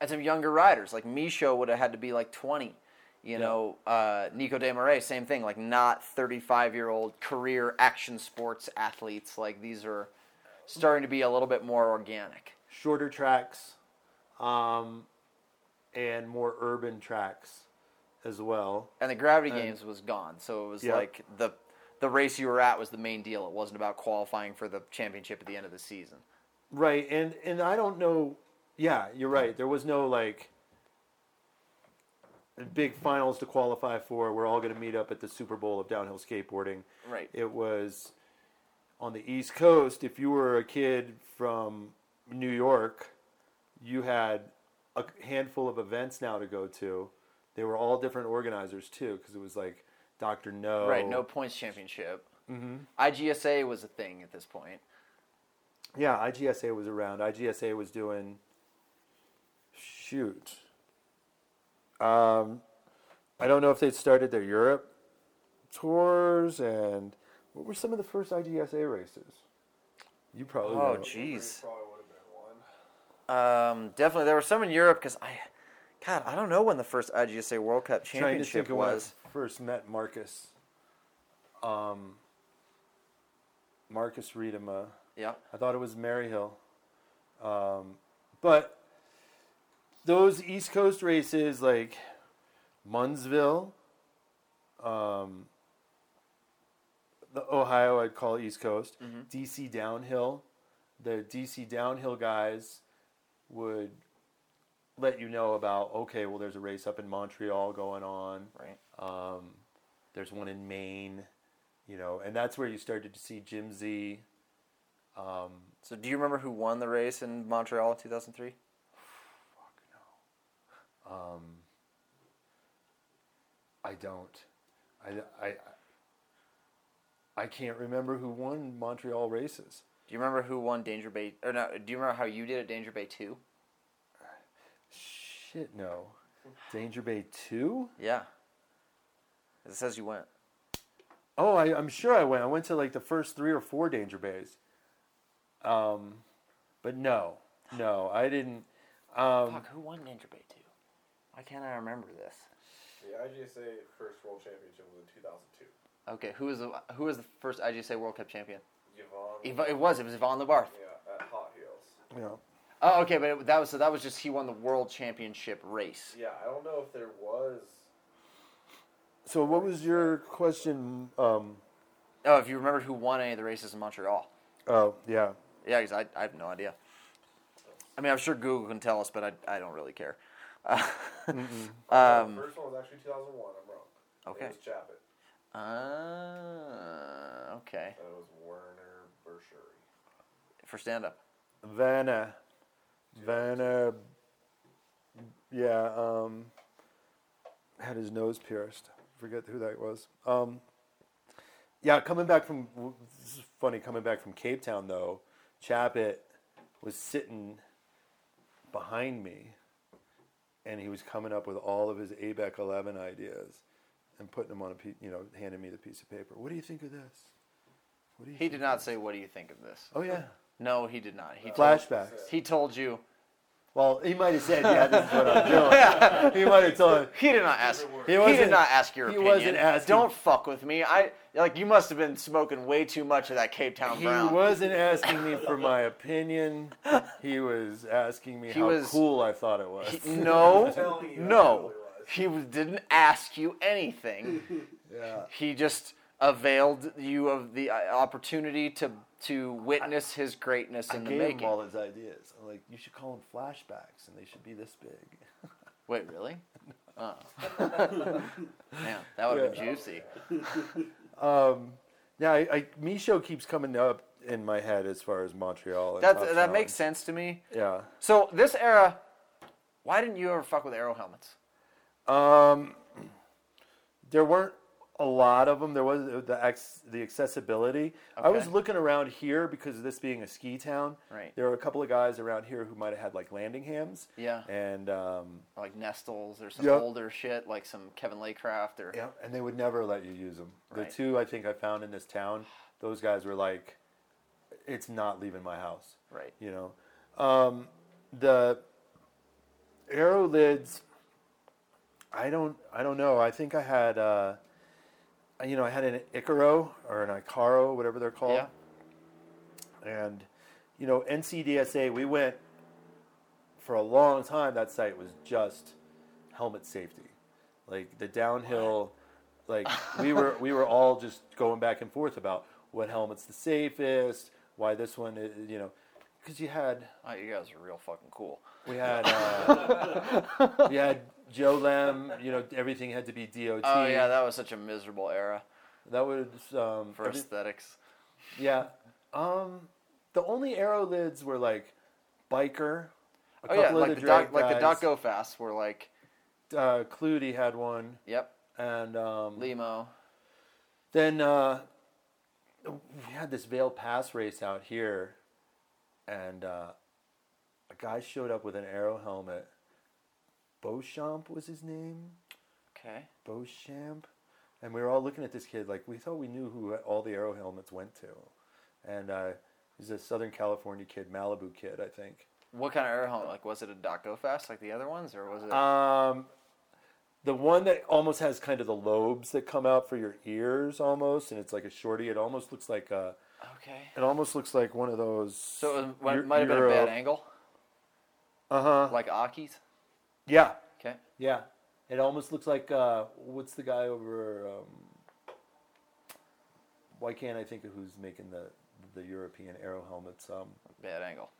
And some younger riders, like Mischo would have had to be like 20. You know, uh, Nico Demaray, same thing, like not 35 year old career action sports athletes. Like these are starting to be a little bit more organic. shorter tracks, um, and more urban tracks, as well. And the gravity And- games was gone, so it was like the the race you were at was the main deal. It wasn't about qualifying for the championship at the end of the season. Right. And and I don't know. Yeah, you're right. There was no like big finals to qualify for. We're all going to meet up at the Super Bowl of downhill skateboarding. Right. It was on the East Coast. If you were a kid from New York, you had a handful of events now to go to. They were all different organizers too, because it was like Doctor No. Right, no points championship. hmm IGSA was a thing at this point. Yeah, IGSA was around. IGSA was doing shoot. Um, I don't know if they'd started their Europe tours and what were some of the first IGSA races? You probably Oh, know. jeez. Probably would have been one. Um, definitely, there were some in Europe because I, God, I don't know when the first IGSA World Cup Championship think of when I was. first met Marcus. Um, Marcus Rietema. Yeah, I thought it was Maryhill. Um, but those East Coast races like Munnsville, um, the Ohio I'd call East Coast, DC Downhill, the DC Downhill guys would let you know about okay, well there's a race up in Montreal going on. right. Um, there's one in Maine, you know, and that's where you started to see Jim Z. Um, So, do you remember who won the race in Montreal in 2003? Fuck no. Um, I don't. I, I, I can't remember who won Montreal races. Do you remember who won Danger Bay? Or no? Do you remember how you did at Danger Bay Two? Shit, no. Danger Bay 2? Yeah. It says you went. Oh, I, I'm sure I went. I went to like the first three or four Danger Bays. Um, but no, no, I didn't. Um, Fuck, who won Danger Bay Two? Why can't I remember this? The IGSA first world championship was in 2002. Okay, who was the who was the first IGSA World Cup champion? Yvon. Yv- It was. It was Yvon Labarthe. Yeah, at Hot Heels. Yeah. Oh, okay, but it, that was so that was just he won the world championship race. Yeah, I don't know if there was. So what was your question? Um, Oh, if you remembered who won any of the races in Montreal. oh yeah. Yeah, because I, I have no idea. I mean, I'm sure Google can tell us, but I, I don't really care. Uh, the um, first one was actually 2001. I'm wrong. okay. It was Chapit. Uh, okay. And it was Werner Bershuri. For stand up. Vanna. Vanna. Yeah. Um, had his nose pierced. Forget who that was. Um, yeah, coming back from this is funny. Coming back from Cape Town though, Chapit was sitting behind me, and he was coming up with all of his ABEC 11 ideas, and putting them on a piece, you know, handing me the piece of paper. What do you think of this? What do you He did not this?" say, "What do you think of this?" Oh yeah, No, he did not. He told, flashbacks. he told you. Well, he might have said, "Yeah, this is what I'm doing." he might have told. He did not ask. He He, did not ask your opinion. he opinion. wasn't asking- Don't fuck with me. I like you must have been smoking way too much of that Cape Town brown. He wasn't asking me for my opinion. He was asking me He how was- cool I thought it was. He- no, I'm telling you, I no. He was- didn't ask you anything. yeah. He just availed you of the uh, opportunity to to witness his greatness I in the gave making. him all his ideas. I'm like, you should call them flashbacks, and they should be this big. Wait, really? Oh. Man, that would have been juicy. Um, yeah, I, I, Mischo keeps coming up in my head as far as Montreal. That that Challenge. makes sense to me. Yeah. So this era, why didn't you ever fuck with arrow helmets? Um, there weren't a lot of them. There was the ex, the accessibility. I was looking around here because of this being a ski town. Right. There were a couple of guys around here who might have had like landing hams. Yeah. And um, like Nestles or some Yep. older shit, like some Kevin Laycraft or yeah, and they would never let you use them. The two I think I found in this town, those guys were like, it's not leaving my house. right. you know um, the arrow lids i don't i don't know i think i had uh, you know i had an icaro or an icaro whatever they're called Yeah. and you know ncdsa we went for a long time that site was just helmet safety like the downhill like we were we were all just going back and forth about what helmet's the safest why this one is, you know because you had Oh, you guys are real fucking cool. we had uh, we had Joe Lem. You know, everything had to be DOT. Oh yeah, that was such a miserable era that was um, for every- aesthetics. yeah. Um, the only arrow lids were like biker. A Oh yeah, of like the, drag doc, like the. Doc Go Fast were like, Uh, Clutie had one, yep, and um, Limo. then uh, we had this Vail Pass race out here, and uh, a guy showed up with an arrow helmet. Beauchamp was his name. Okay. Beauchamp, and we were all looking at this kid like we thought we knew who all the arrow helmets went to, and uh, he's a Southern California kid, Malibu kid, I think. What kind of arrow helmet? Like, was it a Doc Go Fast like the other ones, or was it? Um, the one that almost has kind of the lobes that come out for your ears, almost, and it's like a shorty. It almost looks like a, okay. it almost looks like one of those. So it was, might have been a bad angle, Uh huh. like Aki's. Yeah, Okay. yeah. It almost looks like uh, what's the guy over? Um, why can't I think of who's making the the European arrow helmets? Um, Bad angle.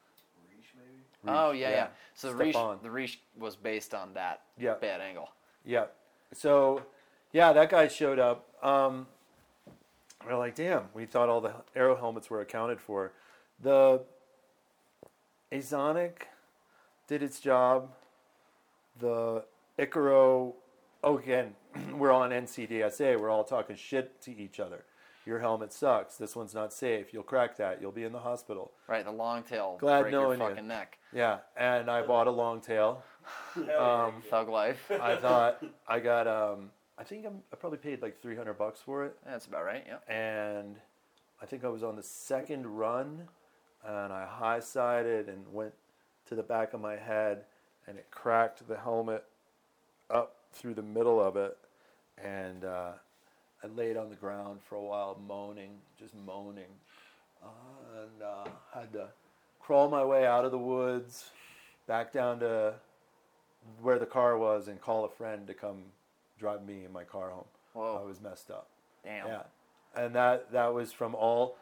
Reach maybe. oh Reach, yeah, yeah. So the Reach, Stefan. the Reach was based on that Yeah. bad angle. Yeah. So, yeah, that guy showed up. Um, we're like, damn, we thought all the arrow helmets were accounted for. The Azonic did its job. The Icaro, oh, again, we're on NCDSA. We're all talking shit to each other. Your helmet sucks. This one's not safe. You'll crack that. You'll be in the hospital. Right, the long tail Glad break knowing your you. fucking neck. Yeah, and I bought a long tail. Um, Thug life. I thought I got um I think I'm, I probably paid like 300 bucks for it That's about right. Yeah. and I think I was on the second run and I high sided and went to the back of my head and it cracked the helmet up through the middle of it, and uh, I laid on the ground for a while, moaning, just moaning, uh, and uh, had to crawl my way out of the woods, back down to where the car was, and call a friend to come drive me in my car home. Whoa. I was messed up. Damn. Yeah, and that that was from all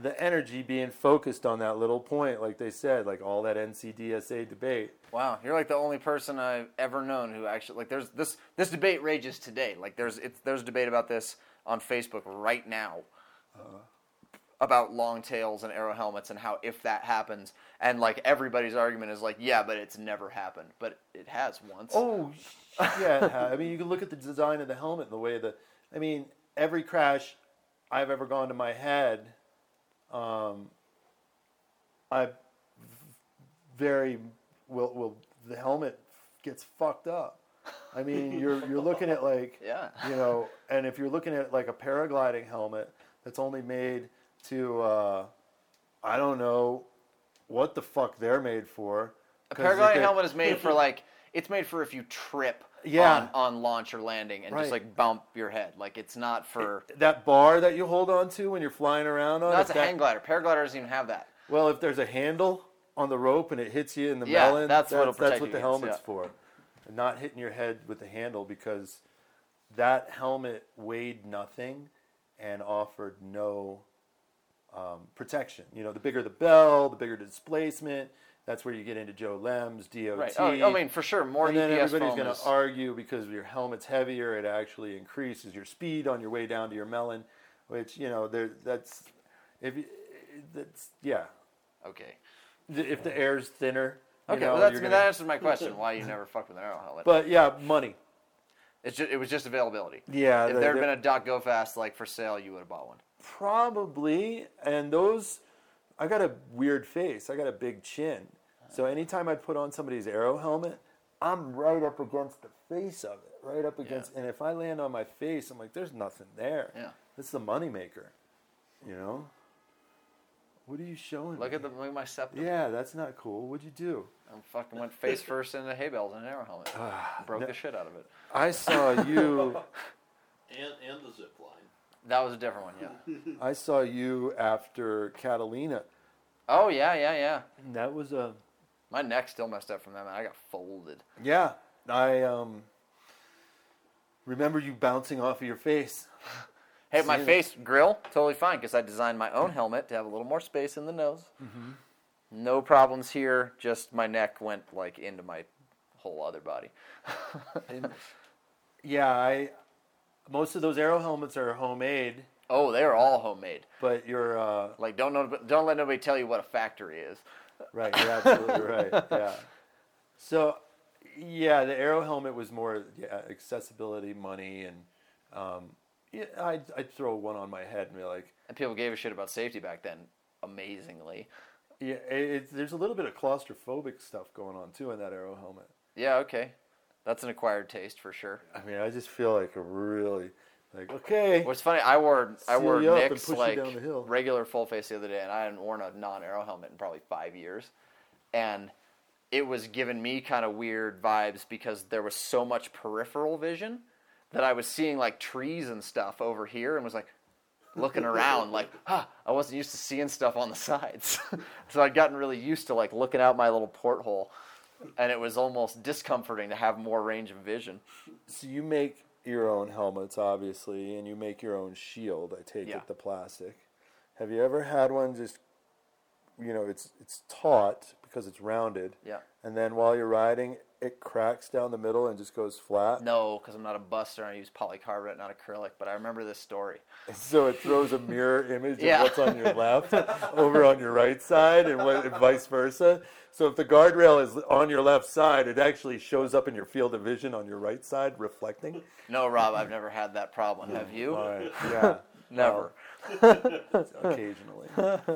the energy being focused on that little point, like they said, like all that NCDSA debate. Wow, you're like the only person I've ever known who actually like. There's this this debate rages today. Like there's it's there's a debate about this on Facebook right now about long tails and arrow helmets and how if that happens and like everybody's argument is like yeah, but it's never happened, but it has once. Oh, yeah. I mean, you can look at the design of the helmet and the way the. I mean, every crash I've ever gone to my head, um, I very will will the helmet gets fucked up. I mean, you're you're looking at like Yeah. you know, and if you're looking at like a paragliding helmet that's only made to, uh, I don't know what the fuck they're made for. A paragliding they- helmet is made for like it's made for if you trip Yeah. on, on launch or landing and just like bump your head. Like it's not for that bar that you hold on to when you're flying around on. no, that's a that- hang glider. Paraglider doesn't even have that. Well, if there's a handle on the rope and it hits you in the Yeah, melon, that's what'll that's, what the against, helmet's yeah. for. And not hitting your head with the handle because that helmet weighed nothing and offered no um, protection. You know, the bigger the bell, the bigger the displacement. That's where you get into Joe Lem's DOT. Right. Oh, I mean, for sure, more and then EPS everybody's going is- to argue because your helmet's heavier, it actually increases your speed on your way down to your melon, which you know there. That's if you, that's yeah. Okay. If the air's thinner, Okay, know, well, that's, you're I mean, gonna- that answers my question. Why you never fucked with an arrow helmet? But yeah, money. it's just, it was just availability. Yeah, If the- there had been a Doc Go Fast like for sale, you would have bought one. Probably, and those, I got a weird face. I got a big chin. So uh-huh. anytime I put on somebody's arrow helmet, I'm right up against the face of it, right up against. And if I land on my face, I'm like, there's nothing there. Yeah. It's the moneymaker. You know. What are you showing? Look me? at the look at my septum. Yeah, that's not cool. What'd you do? I fucking went face first into hay bales and an arrow helmet. Broke no- the shit out of it. I saw you. And and the zip line. That was a different one, yeah. I saw you after Catalina. Oh yeah, yeah, yeah. And that was a My neck still messed up from that. Man, I got folded. yeah. I um remember you bouncing off of your face. Hey, my face grill totally fine because I designed my own helmet to have a little more space in the nose. Mm-hmm. No problems here. Just my neck went like into my whole other body. And yeah, I most of those arrow helmets are homemade, Oh, they're all homemade. but you're uh, Like don't know, don't let nobody tell you what a factory is. right. You're absolutely right. Yeah. So yeah, the arrow helmet was more yeah accessibility, money, and um, yeah, I'd, I'd throw one on my head and be like, And people gave a shit about safety back then. Amazingly. yeah, it, it's there's a little bit of claustrophobic stuff going on too in that arrow helmet. Yeah, okay. That's an acquired taste for sure. I mean, I just feel like a really like okay. What's funny, I wore I Seal wore you up and Nick's push you like down the hill. regular full face the other day, and I hadn't worn a non arrow helmet in probably five years, and it was giving me kind of weird vibes because there was so much peripheral vision that I was seeing like trees and stuff over here, and was like looking around like, huh, I wasn't used to seeing stuff on the sides, so I'd gotten really used to like looking out my little porthole, and it was almost discomforting to have more range of vision. So you make your own helmets, obviously, and you make your own shield. I take Yeah. it the plastic. Have you ever had one just, you know, it's it's taut because it's rounded, Yeah. and then while you're riding, it cracks down the middle and just goes flat. No, because I'm not a buster. I use polycarbonate, not acrylic. But I remember this story. So it throws a mirror image Yeah. of what's on your left over on your right side, and, what, and vice versa. So if the guardrail is on your left side, it actually shows up in your field of vision on your right side, reflecting. No, Rob, I've never had that problem. Have you? Right. Yeah. Never. occasionally. I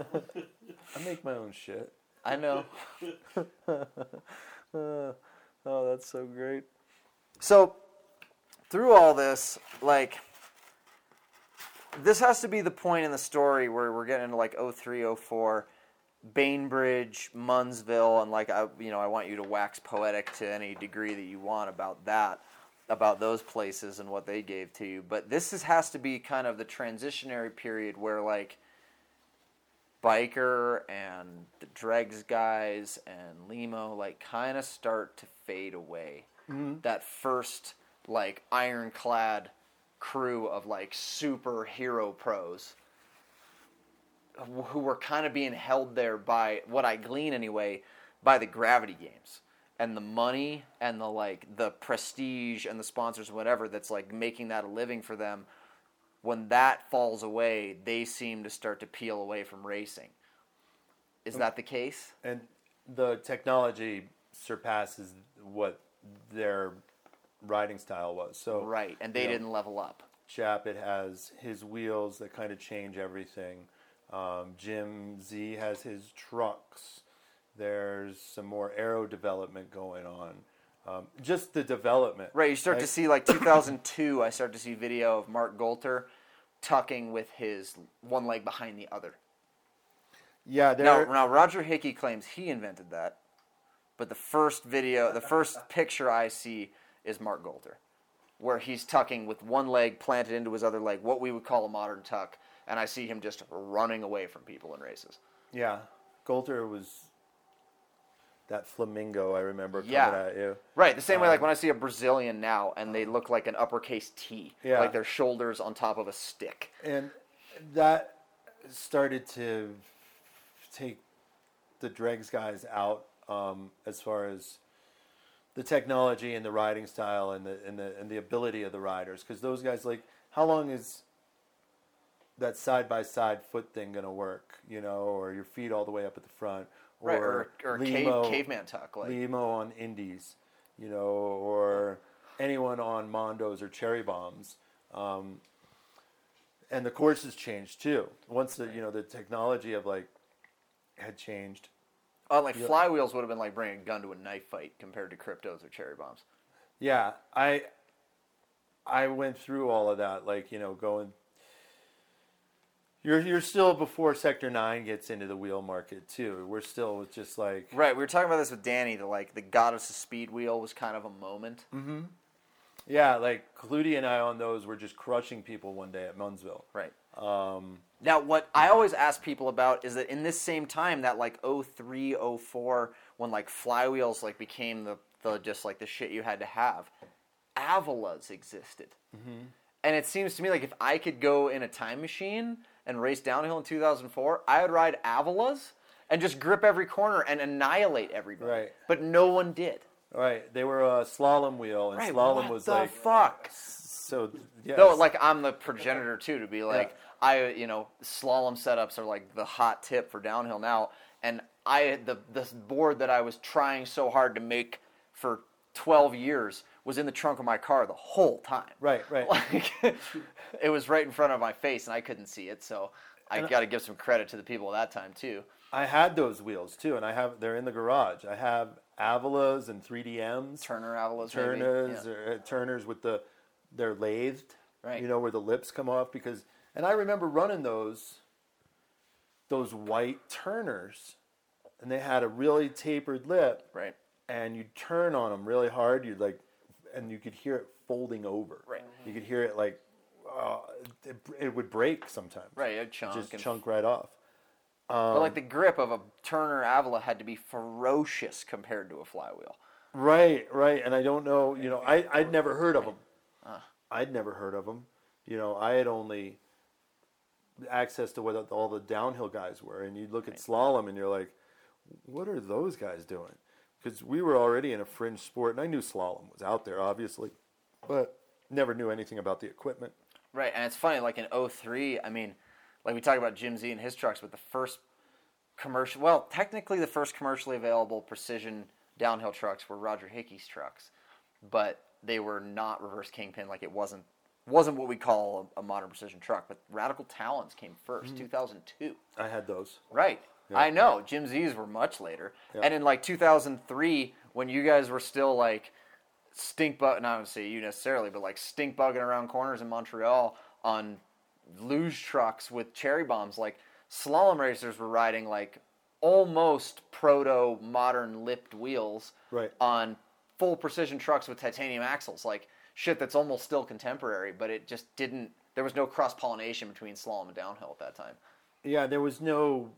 make my own shit. I know. Oh, that's so great. So, through all this, like, this has to be the point in the story where we're getting into like 03, 04, Bainbridge, Munnsville, and like, I, you know, I want you to wax poetic to any degree that you want about that. about those places and what they gave to you. But this is, has to be kind of the transitionary period where like biker and the dregs guys and limo like kind of start to fade away. Mm-hmm. That first like ironclad crew of like superhero pros who were kind of being held there by what I glean anyway by the gravity games and the money and the like the prestige and the sponsors whatever that's like making that a living for them when that falls away they seem to start to peel away from racing is that the case and the technology surpasses what their riding style was. So right and they didn't level up Chapit has his wheels that kind of change everything. Um, Jim Z has his trucks. There's some more aero development going on. Um, just the development. right you start to see like 2002 i start to see video of mark golter tucking with his one leg behind the other Yeah, Now, there. now Roger Hickey claims he invented that, but the first video, the first picture I see is Mark Golder, where he's tucking with one leg planted into his other leg, what we would call a modern tuck, and I see him just running away from people in races. Yeah, Golter was that flamingo. I remember coming Yeah. at you. Right, the same way like when I see a Brazilian now and they look like an uppercase T, Yeah. like their shoulders on top of a stick. and that started to take the dregs guys out um, as far as the technology and the riding style and the and the and the ability of the riders because those guys like how long is that side by side foot thing gonna work you know or your feet all the way up at the front or Right, or, or cave, caveman tuck. Like, Limo on Indies, you know, or anyone on Mondos or Cherry Bombs. Um, and the courses changed too. Once the you know the technology of like had changed. oh, like flywheels would have been like bringing a gun to a knife fight compared to cryptos or cherry bombs. Yeah, I I went through all of that, like you know, going. You're you're still before Sector Nine gets into the wheel market too. We're still just like Right, we were talking about this with Danny. The like the goddess of speed wheel was kind of a moment. yeah, like Clutie and I on those were just crushing people one day at Munnsville. Right. Um, Now, what I always ask people about is that in this same time, that like 03, 04, when like flywheels like became the, the just like the shit you had to have, Avalas existed. And it seems to me like if I could go in a time machine and race downhill in 2004, I would ride Avalas and just grip every corner and annihilate everybody. Right. But no one did. Right, they were a slalom wheel, and Right, slalom what was the like fuck? so. Yeah, No, like I'm the progenitor too to be like I you know slalom setups are like the hot tip for downhill now, and I the this board that I was trying so hard to make for 12 years was in the trunk of my car the whole time. right, right. Like it was right in front of my face and I couldn't see it, so I got to give some credit to the people at that time too. I had those wheels too, and I have they're in the garage. I have Avalas and 3DMs, Turner Avalas, Turners. Yeah. or, uh, Turners with the they're lathed, Right. You know where the lips come off because, and I remember running those those white Turners, and they had a really tapered lip, Right. and you'd turn on them really hard. You'd like, and you could hear it folding over. Right. You could hear it like, uh, it, it would break sometimes. Right, it'd chunk Just and chunk right off. but like the grip of a Turner Avila had to be ferocious compared to a flywheel. Right, right. And I don't know, you know, I, I'd never heard of them. I'd never heard of them. You know, I had only access to what all the downhill guys were. And you'd look at slalom and you're like, what are those guys doing? Because we were already in a fringe sport. And I knew slalom was out there, obviously, but never knew anything about the equipment. Right, and it's funny, like in 03, I mean, like we talk about Jim Z and his trucks, but the first commercial, well, technically the first commercially available precision downhill trucks were Roger Hickey's trucks, but they were not reverse kingpin, like it wasn't wasn't what we call a, a modern precision truck, but Radical Talons came 1st mm-hmm. 2002. I had those. Right. I know. Jim Z's were much later. And in like 2003, when you guys were still like stink bug, not to say you necessarily, but like stink bugging around corners in Montreal on luge trucks with cherry bombs, like slalom racers were riding like almost proto modern lipped wheels Right. on full precision trucks with titanium axles. Like shit that's almost still contemporary, but it just didn't. There was no cross pollination between slalom and downhill at that time. Yeah, there was no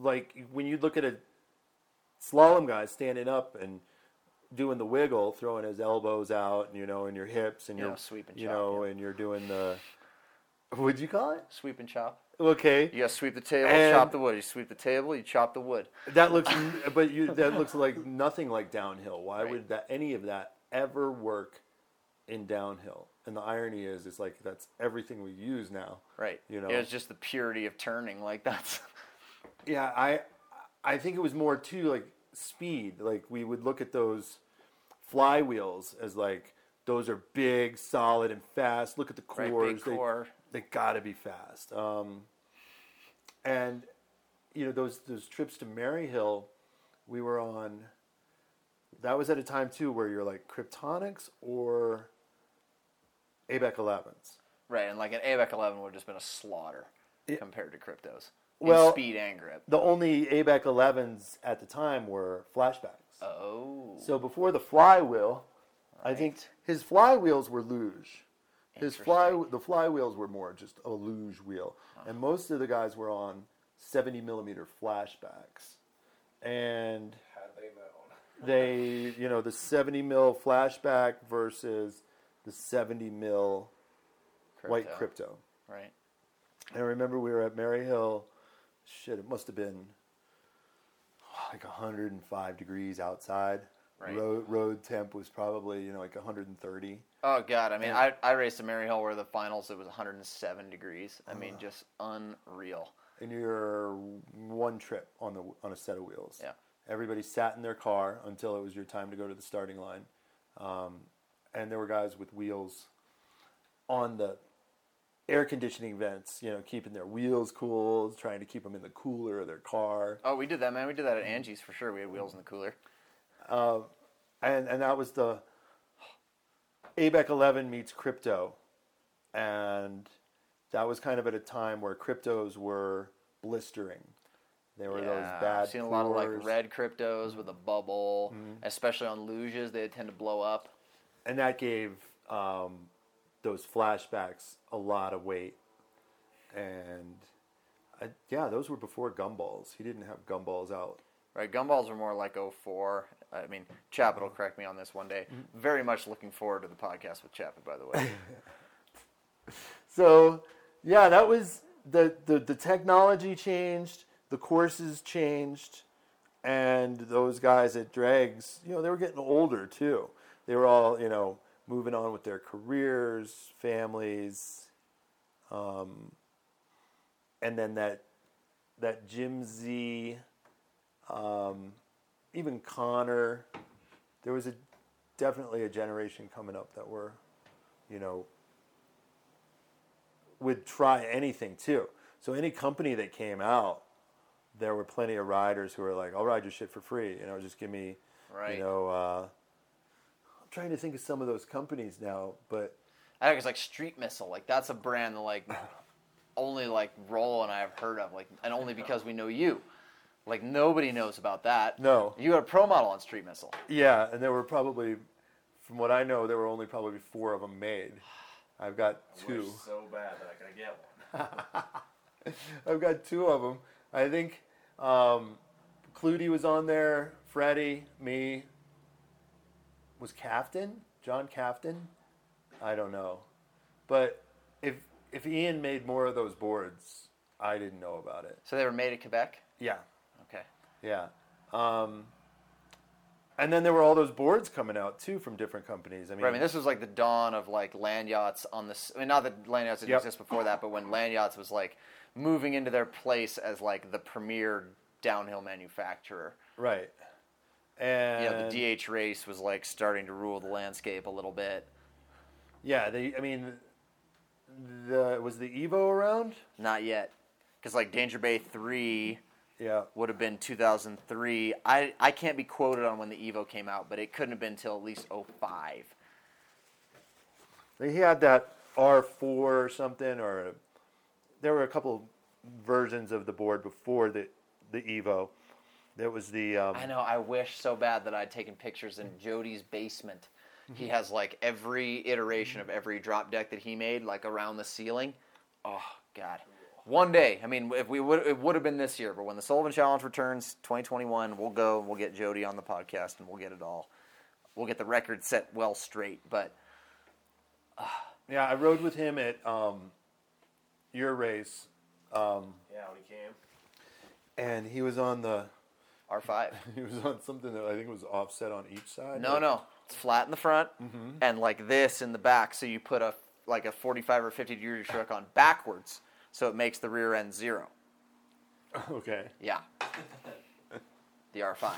like when you look at a slalom guy standing up and doing the wiggle, throwing his elbows out, you know, and your hips, and Yeah, your sweep and you chop, know, yeah. and you're doing the what'd you call it? Sweep and chop. Okay, You gotta sweep the table, And- chop the wood. You sweep the table, you chop the wood. that looks, but you that looks like nothing like downhill. Why Right. would that any of that ever work in downhill? And the irony is, it's like that's everything we use now. Right. You know. It was just the purity of turning. Like that's. Yeah, I I think it was more too like speed. Like we would look at those flywheels as like those are big, solid, and fast. Look at the Right, cores; big they, core. they gotta be fast. Um, and you know those those trips to Maryhill, we were on. That was at a time too where you're like Kryptonics or ABEC 11s. Right, and like an ABEC 11 would have just been a slaughter Yeah. compared to cryptos. Well- in speed and grip. The only ABEC 11s at the time were flashbacks. Oh. So before the flywheel, I think his flywheels were luge. His fly the flywheels were more just a luge wheel, uh-huh. and most of the guys were on 70 millimeter flashbacks, and Had they known. they you know the 70 mil flashback versus the 70 mil white crypto. Right. And I remember we were at Maryhill. Shit, it must have been like 105 degrees outside. Right. Road road temp was probably you know like 130. Oh god, I mean, I, I raced a Maryhill where the finals it was 107 degrees. I mean, just unreal. And you're one trip on the on a set of wheels. Yeah. Everybody sat in their car until it was your time to go to the starting line, um, and there were guys with wheels on the air conditioning vents. You know, keeping their wheels cool, trying to keep them in the cooler of their car. Oh, we did that, man. We did that at Angie's for sure. We had wheels in the cooler. and and that was the ABEC 11 meets crypto, and that was kind of at a time where cryptos were blistering. They were those bad. I've seen a lot of like red cryptos with a bubble, Mm-hmm. especially on luges. They tend to blow up. and that gave um, those flashbacks a lot of weight. And I, yeah, those were before gumballs. He didn't have gumballs out. Right, gumballs were more like 04. I mean, Chapit will correct me on this one day. Mm-hmm. Very much looking forward to the podcast with Chapit, by the way. So yeah, that was the, the the technology changed, the courses changed, and those guys at Dregs, you know, they were getting older too. They were all, you know, moving on with their careers, families, um, and then that that Jim Z, um, even Connor. There was a definitely a generation coming up that were, you know, would try anything too. So any company that came out, there were plenty of riders who were like, "I'll ride your shit for free," you know, just give me, Right. you know. Uh, trying to think of some of those companies now, but I think it's like Street Missile. Like that's a brand that like only like Rollo and I have heard of. Like, and only because we know you. Like nobody knows about that. No. You got a pro model on Street Missile. yeah, and there were probably, from what I know, there were only probably four of them made. I've got I two. wish so bad that I could get one. I've got two of them. I think um, Clutie was on there. Freddie, me. Was Cafton? John Cafton? I don't know. But if if Ian made more of those boards, I didn't know about it. So they were made at Quebec. Yeah, Okay. yeah. Um, and then there were all those boards coming out too from different companies. I mean, Right, I mean, this was like the dawn of like Landyachtz on this. I mean, not that Landyachtz didn't Yep. exist before that, but when Landyachtz was like moving into their place as like the premier downhill manufacturer. right. And know, the DH race was like starting to rule the landscape a little bit. yeah, they. I mean, the was the Evo around? Not yet, because like Danger Bay three Yeah. would have been 2003. I I can't be quoted on when the Evo came out, but it couldn't have been till at least 05. He had that R4 or something, or there were a couple versions of the board before the the Evo. There was the um, I know. I wish so bad that I'd taken pictures in Jody's basement He has like every iteration of every drop deck that he made, like around the ceiling. Oh God! One day, I mean, if we would, it would have been this year. But when the Sullivan Challenge returns, 2021, we'll go. We'll get Jody on the podcast, and we'll get it all. We'll get the record set well straight. But Yeah, I rode with him at um, your race, um, Yeah, when he came. and he was on the R5. he was on something that I think was offset on each side. No, Like- no, it's flat in the front Mm-hmm. and like this in the back. So you put a like a 45 or 50 degree stroke on backwards, so it makes the rear end zero. Okay. Yeah. the R5.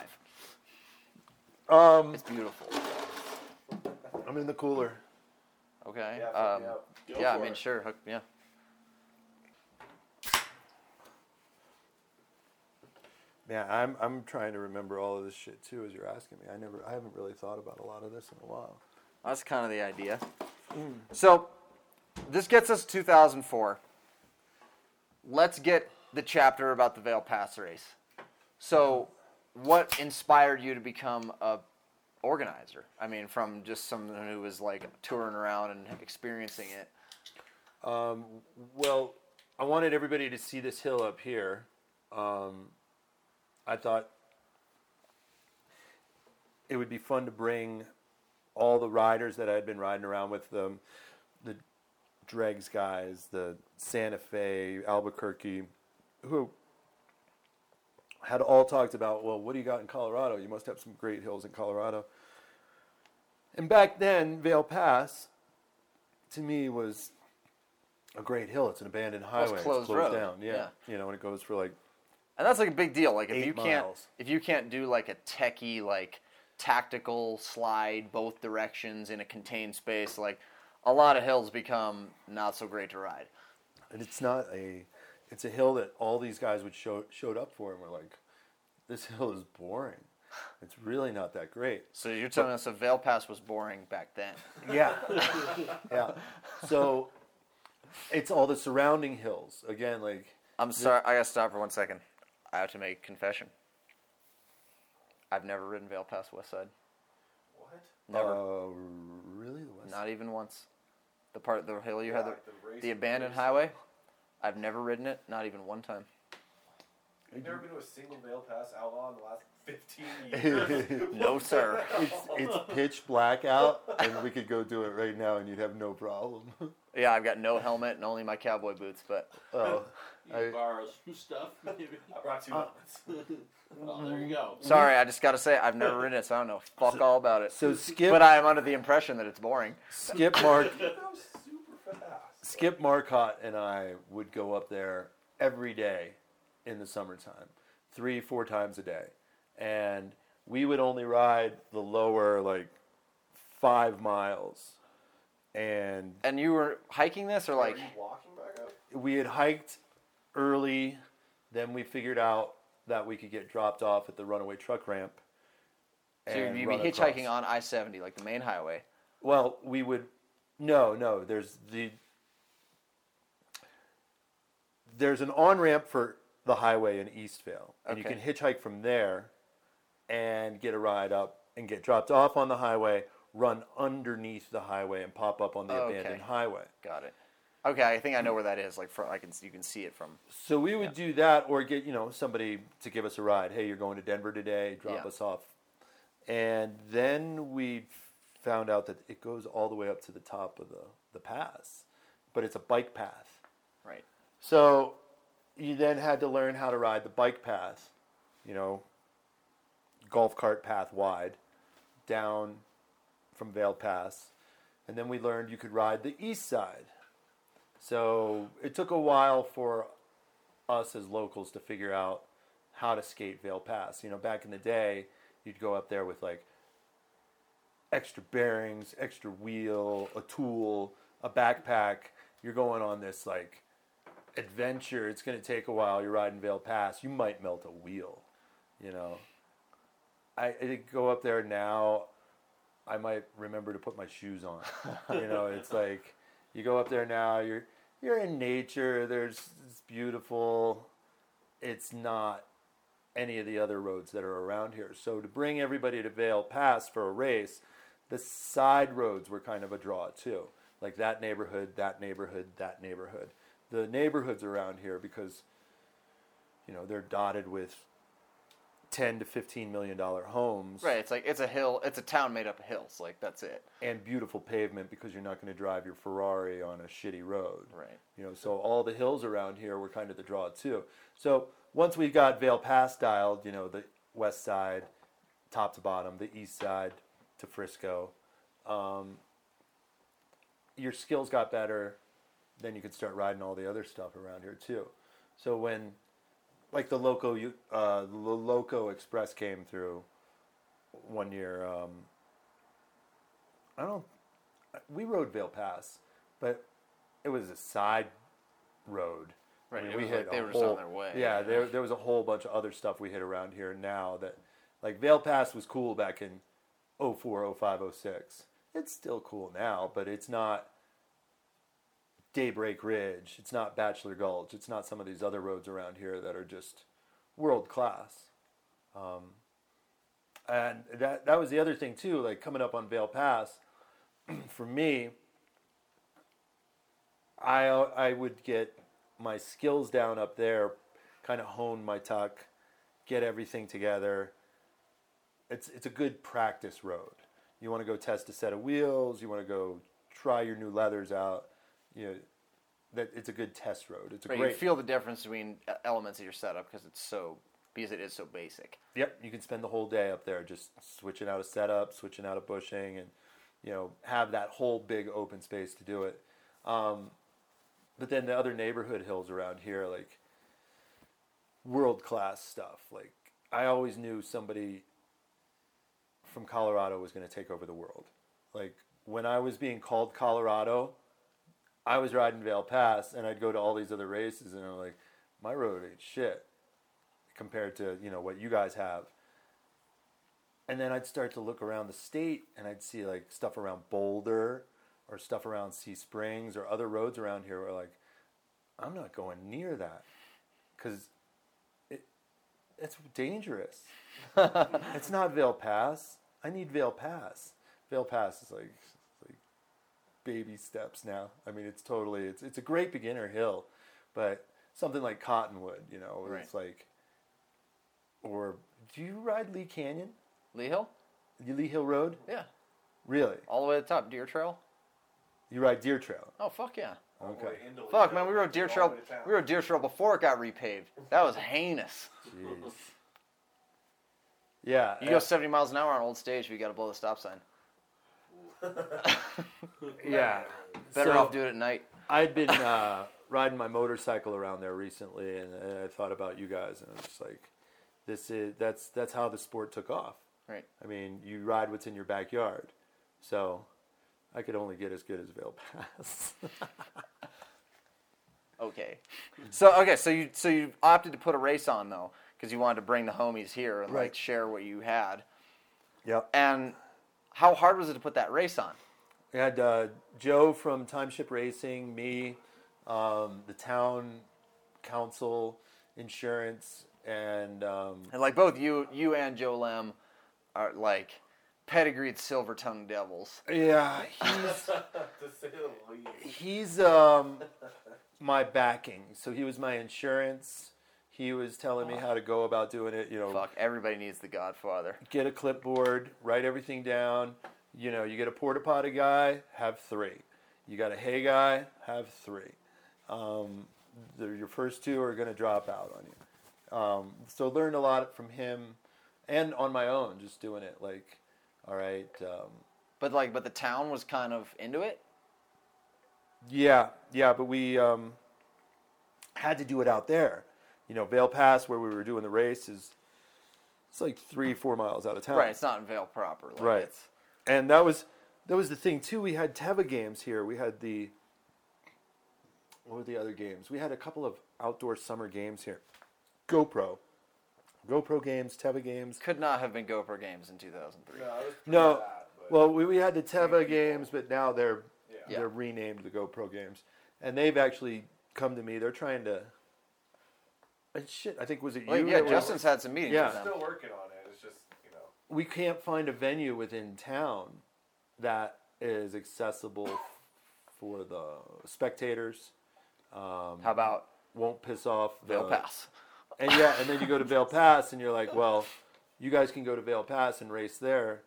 Um, It's beautiful. I'm in the cooler. Okay. Yeah, um, yeah. Yeah, I mean, it. sure. Yeah. Yeah, I'm I'm trying to remember all of this shit too as you're asking me. I never I haven't really thought about a lot of this in a while. That's kind of the idea. So, this gets us 2004. Let's get the chapter about the Vail Pass race. So, what inspired you to become a organizer? I mean, from just someone who was like touring around and experiencing it. Um, well, I wanted everybody to see this hill up here. Um, I thought it would be fun to bring all the riders that I had been riding around with them, the Dregs guys, the Santa Fe, Albuquerque, who had all talked about, well, what do you got in Colorado? You must have some great hills in Colorado. And back then, Vail Pass, to me, was a great hill. It's an abandoned Well, it's highway. closed closed down. Yeah. Yeah. You know, and it goes for like And that's like a big deal. Like if you can't if you can't do like a techie like tactical slide both directions in a contained space, like a lot of hills become not so great to ride. and it's not a it's a hill that all these guys would show showed up for and were like this hill is boring it's really not that great So you're telling us a Vail Pass was boring back then. yeah yeah so it's all the surrounding hills again like I'm sorry I gotta stop for one second. I have to make a confession. I've never ridden Vail Pass West Side. What? Never. uh, really the west Not even once. The part the hill you had the, the the abandoned race- highway. I've never ridden it, not even one time. You've never been to a single Vail Pass outlaw in the last 15 years? No sir. it's it's pitch black out and we could go do it right now and you'd have no problem yeah, I've got no helmet and only my cowboy boots, but oh You I- borrow some stuff, maybe. I brought two Uh, helmets. Well, there you go. Sorry, I just got to say I've never ridden it, so I don't know fuck all about it. so skip But I am under the impression that it's boring. skip mark that was super fast. Skip Marcotte and I would go up there every day in the summertime, three, four times a day. And we would only ride the lower, like, five miles. And And you were hiking this, or like Are you walking back up? we had hiked early, then we figured out that we could get dropped off at the runaway truck ramp. so you'd be hitchhiking across. on I seventy, like the main highway. Well, we would. No, no. There's the. There's an on ramp for the highway in East Vail, and you can hitchhike from there, and get a ride up and get dropped off on the highway, run underneath the highway, and pop up on the Okay. abandoned highway. Got it. Okay, I think I know where that is. Like, from I can you can see it from. So we would do that, or get you know somebody to give us a ride. Hey, you're going to Denver today. Drop Yeah. us off, and then we found out that it goes all the way up to the top of the the pass, but it's a bike path. Right. So you then had to learn how to ride the bike path, you know, golf cart path wide, down from Vail Pass, and then we learned you could ride the east side. So it took a while for us as locals to figure out how to skate Vail Pass. You know, back in the day, you'd go up there with like extra bearings, extra wheel, a tool, a backpack. You're going on this like adventure. It's going to take a while. You're riding Vail Pass. You might melt a wheel, you know. I, I go up there now. I might remember to put my shoes on. you know, it's like you go up there now. You're you're in nature. There's it's beautiful. It's not any of the other roads that are around here. So to bring everybody to Vail Pass for a race, the side roads were kind of a draw too. Like that neighborhood, that neighborhood, that neighborhood. The neighborhoods around here because you know, they're dotted with 10 to 15 million dollar homes Right. It's like it's a hill. It's a town made up of hills. Like that's it. and beautiful pavement because you're not going to drive your Ferrari on a shitty road. Right. You know, so all the hills around here were kind of the draw too. So once we got Vail Pass dialed, you know, the west side, top to bottom, the east side to Frisco, um, your skills got better. Then you could start riding all the other stuff around here too. So when, like the loco, you- uh, the loco express came through one year. Um, I don't. We rode Vail Pass, but it was a side road. Right, I mean, we hit like they were just on their way, Yeah, yeah. there there was a whole bunch of other stuff we hit around here now that, like Vail Pass was cool back in 04, 05, 06. It's still cool now, but it's not Daybreak Ridge. It's not Bachelor Gulch. It's not some of these other roads around here that are just world class. Um, and that that was the other thing too. Like coming up on Vail Pass, for me, I I would get my skills down up there, kind of hone my tuck, get everything together. It's it's a good practice road. You want to go test a set of wheels. You want to go try your new leathers out. You know, that it's a good test road. It's a Right. great. You feel the difference between uh, elements of your setup because it's so because it is so basic. Yep, you can spend the whole day up there just switching out a setup, switching out a bushing, and you know have that whole big open space to do it. Um, but then the other neighborhood hills around here, like world class stuff. Like I always knew somebody from Colorado was going to take over the world. Like when I was being called Colorado, I was riding Vail Pass, and I'd go to all these other races, and I'm like, my road ain't shit compared to you know what you guys have. And then I'd start to look around the state, and I'd see like stuff around Boulder, or stuff around Sea Springs, or other roads around here. Where like, I'm not going near that, because it it's dangerous. it's not Vail Pass. I need Vail Pass. Vail Pass is like like baby steps now. I mean, it's totally it's it's a great beginner hill, but something like Cottonwood, you know, where it's like, or do you ride Lee Canyon, Lee Hill? Lee Hill Road? Yeah. Really? All the way to the top. Deer Trail? You ride Deer Trail? Oh fuck yeah. Okay. Fuck man, we Hill, rode Deer Trail way to town. we rode Deer Trail before it got repaved. That was heinous. Jeez. Yeah. You uh, go seventy miles an hour on old stage, we gotta blow the stop sign. yeah. Better So- off doing it at night. I'd been uh, riding my motorcycle around there recently, and I thought about you guys, and I was just like, "This is that's that's how the sport took off." Right. I mean, you ride what's in your backyard, so I could only get as good as Vail Pass. Okay. So okay, so you so you opted to put a race on though, because you wanted to bring the homies here and like Right. share what you had. yep. And how hard was it to put that race on? We had uh, Joe from Timeship Racing, me, um, the town council, insurance, and um, And like both you you and Joe Lem are like pedigreed silver tongue devils. yeah, he's to say the least. he's um, my backing. So he was my insurance. He was telling me how to go about doing it. You know, Fuck, everybody needs the Godfather. get a clipboard, write everything down. You know, you get a porta potty guy, have three. You got a hay guy, have three. Um, the, your first two are going to drop out on you. Um, so learned a lot from him, and on my own, just doing it. Like, all right, um, But like, but the town was kind of into it. yeah, yeah, but we um, had to do it out there. You know, Vail Pass, where we were doing the race, is it's like three, four miles out of town. Right, it's not in Vail proper. Like Right. It's, and that was that was the thing too. We had Teva games here. We had the what were the other games? We had a couple of outdoor summer games here. GoPro, GoPro games, Teva games. could not have been GoPro games in 2003. No, it was pretty No, bad, well, we, we had the Teva games, but now they're yeah. Yeah. they're renamed the GoPro games, and they've actually come to me. They're trying to. And shit, I think was it you? Well, yeah, that was- Justin's had some meetings Yeah. with them. Still working on it. It's just you know. we can't find a venue within town that is accessible for the spectators. Um, How about Won't piss off the Vail Pass? And yeah, and then you go to Vail Pass, and you're like, well, you guys can go to Vail Pass and race there,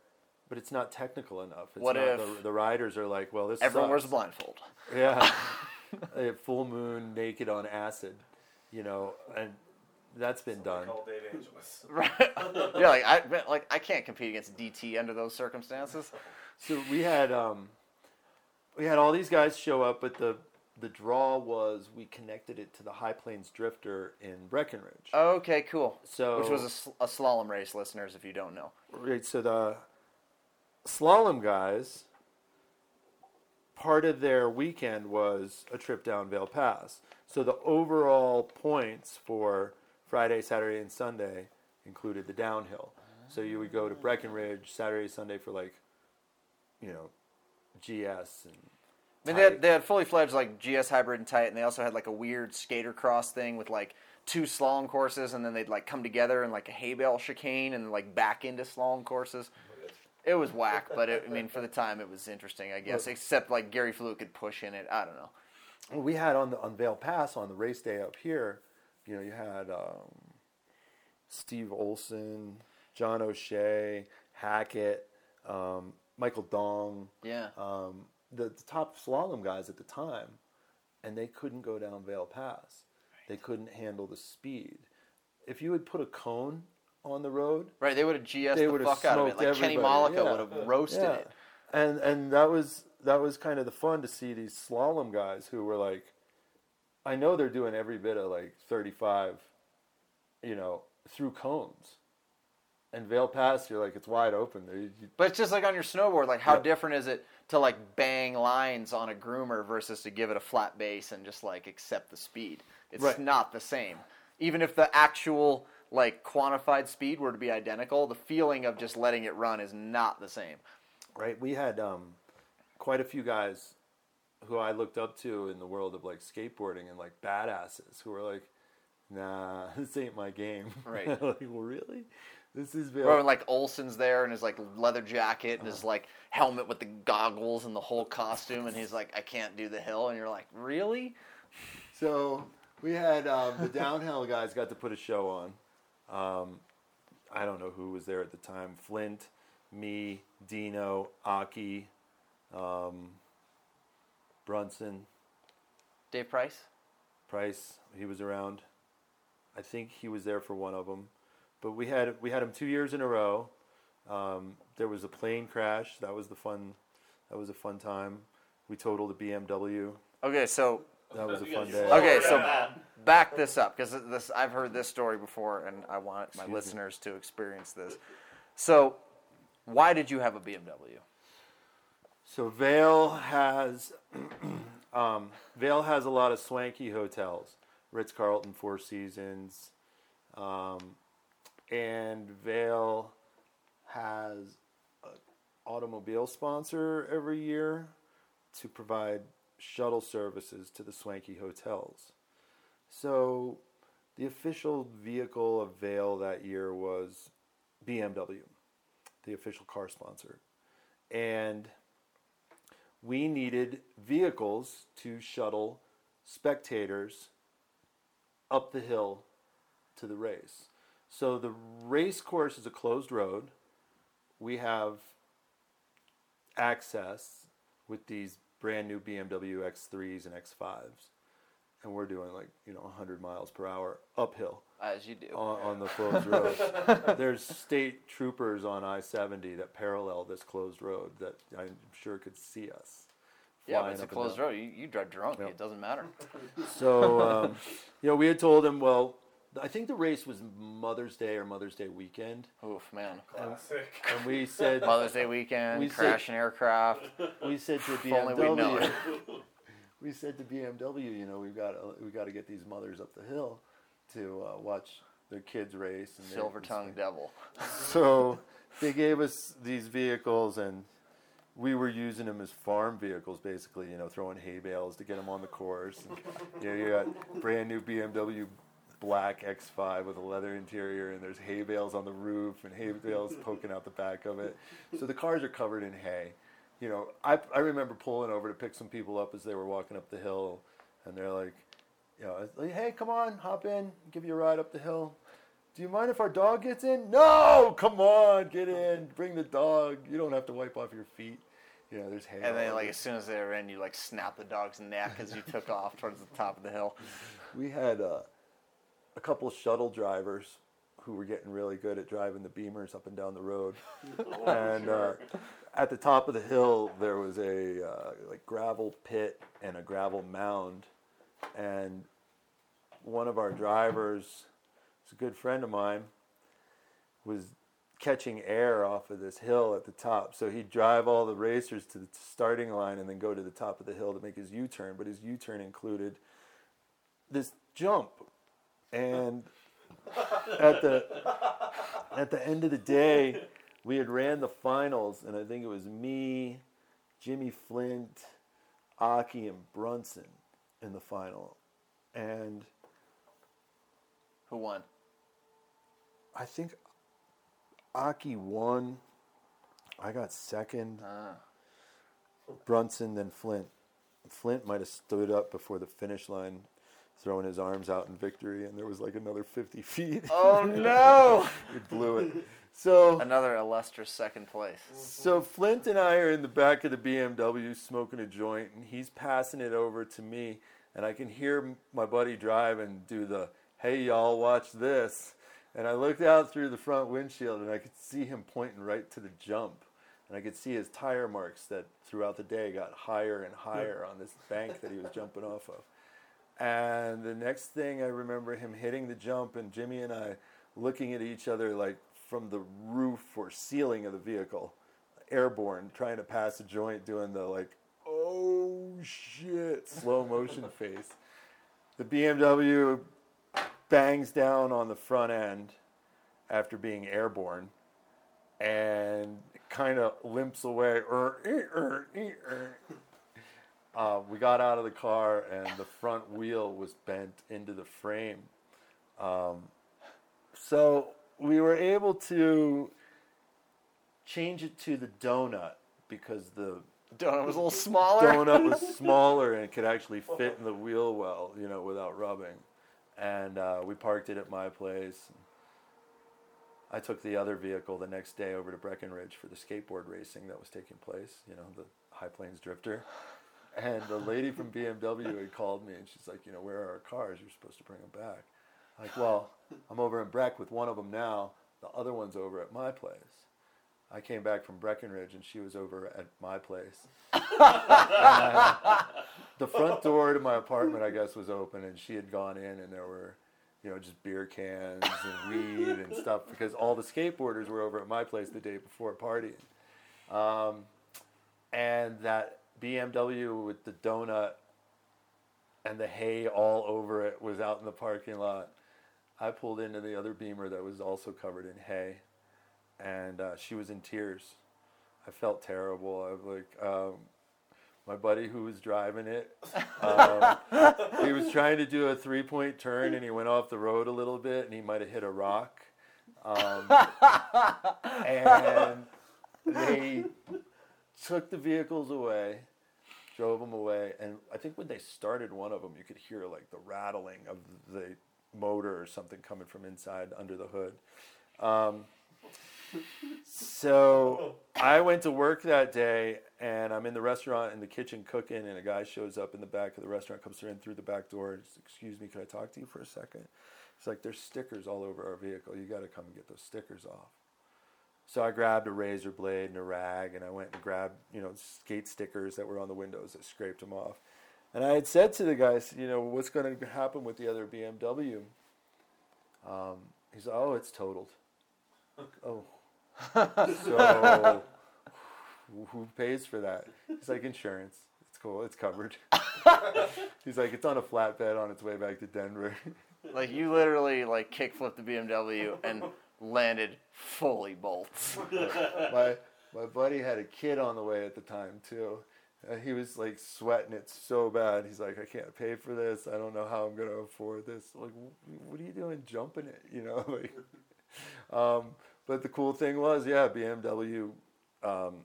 but it's not technical enough. It's What not, if the, the riders are like, well, this is Everyone wears a blindfold. Yeah, A full moon, naked on acid, you know, and that's been done. Call Dave Angelis. Right? yeah, like I like I can't compete against DT under those circumstances. So we had um, we had all these guys show up, but the the draw was we connected it to the High Plains Drifter in Breckenridge. Okay, cool. So- which was a, sl- a slalom race, listeners, if you don't know. Right, so the slalom guys, part of their weekend was a trip down Vail Pass. So the overall points for Friday, Saturday, and Sunday included the downhill. So you would go to Breckenridge Saturday, Sunday for like, you know, GS and. I mean, they had, they had fully fledged like GS hybrid and tight, and they also had like a weird skater cross thing with like two slalom courses, and then they'd like come together in like a hay bale chicane, and like back into slalom courses. It was whack, but it, I mean, for the time, it was interesting, I guess. Except like Gary Flew could push in it. I don't know. We had on the on Vail Pass on the race day up here, you know, you had um, Steve Olson, John O'Shea, Hackett, um, Michael Dong, Yeah. um, the, the top slalom guys at the time, and they couldn't go down Vail Pass. They couldn't handle the speed. If you had put a cone on the road, Right, they would have GS the fuck out of it. Like Kenny everybody, Malika yeah. would have roasted yeah, it. and and that was that was kind of the fun to see these slalom guys who were like, I know they're doing every bit of like 35, you know, through cones, and Vail Pass, you're like it's wide open. There, you, But it's just like on your snowboard. Like, how Yeah. different is it to like bang lines on a groomer versus to give it a flat base and just like accept the speed? It's Right. not the same. Even if the actual like quantified speed were to be identical, the feeling of just letting it run is not the same. right? We had um, quite a few guys who I looked up to in the world of like skateboarding and like badasses who were like, Nah, this ain't my game. Right. like, well, really? This is. Or like Olson's there and his like leather jacket and his like helmet with the goggles and the whole costume, and he's like, "I can't do the hill," and you're like, "Really?" So we had um, the downhill guys got to put a show on. Um, I don't know who was there at the time. Flint, me, Dino, Aki, um, Brunson, Dave Price. Price. He was around. I think he was there for one of them. But we had we had him two years in a row. Um, there was a plane crash. That was the fun. That was a fun time. We totaled a BMW. Okay, so That was a fun day. Okay, so back this up because this I've heard this story before, and I want my Excuse me. listeners to experience this. So, why did you have a BMW? So Vail has um, Vail has a lot of swanky hotels, Ritz Carlton, Four Seasons, um, and Vail has an automobile sponsor every year to provide shuttle services to the swanky hotels. So the official vehicle of Vail that year was BMW, the official car sponsor, and we needed vehicles to shuttle spectators up the hill to the race. So the race course is a closed road. We have access with these brand new BMW X3s and X5s. And we're doing like, you know, 100 miles per hour uphill As you do. on, on the closed road. There's state troopers on I-70 that parallel this closed road that I'm sure could see us. yeah, but it's a closed road. You, you drive drunk. Yep. It doesn't matter. So, um, you know, we had told him, well, I think the race was Mother's Day or Mother's Day weekend, Oof, man. Classic. and we said, Mother's Day weekend, We said- crashing aircraft. we said to If only we'd. BMW, we said to BMW, you know, we've got to, we got to get these mothers up the hill to uh, watch their kids race. And Silver tongued devil. So they gave us these vehicles, and we were using them as farm vehicles, basically. You know, throwing hay bales to get them on the course. And, you know, you got brand new BMW black X5 with a leather interior, and there's hay bales on the roof and hay bales poking out the back of it. So the cars are covered in hay, you know, I I remember pulling over to pick some people up as they were walking up the hill, and they're like, you know, like, hey, come on, hop in, give you a ride up the hill. Do you mind if our dog gets in? No, come on, get in, bring the dog. You don't have to wipe off your feet. You know, there's hay. And then, like, as soon as they were in, you like snap the dog's neck as you took off towards the top of the hill. we had uh, a couple shuttle drivers who were getting really good at driving the beamers up and down the road. and uh, at the top of the hill, there was a uh, like gravel pit and a gravel mound. And one of our drivers, who's a good friend of mine, was catching air off of this hill at the top. So he'd drive all the racers to the starting line and then go to the top of the hill to make his U-turn. But his U-turn included this jump, and at the at the end of the day, we had ran the finals, and I think it was me, Jimmy Flint, Aki, and Brunson in the final, and Who won? I think Aki won. I got second. Ah. Brunson, then Flint. Flint might have stood up before the finish line, throwing his arms out in victory, and there was like another 50 feet. Oh no! he blew it. So, Another illustrious second place. Mm-hmm. so Flint and I are in the back of the BMW smoking a joint, and he's passing it over to me, and I can hear my buddy drive and do the "Hey y'all, watch this," and I looked out through the front windshield, and I could see him pointing right to the jump, and I could see his tire marks that throughout the day got higher and higher on this bank that he was jumping off of. And the next thing I remember him hitting the jump, and Jimmy and I looking at each other like from the roof or ceiling of the vehicle, airborne, trying to pass a joint, doing the like, oh shit, slow motion face. The BMW bangs down on the front end after being airborne and kind of limps away. Er, er, er, er, er. Uh, we got out of the car and the front wheel was bent into the frame. Um, so we were able to change it to the donut because the Donut was a little smaller. donut was smaller and could actually fit in the wheel well, you know, without rubbing. And uh, we parked it at my place. I took the other vehicle the next day over to Breckenridge for the skateboard racing that was taking place, you know, the High Plains Drifter. And the lady from BMW had called me and she's like, you know, where are our cars? You're supposed to bring them back. I'm like, well, I'm over in Breck with one of them now. The other one's over at my place. I came back from Breckenridge and she was over at my place. The front door to my apartment, I guess, was open and she had gone in and there were, you know, just beer cans and weed and stuff because all the skateboarders were over at my place the day before partying. Um, and that BMW with the donut and the hay all over it was out in the parking lot. I pulled into the other Beamer that was also covered in hay, and uh, she was in tears. I felt terrible. I was like, um, my buddy who was driving it, um, he was trying to do a three-point turn, and he went off the road a little bit, and he might have hit a rock. Um, and they took the vehicles away, drove them away, and I think when they started one of them, you could hear like the rattling of the motor or something coming from inside under the hood. Um, so I went to work that day, and I'm in the restaurant in the kitchen cooking, and a guy shows up in the back of the restaurant, comes in through the back door, says, "Excuse me, can I talk to you for a second? It's like there's stickers all over our vehicle. You got to come and get those stickers off. So I grabbed a razor blade and a rag, and I went and grabbed, you know, skate stickers that were on the windows that scraped them off. And I had said to the guys, you know, what's going to happen with the other BMW? Um, said, oh, it's totaled. oh, so who pays for that? He's like insurance. It's cool. It's covered. he's like, it's on a flatbed on its way back to Denver. Like you literally like kickflipped the BMW and landed fully bolts. my my buddy had a kid on the way at the time too. He was like sweating it so bad. He's like, I can't pay for this. I don't know how I'm gonna afford this. Like, what are you doing jumping it? You know, like. Um, but the cool thing was, yeah, BMW um,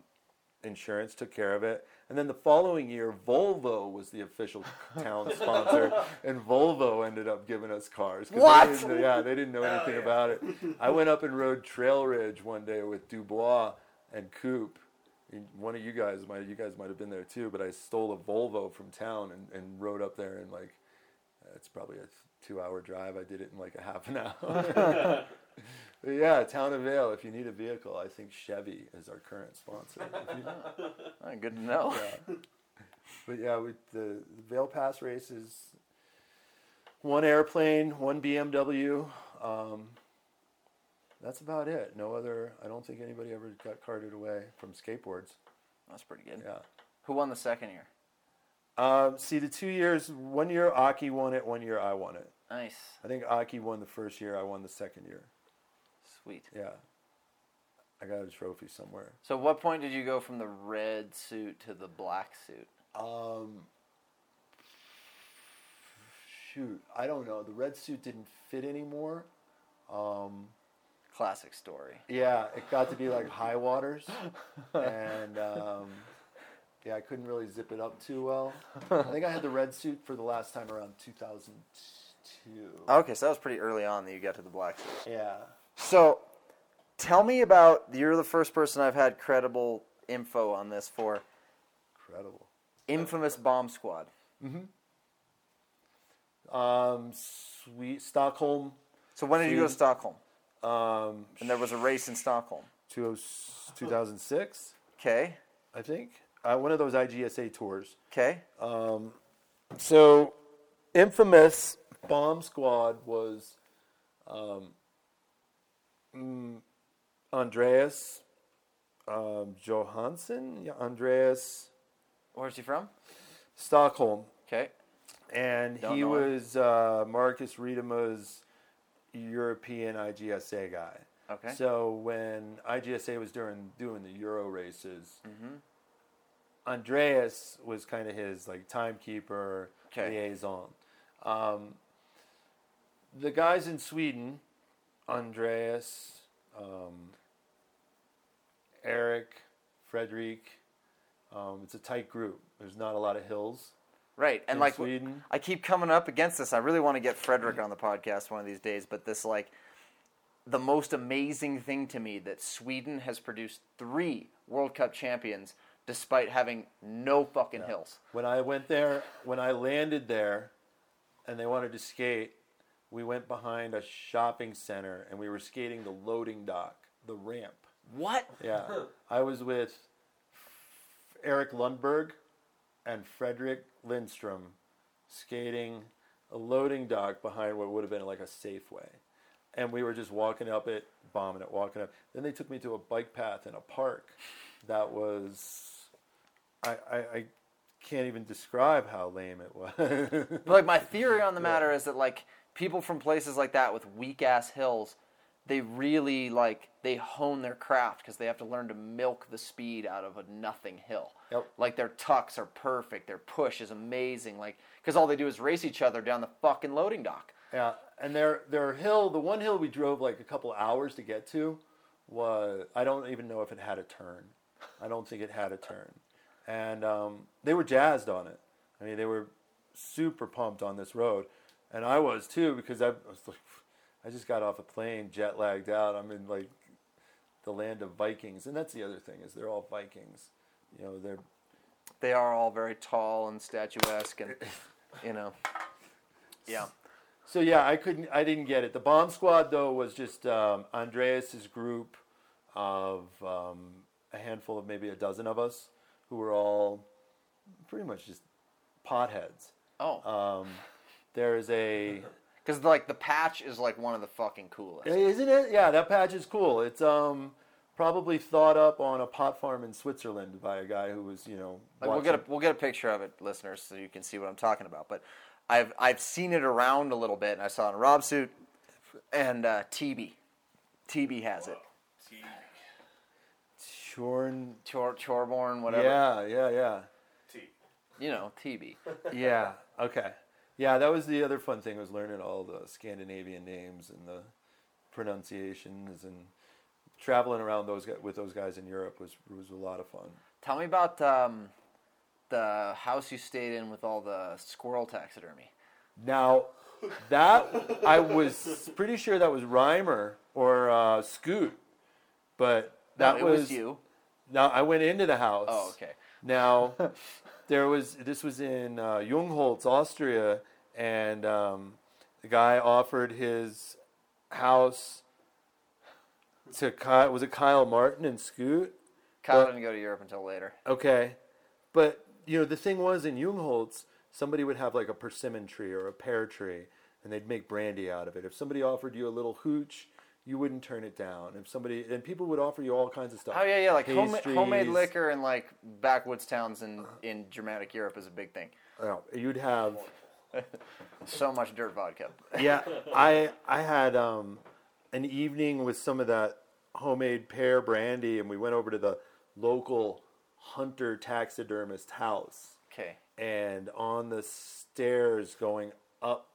insurance took care of it. And then the following year, Volvo was the official town sponsor, and Volvo ended up giving us cars. What? didn't- yeah, they didn't know anything yeah. about it. I went up and rode Trail Ridge one day with Dubois and Coop. And One of you guys might you guys might have been there too, but I stole a Volvo from town and, and rode up there and like it's probably a two hour drive. I did it in like a half an hour. But yeah, Town of Vail. If you need a vehicle, I think Chevy is our current sponsor. If you- Oh, good to know. yeah. But yeah, we, the, the Vail Pass race is one airplane, one BMW. Um, that's about it. No other. I don't think anybody ever got carted away from skateboards. That's pretty good. Yeah. Who won the second year? Um, see, the two years. One year Aki won it. One year I won it. Nice. I think Aki won the first year. I won the second year. Sweet. Yeah. I got a trophy somewhere. So, what point did you go from the red suit to the black suit? Um, shoot, I don't know. The red suit didn't fit anymore. Um, Classic story. yeah, it got to be like high waters, and um, yeah, I couldn't really zip it up too well. I think I had the red suit for the last time around 2002. Okay, so that was pretty early on that you got to the black suit. Yeah. So, tell me about. You're the first person I've had credible info on this for. Credible. Infamous Bomb Squad. Mm-hmm. Um, sweet Stockholm. So when did you go to Stockholm? Um, And there was a race in Stockholm. 2006, Okay. I think. Uh, one of those IGSA tours. Okay. Um, so, infamous bomb squad was um, mm, Andreas um, Johansson, yeah, Andreas Where's he from? Stockholm, Okay. and Don't he was uh, Marcus Rietema's European IGSA guy. Okay. So when IGSA was doing doing the Euro races, Mm-hmm. Andreas was kind of his like timekeeper Okay. liaison. Um, the guys in Sweden, Andreas, um, Eric, Frederick. Um, it's a tight group. There's not a lot of hills Right. And in like Sweden. I keep coming up against this. I really want to get Frederick on the podcast one of these days, but this like the most amazing thing to me that Sweden has produced three World Cup champions despite having no fucking hills. When I went there, when I landed there, and they wanted to skate, we went behind a shopping center and we were skating the loading dock, the ramp. What? Yeah, I was with Eric Lundberg and Frederick Lindstrom skating a loading dock behind what would have been like a Safeway. And we were just walking up it, bombing it, walking up. Then they took me to a bike path in a park that was, I, I, I can't even describe how lame it was. Like my theory on the matter is that like people from places like that with weak ass hills, they really like they hone their craft because they have to learn to milk the speed out of a nothing hill. Yep. Like their tucks are perfect, their push is amazing. Like because all they do is race each other down the fucking loading dock. Yeah, and their their hill, the one hill we drove like a couple hours to get to, was I don't even know if it had a turn. I don't think it had a turn, and um, they were jazzed on it. I mean, they were super pumped on this road, and I was too because I was like, I just got off a plane, jet lagged out. I'm in like the land of Vikings, and that's the other thing is they're all Vikings. You know, they're They are all very tall and statuesque, and you know, yeah. So yeah, I couldn't. I didn't get it. The bomb squad though was just um, Andreas's group of um, a handful of maybe a dozen of us who were all pretty much just potheads. Oh, Um, there's a because like the patch is like one of the fucking coolest. isn't it? Yeah, that patch is cool. It's um probably thought up on a pot farm in Switzerland by a guy who was you know. Like we'll get a we'll get a picture of it, listeners, so you can see what I'm talking about. But I've I've seen it around a little bit, and I saw it in Rob suit, and uh, TB, TB has it. Shorn. Chor Chorborn, whatever. Yeah, yeah, yeah. T. You know, TB. yeah. Okay. Yeah, that was the other fun thing was learning all the Scandinavian names and the pronunciations and traveling around those with those guys in Europe was was a lot of fun. Tell me about um, the house you stayed in with all the squirrel taxidermy. Now, that I was pretty sure that was Reimer or uh, Scoot, but that No, it was, you. Now I went into the house. Oh, okay. Now, there was this was in uh, Jungholz, Austria, and um, the guy offered his house to Kyle. Was it Kyle Martin and Scoot? Kyle Well- didn't go to Europe until later. Okay, but you know the thing was in Jungholz, somebody would have like a persimmon tree or a pear tree, and they'd make brandy out of it. If somebody offered you a little hooch, you wouldn't turn it down. If somebody and people would offer you all kinds of stuff. Oh yeah, yeah, like home, homemade liquor in like backwoods towns in in Germanic Europe is a big thing. Oh, you'd have So much dirt vodka. yeah, I I had um, an evening with some of that homemade pear brandy, and we went over to the local hunter taxidermist house. Okay. And on the stairs going up,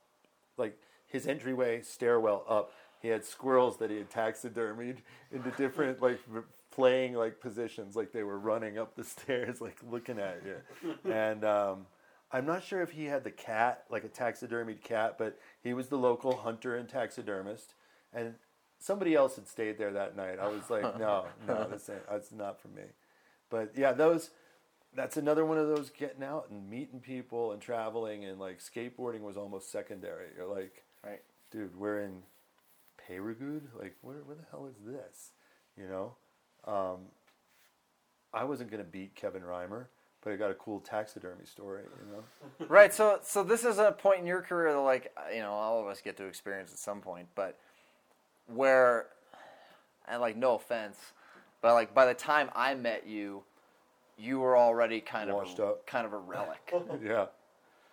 like his entryway stairwell up, he had squirrels that he had taxidermied into different like playing like positions, like they were running up the stairs, like looking at you. And um, I'm not sure if he had the cat, like a taxidermied cat, but he was the local hunter and taxidermist. And somebody else had stayed there that night. I was like, no, no, ain't, that's not for me. But yeah, those. That's another one of those getting out and meeting people and traveling and like skateboarding was almost secondary. You're like, Right. dude, we're in Peyragudes. Like, where where the hell is this? You know, um, I wasn't gonna beat Kevin Reimer, but I got a cool taxidermy story. You know. Right. So so this is a point in your career that like you know all of us get to experience at some point, but where and like no offense, but like by the time I met you, you were already kind Washed of a, up. kind of a relic. yeah.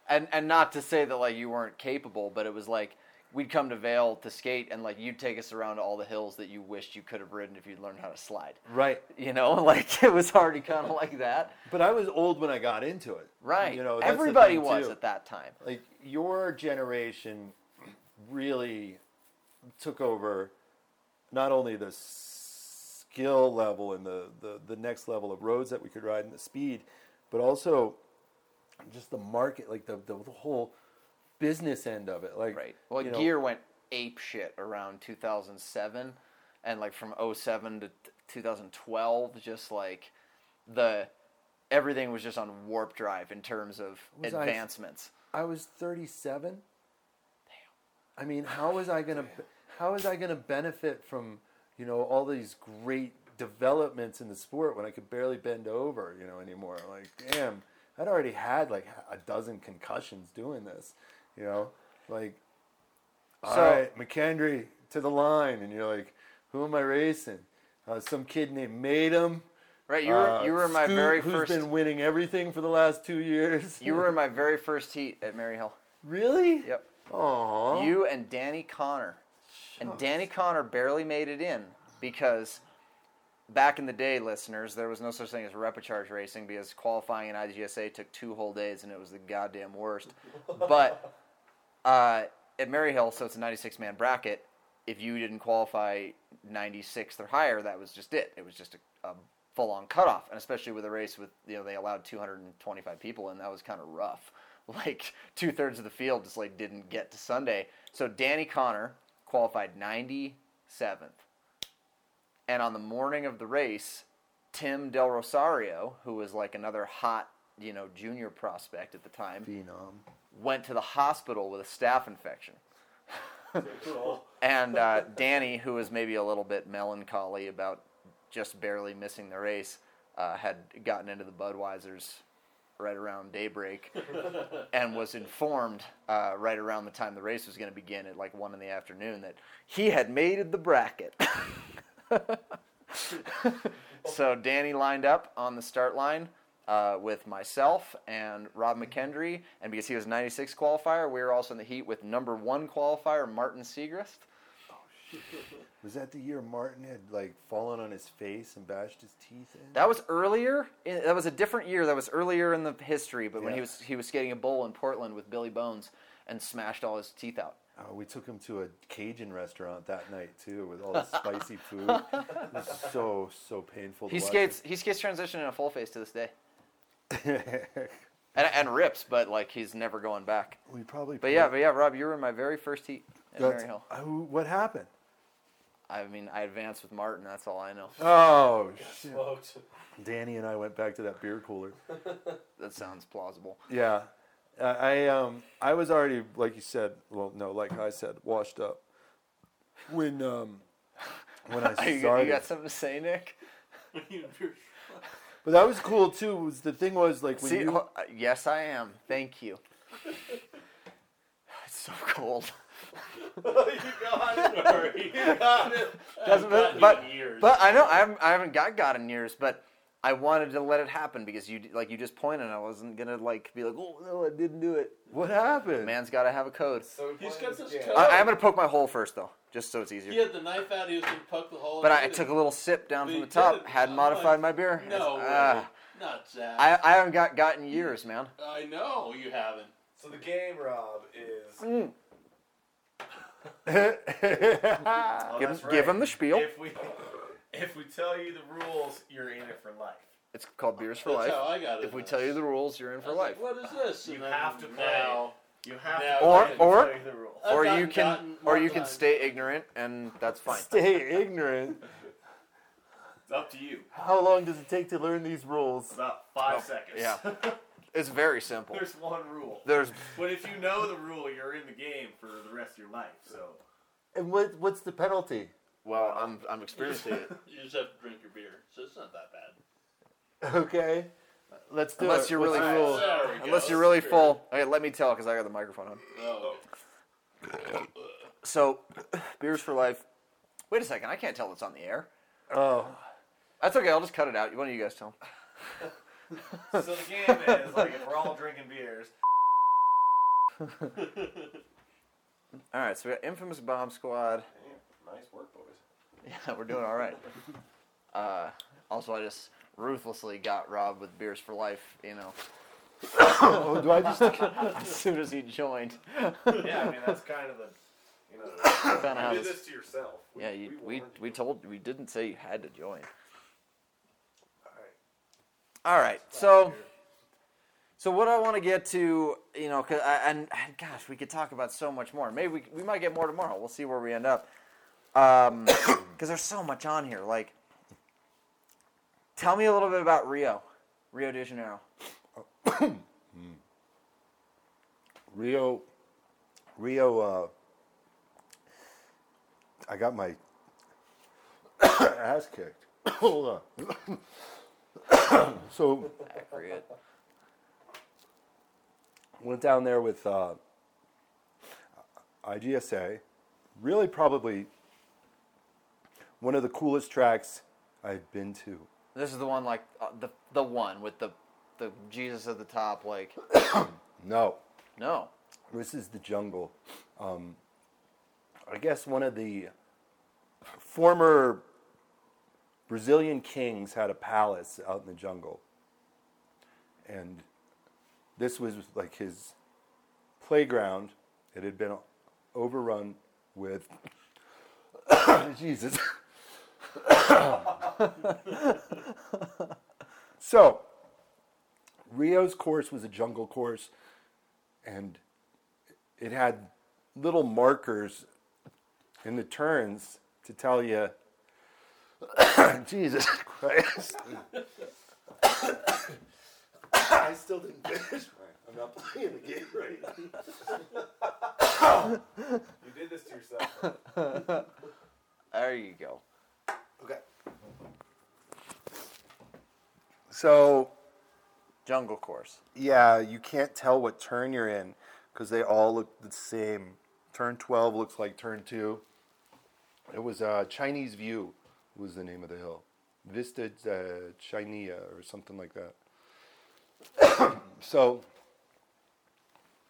and and not to say that like you weren't capable, but it was like we'd come to Vail to skate, and like you'd take us around all the hills that you wished you could have ridden if you'd learned how to slide. Right. You know, like it was already kind of like that. But I was old when I got into it. Right. You know, everybody was too. at that time. like your generation really took over not only the skill level and the, the, the next level of roads that we could ride and the speed, but also just the market, like the, the, the whole business end of it. Like, Right. Well, you know, gear went ape shit around 2007, and like from 07 to 2012, just like the everything was just on warp drive in terms of Was I- advancements. I was 37. Damn. I mean, how was I gonna how was I gonna benefit from you know all these great developments in the sport when I could barely bend over you know anymore? Like, damn, I'd already had like a dozen concussions doing this. You know, like, all So- right, McKendry to the line, and you're like, who am I racing? Uh, some kid named Maytum. Right. You were uh, you were in my Scoot, very who's first. been winning everything for the last two years. You were in my very first heat at Maryhill. really? Yep. Aww. You and Danny Connor. And Danny Connor barely made it in because back in the day, listeners, there was no such thing as repecharge racing because qualifying in IGSA took two whole days and it was the goddamn worst. But uh, at Maryhill, so it's a 96 man bracket, if you didn't qualify 96th or higher, that was just it. It was just a, a full on cutoff. And especially with a race with, you know, they allowed 225 people and that was kind of rough. Like two thirds of the field just like didn't get to Sunday. So Danny Connor qualified 97th. And on the morning of the race, Tim Del Rosario, who was like another hot, you know, junior prospect at the time, Phenom. Went to the hospital with a staph infection. And uh, Danny, who was maybe a little bit melancholy about just barely missing the race, uh, had gotten into the Budweisers right around daybreak and was informed uh, right around the time the race was going to begin at like 1 in the afternoon that he had made the bracket. so Danny lined up on the start line uh, with myself and Rob McKendry, and because he was 96 qualifier, we were also in the heat with number one qualifier Martin Siegrist. Was that the year Martin had like fallen on his face and bashed his teeth in? That was earlier. In, that was a different year. That was earlier in the history. But when he was he was skating a bowl in Portland with Billy Bones and smashed all his teeth out. Uh, we took him to a Cajun restaurant that night too, with all the spicy food. It was so so painful. To He skates. He skates transition in a full face to this day, it. and, and rips, but like he's never going back. we probably. But yeah, but yeah, Rob, you were in my very first heat at That's- Maryhill. uh, who- what happened? I mean, I advanced with Martin. That's all I know. Oh, shit. Smoked. Danny and I went back to that beer cooler. That sounds plausible. Yeah, I I, um I was already like you said. Well, no, like I said, washed up when um when I you, you got something to say, Nick? But that was cool too. Was the thing was like when See, you, uh, yes, I am. Thank you. It's so cold. you got it. Sorry. You got it. Doesn't- Not but- years. But I know I haven't, I haven't got God in years, but I wanted to let it happen because you like you just pointed. I wasn't gonna like be like, oh no, I didn't do it. what happened? Man's got to have a code. So He's playing got this this code. I, I'm gonna poke my hole first though, just so it's easier. he had the knife out. He was gonna poke the hole. But and I took a little sip down But from the top. Hadn't modified like, my beer. No way. Ah. Not Zak. I I haven't got got in years, man. I know you haven't. So the game, Rob, is. Mm. Oh, Give, that's him- give him the spiel. If we, if we tell you the rules, you're in it for life. It's called Beers for That's Life. how I got it. If we tell you the rules, you're in I for was life. like, what is this? You And have to play. now- You have Now- to Or- play or- to tell you the rules. I've or you gotten- can gotten or more you can times. stay ignorant, and that's fine. Stay ignorant. It's up to you. How long does it take to learn these rules? About five Oh, seconds. yeah. It's very simple. There's one rule. There's But if you know the rule, you're in the game for the rest of your life. So And what what's the penalty? well, I'm I'm experiencing it. You just have to drink your beer, so it's not that bad. Okay, let's do Unless it. you're What's really the full. rule? There we go. Unless you're really full. Okay, let me tell because I got the microphone on. Oh. So, beers for life. Wait a second, I can't tell it's on the air. Oh, That's okay. I'll just cut it out. One of you guys tell. so the game is like if we're all drinking beers. All right. So we got infamous bomb squad. Nice work, boys. Yeah, we're doing all right. Uh, also, I just ruthlessly got Rob with beers for life. You know, oh, do I just? as soon as he joined. Yeah, I mean that's kind of the, you know, Kinda how you did this- this to yourself. Yeah, you, we warned we told we didn't say you had to join. All right. All right, so so what I want to get to, you know, 'cause I, and, and gosh, we could talk about so much more. Maybe we we might get more tomorrow. We'll see where we end up. Um, because there's so much on here. Like, tell me a little bit about Rio, Rio de Janeiro. Rio, Rio. Uh, I got my ass kicked. Hold on. so Accurate. went down there with uh, IGSA. Really, probably one of the coolest tracks I've been to. This is the one like uh, the the one with the the Jesus at the top. Like, No, no, this is the jungle. Um, I guess one of the former Brazilian kings had a palace out in the jungle. And this was like his playground. It had been overrun with Jesus. so, Rio's course was a jungle course, and it had little markers in the turns to tell you, Jesus Christ. I still didn't finish. I'm not playing the game right. You did this to yourself. there you go. So, Jungle course. yeah, you can't tell what turn you're in because they all look the same. Turn 12 looks like turn 2. It was uh, Chinese View was the name of the hill. Vista uh, Chinia or something like that. so,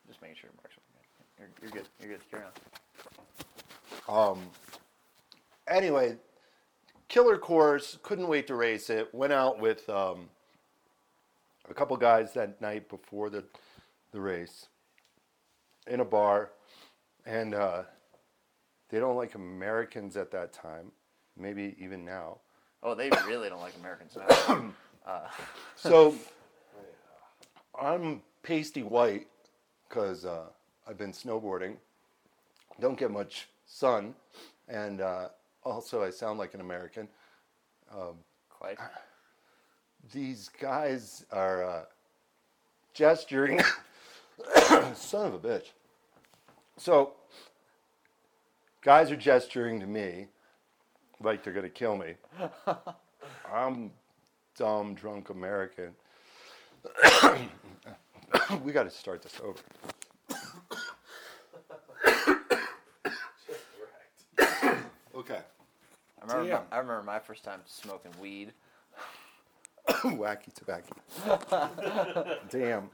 Just making sure Mark's you're, you're good. You're good. Carry on. Um, anyway, killer course. Couldn't wait to race it. Went out with um, a couple guys that night before the the race in a bar. and uh, they don't like Americans at that time, maybe even now. Oh, they really don't like Americans now. So I'm pasty white because uh, I've been snowboarding. Don't get much sun, and uh, also I sound like an American. Quite. These guys are uh, gesturing. Son of a bitch. So, guys are gesturing to me like they're going to kill me. I'm dumb, drunk American. we got to start this over. okay. I remember, Damn. my, I remember my first time smoking weed. Wacky tobacco. Damn.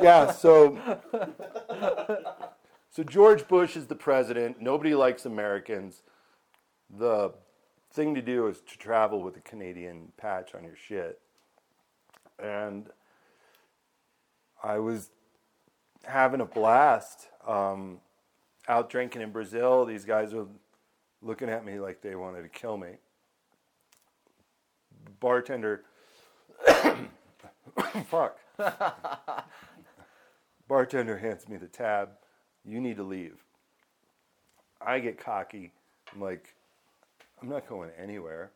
Yeah, so so George Bush is the president. Nobody likes Americans. The thing to do is to travel with a Canadian patch on your shit. And I was having a blast um, out drinking in Brazil. These guys were looking at me like they wanted to kill me. Bartender Fuck. Bartender hands me the tab. You need to leave. I get cocky. I'm like, I'm not going anywhere.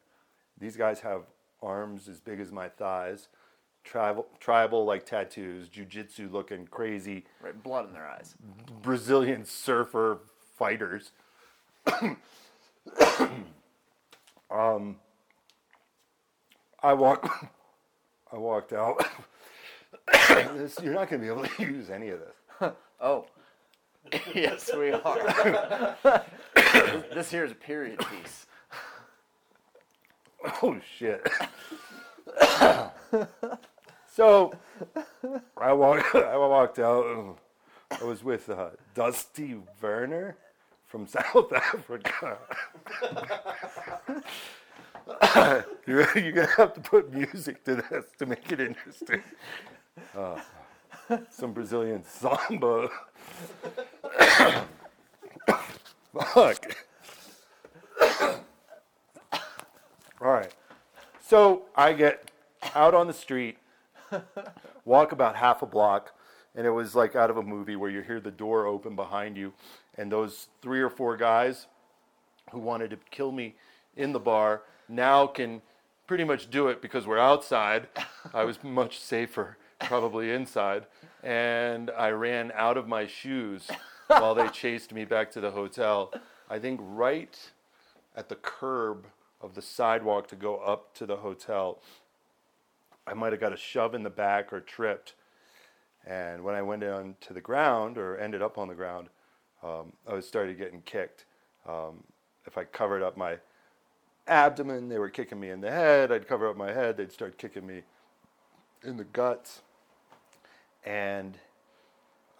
These guys have arms as big as my thighs, tribal, tribal like tattoos, jujitsu looking crazy Right, blood in their eyes. Brazilian surfer fighters. um, I walk. I walked out. this, you're not going to be able to use any of this. Oh. yes, we are. this here is a period piece. Oh shit. so I walked. I walked out. I was with uh, Dusty Werner from South Africa. You're, you're gonna have to put music to this to make it interesting. Uh, some Brazilian samba. Fuck. All right. So I get out on the street, walk about half a block, and it was like out of a movie where you hear the door open behind you, and those three or four guys who wanted to kill me in the bar now can pretty much do it because we're outside. I was much safer probably inside, and I ran out of my shoes while they chased me back to the hotel. I think right at the curb of the sidewalk to go up to the hotel. I might have got a shove in the back or tripped. And when I went down to the ground or ended up on the ground, um, I was started getting kicked. Um, if I covered up my abdomen, they were kicking me in the head. I'd cover up my head, they'd start kicking me in the guts. And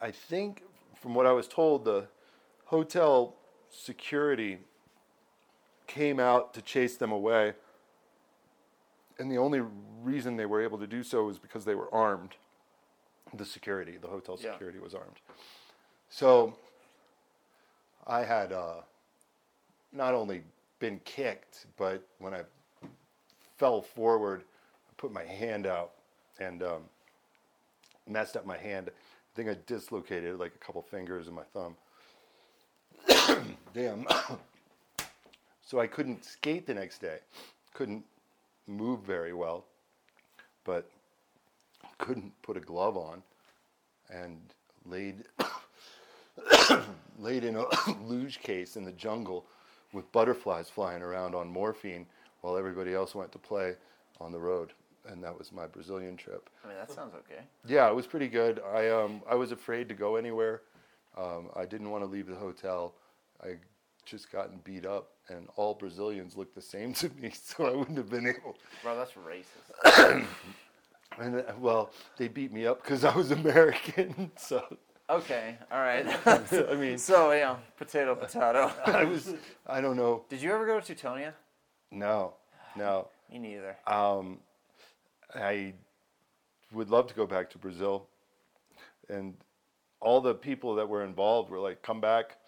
I think, from what I was told, the hotel security came out to chase them away. And the only reason they were able to do so was because they were armed. The security, the hotel Yeah. security was armed. So I had uh, not only been kicked, but when I fell forward, I put my hand out and um, messed up my hand. I think I dislocated like a couple fingers and my thumb. Damn. so I couldn't skate the next day. Couldn't move very well, but couldn't put a glove on and laid laid in a luge case in the jungle with butterflies flying around on morphine while everybody else went to play on the road. And that was my Brazilian trip. I mean, that sounds okay. Yeah, it was pretty good. I um I was afraid to go anywhere. Um, I didn't want to leave the hotel. I just gotten beat up, and all Brazilians looked the same to me, so I wouldn't have been able. Bro, that's racist. And uh, well, they beat me up because I was American. So Okay, all right. I mean, so, yeah, potato, potato. I was. I don't know. Did you ever go to Teutonia? No, no. Me neither. Um, I would love to go back to Brazil, and all the people that were involved were like, "Come back.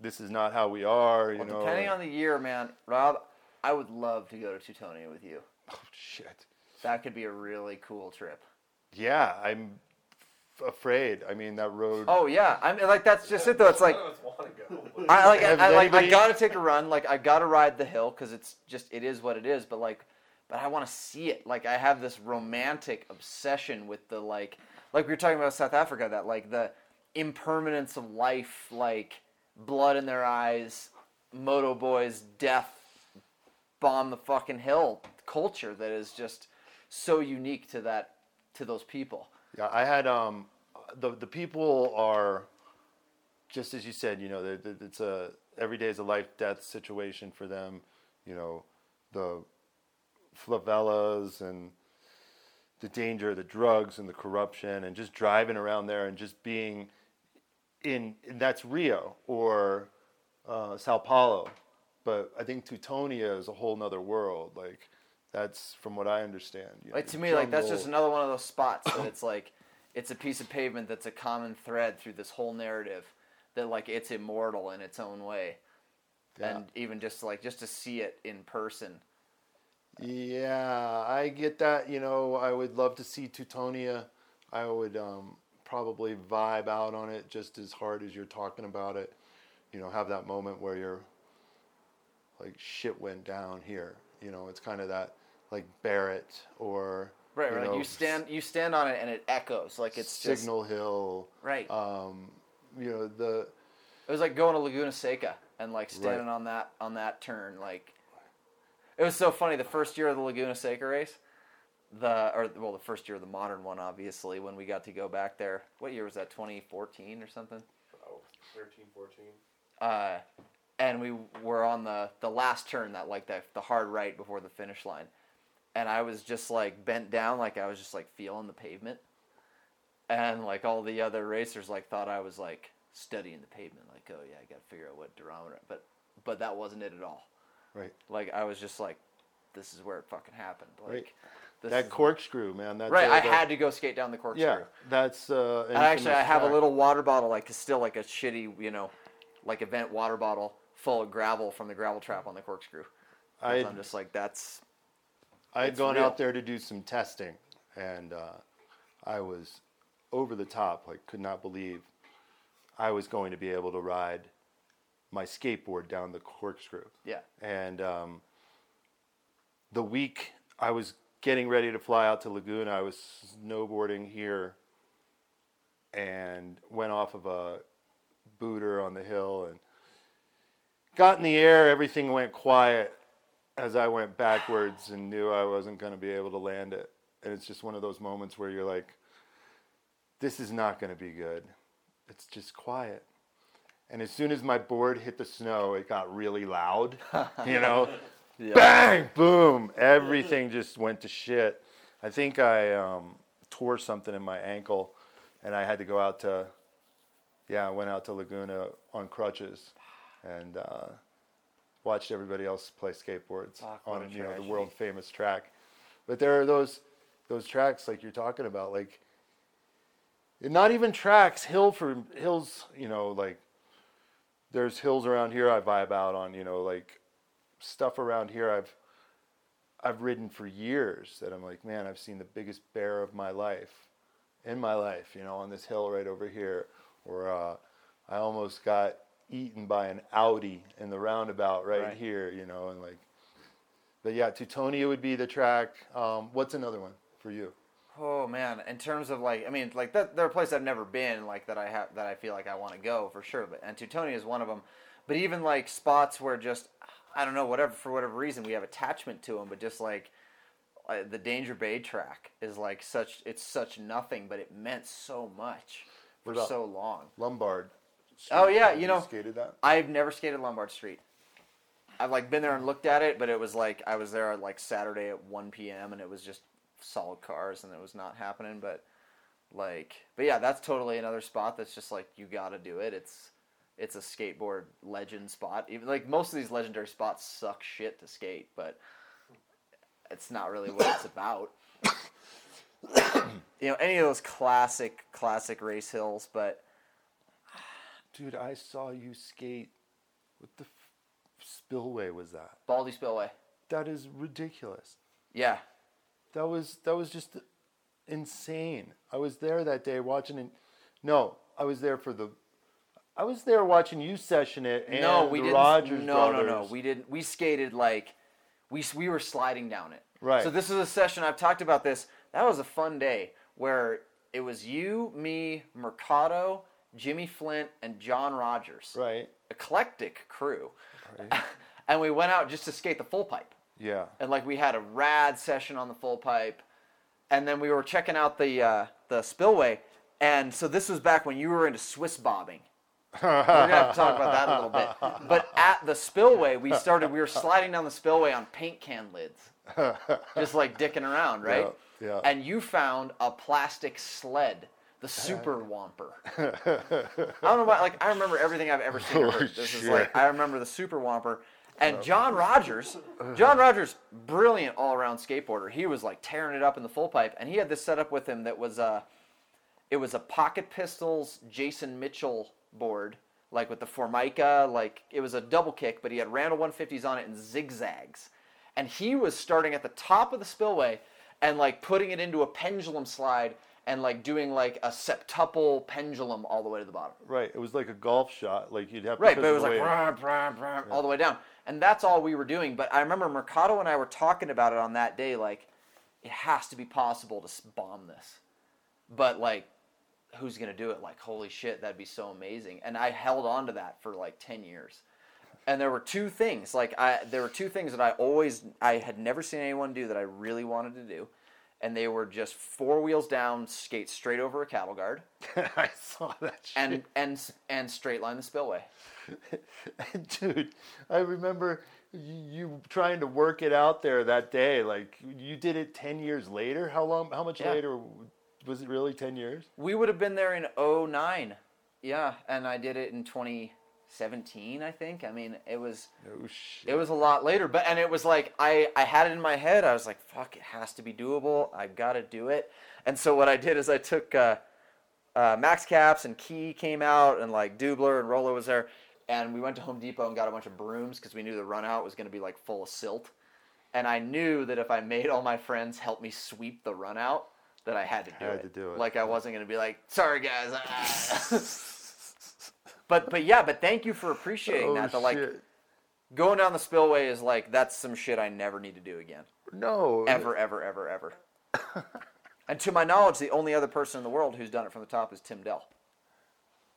This is not how we are." You Well, know. depending on the year, man, Rob, I would love to go to Teutonia with you. oh, shit. That could be a really cool trip. Yeah, I'm afraid. I mean, that road. Oh yeah, I mean, like that's just it though. It's like None of us want to go. but- I like, I, I, like I gotta take a run. Like I gotta ride the hill because it's just it is what it is. But like, but I want to see it. Like I have this romantic obsession with the like, like we were talking about South Africa. That like the impermanence of life, like blood in their eyes, moto boys, death, bomb the fucking hill culture that is just so unique to that to those people. Yeah, I had um, the the people are just as you said. You know, it's a every day is a life death situation for them. You know, the favelas and the danger, of the drugs and the corruption, and just driving around there and just being in. And that's Rio or uh, Sao Paulo, but I think Teutonia is a whole nother world. Like that's from what I understand. you know, Like to me, like that's just another one of those spots that it's like it's a piece of pavement that's a common thread through this whole narrative that like it's immortal in its own way. Yeah. And even just like just to see it in person. Yeah, I get that. You know, I would love to see Teutonia. I would um, probably vibe out on it just as hard as you're talking about it. You know, have that moment where you're like, shit went down here. You know, it's kind of that like Barrett or Right, you right. know, you stand you stand on it and it echoes like it's just Signal Hill. right. Um, you know the It was like going to Laguna Seca and like standing Right. on that on that turn. Like it was so funny. The first year of the Laguna Seca race, the or well, the first year of the modern one, obviously, when we got to go back there. What year was that? 2014 or something. Oh, 13, 14. Uh, and we were on the the last turn, that like the the hard right before the finish line, and I was just like bent down, like I was just like feeling the pavement, and like all the other racers like thought I was like studying the pavement, like oh yeah, I got to figure out what durometer, but but that wasn't it at all. right Like I was just like, this is where it fucking happened. Like Right. this that corkscrew, man. That's right. uh, I that- had to go skate down the corkscrew. Yeah, that's uh. And actually, I have a little water bottle, like it's still like a shitty, you know, like event water bottle full of gravel from the gravel trap on the corkscrew. I I'm just like, that's I had gone real. out there to do some testing, and uh, I was over the top. Like, could not believe I was going to be able to ride my skateboard down the corkscrew. yeah, And um, the week I was getting ready to fly out to Laguna, I was snowboarding here, and went off of a booter on the hill and got in the air. Everything went quiet as I went backwards and knew I wasn't going to be able to land it. And it's just one of those moments where you're like, this is not going to be good. It's just quiet. And as soon as my board hit the snow, it got really loud. You know, bang, boom, everything just went to shit. I think I um, tore something in my ankle, and I had to go out to, yeah, I went out to Laguna on crutches, and uh, watched everybody else play skateboards Fuck, on you know the world famous track. But there are those those tracks like you're talking about, like not even tracks, hill for hills. You know, like there's hills around here I vibe out on. You know, like stuff around here I've I've ridden for years that I'm like, man, I've seen the biggest bear of my life in my life. You know, on this hill right over here, or uh, I almost got eaten by an Audi in the roundabout right, Right. here. You know, and like, but yeah, Teutonia would be the track. Um, what's another one for you? Oh man, in terms of like, I mean, like that, there are places I've never been, like that I have that I feel like I want to go for sure. But and Teutonia is one of them. But even like spots where just I don't know, whatever for whatever reason we have attachment to them, but just like uh, the Danger Bay track is like such it's such nothing, but it meant so much for so long. Lombard. Oh, yeah, Have you know- skated that. I've never skated Lombard Street. I've like been there and looked at it, but it was like I was there like Saturday at 1 p.m. and it was just solid cars and it was not happening. But like, but yeah, that's totally another spot that's just like you got to do it. It's it's a skateboard legend spot. Even like most of these legendary spots suck shit to skate, but it's not really what it's about. you know, any of those classic classic race hills, but dude, I saw you skate. What the f- spillway was that? Baldy Spillway. That is ridiculous. Yeah. That was that was just insane. I was there that day watching it. No, I was there for the. I was there watching you session it and no, we the didn't. Rogers no, brothers. no, no. We didn't. We skated like we we were sliding down it. Right. So this is a session I've talked about this. That was a fun day where it was you, me, Mercado, Jimmy Flint, and John Rogers. Right. Eclectic crew. Right. and we went out just to skate the full pipe. Yeah. and like we had a rad session on the full pipe, and then we were checking out the uh, the spillway, and so this was back when you were into Swiss bobbing. We're gonna have to talk about that a little bit. But at the spillway, we started. We were sliding down the spillway on paint can lids, just like dicking around, right? Yeah, yeah. And you found a plastic sled, the Super Whomper. I don't know about like I remember everything I've ever seen. Oh. This is shit. like I remember the Super Whomper. And John Rogers, John Rogers, brilliant all-around skateboarder. He was like tearing it up in the full pipe, and he had this setup with him that was uh, it was a Pocket Pistols Jason Mitchell board, like with the Formica, like it was a double kick, but he had Randal 150s on it and zigzags, and he was starting at the top of the spillway and like putting it into a pendulum slide and like doing like a septuple pendulum all the way to the bottom. Right. It was like a golf shot. Like you'd have Right, but it was like way- brah, brah, brah, all the way down, and that's all we were doing. But I remember Mercado and I were talking about it on that day. Like, it has to be possible to bomb this, but like, who's gonna do it? Like, holy shit, that'd be so amazing. And I held on to that for like ten years. And there were two things. Like, I there were two things that I always I had never seen anyone do that I really wanted to do. And they were just four wheels down, skate straight over a cattle guard, I saw that shit. and and and straight line the spillway. Dude, I remember you, trying to work it out there that day. Like you did it ten years later. How long? How much Yeah. later was it? Really ten years? We would have been there in 09. Yeah, and I did it in 2017, I think. I mean, it was Oh it was a lot later, but and it was like I I had it in my head. I was like, fuck, it has to be doable. I got to do it. And so what I did is I took uh, uh, Max Caps and Key came out and like Dubler and Roller was there, and we went to Home Depot and got a bunch of brooms because we knew the run out was going to be like full of silt. And I knew that if I made all my friends help me sweep the run out, that I had to do Had it. to do it. Like I wasn't going to be like, sorry guys. ah." but but yeah, but thank you for appreciating oh that. The like shit! going down the spillway is like that's some shit I never need to do again. No, Ever, ever, ever, ever. and to my knowledge, the only other person in the world who's done it from the top is Tim Dell.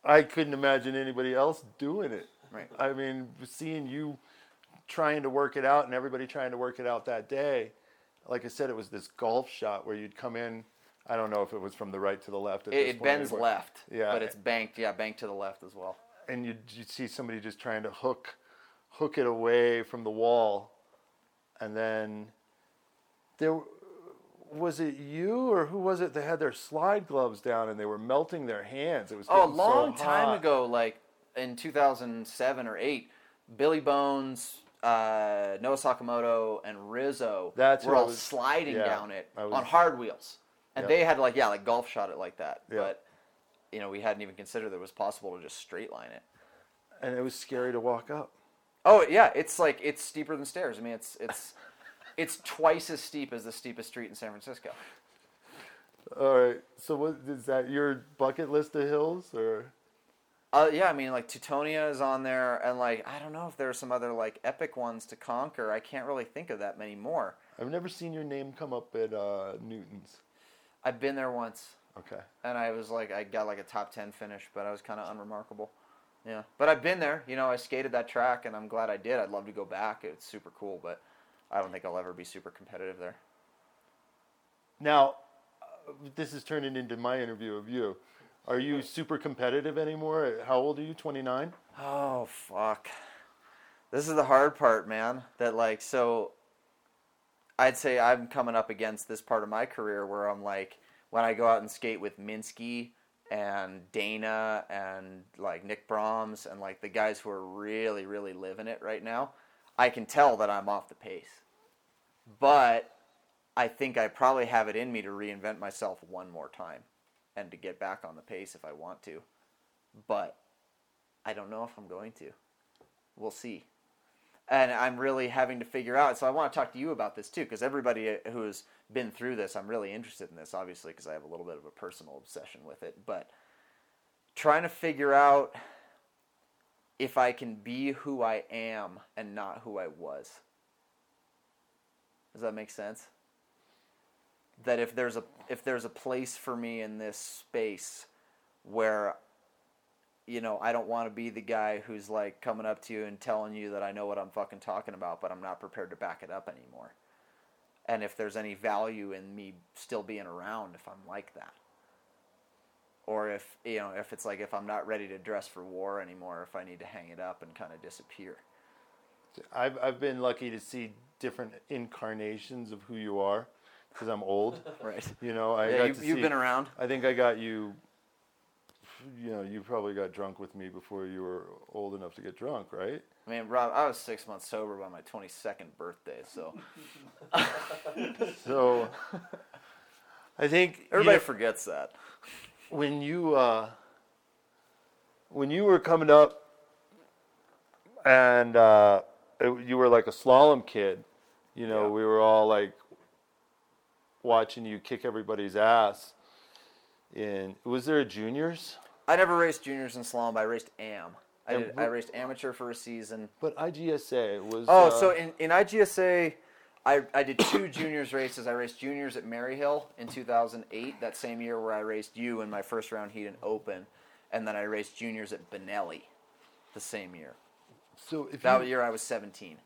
I couldn't imagine anybody else doing it. Right. I mean, seeing you trying to work it out and everybody trying to work it out that day. Like I said, it was this golf shot where you'd come in. I don't know if it was from the right to the left. At It, this it point bends anymore. left, Yeah. but it's banked. Yeah, banked to the left as well. and you'd, you'd see somebody just trying to hook hook it away from the wall and then there was it you or who was it that had their slide gloves down and they were melting their hands it was Oh, a getting so long time ago, like in 2007 or 8, Billy Bones, uh, Noah Sakamoto, and Rizzo That's were all was- sliding yeah, down it was- on hard wheels. And Yep. they had like, yeah, like golf shot it like that. Yeah. But, you know, we hadn't even considered that it was possible to just straight line it. and it was scary to walk up Oh yeah, it's like it's steeper than stairs. I mean, it's it's it's twice as steep as the steepest street in San Francisco. all right so what is that your bucket list of hills or Uh, yeah, I mean, like Teutonia is on there, and like I don't know if there are some other like epic ones to conquer. I can't really think of that many more. i've never seen your name come up at uh, newton's I've been there once, okay and I was like, I got like a top ten finish, but I was kind of unremarkable. Yeah, but I've been there. You know, I skated that track, and I'm glad I did. I'd love to go back. It's super cool, but I don't think I'll ever be super competitive there. now uh, this is turning into my interview of you are you super competitive anymore how old are you 29 Oh fuck. This is the hard part, man. That like so I'd say I'm coming up against this part of my career where I'm like when I go out and skate with Minsky and Dana and like Nick Brahms and like the guys who are really really living it right now, I can tell that I'm off the pace. But I think I probably have it in me to reinvent myself one more time and to get back on the pace if I want to. But I don't know if I'm going to. We'll see. And I'm really having to figure out. So I want to talk to you about this too, because everybody uh, who's been through this, I'm really interested in this, obviously, because I have a little bit of a personal obsession with it. But trying to figure out if I can be who I am and not who I was. Does that make sense? That if there's a if there's a place for me in this space where you know, I don't want to be the guy who's like coming up to you and telling you that I know what I'm fucking talking about, but I'm not prepared to back it up anymore. And if there's any value in me still being around if I'm like that. Or if, you know, if it's like if I'm not ready to dress for war anymore, if I need to hang it up and kind of disappear. I've I've been lucky to see different incarnations of who you are because I'm old. Right. You know, I yeah, got you, to you've been around. I think I got you. You know, you probably got drunk with me before you were old enough to get drunk, right? I mean, Rob, I was six months sober by my 22nd birthday, so So, I think you everybody know, forgets that. when you uh, when you were coming up and uh, it- you were like a slalom kid, you know, Yeah. we were all like watching you kick everybody's ass. In was there a juniors? I never raced juniors in slalom, but I raced AM. I, did, I raced amateur for a season. But IGSA was. Oh, uh, so in, in IGSA, I, I did two juniors races. I raced juniors at Maryhill in 2008, that same year where I raced you in my first round heat in Open. And then I raced juniors at Benelli the same year. so if That you, year I was 17.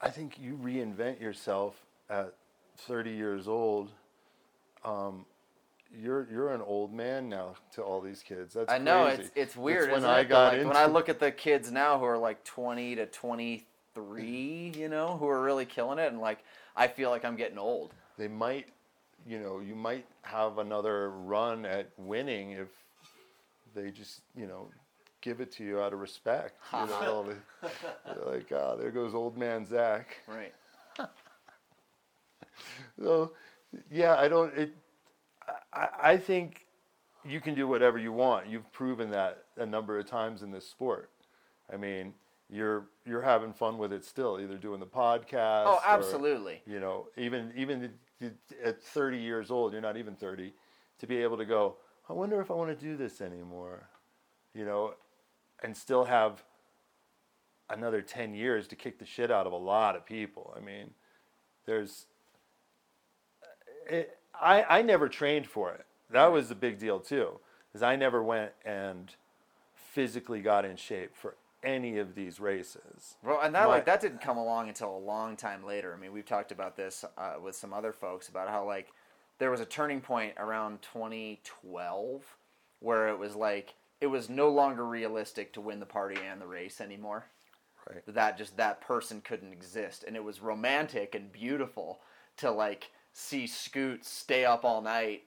I think you reinvent yourself at 30 years old. Um, you're you're an old man now to all these kids. That's I know crazy. it's it's weird. when isn't I it? Got like, into when I look at the kids now who are like 20 to 23, you know, who are really killing it, and like I feel like I'm getting old. they might, you know, you might have another run at winning if they just, you know, give it to you out of respect. You know, like, ah, there goes old man Zak. Right. So, yeah, I don't. It. I, I think you can do whatever you want. You've proven that a number of times in this sport. I mean, you're you're having fun with it still, either doing the podcast. Oh, or, absolutely. you know, even even at 30 years old, you're not even 30, to be able to go. I wonder if I want to do this anymore. You know, and still have another 10 years to kick the shit out of a lot of people. I mean, there's it, I, I never trained for it. That was the big deal too, is I never went and physically got in shape for any of these races. Well, and that My- like that didn't come along until a long time later. I mean, we've talked about this uh, with some other folks about how like there was a turning point around 2012 where it was like it was no longer realistic to win the party and the race anymore. Right. That just that person couldn't exist, and it was romantic and beautiful to like see Scoot stay up all night,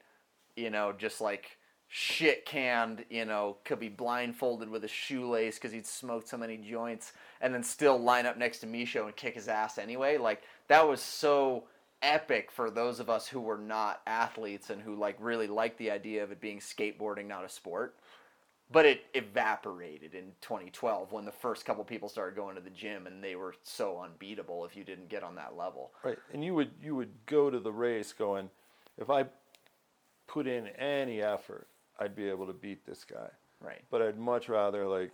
you know, just like shit canned, you know, could be blindfolded with a shoelace because he'd smoked so many joints, and then still line up next to Mischo and kick his ass anyway. Like that was so epic for those of us who were not athletes and who like really liked the idea of it being skateboarding, not a sport. But it evaporated in 2012 when the first couple people started going to the gym and they were so unbeatable if you didn't get on that level. Right, and you would you would go to the race going, if I put in any effort, I'd be able to beat this guy. Right. But I'd much rather like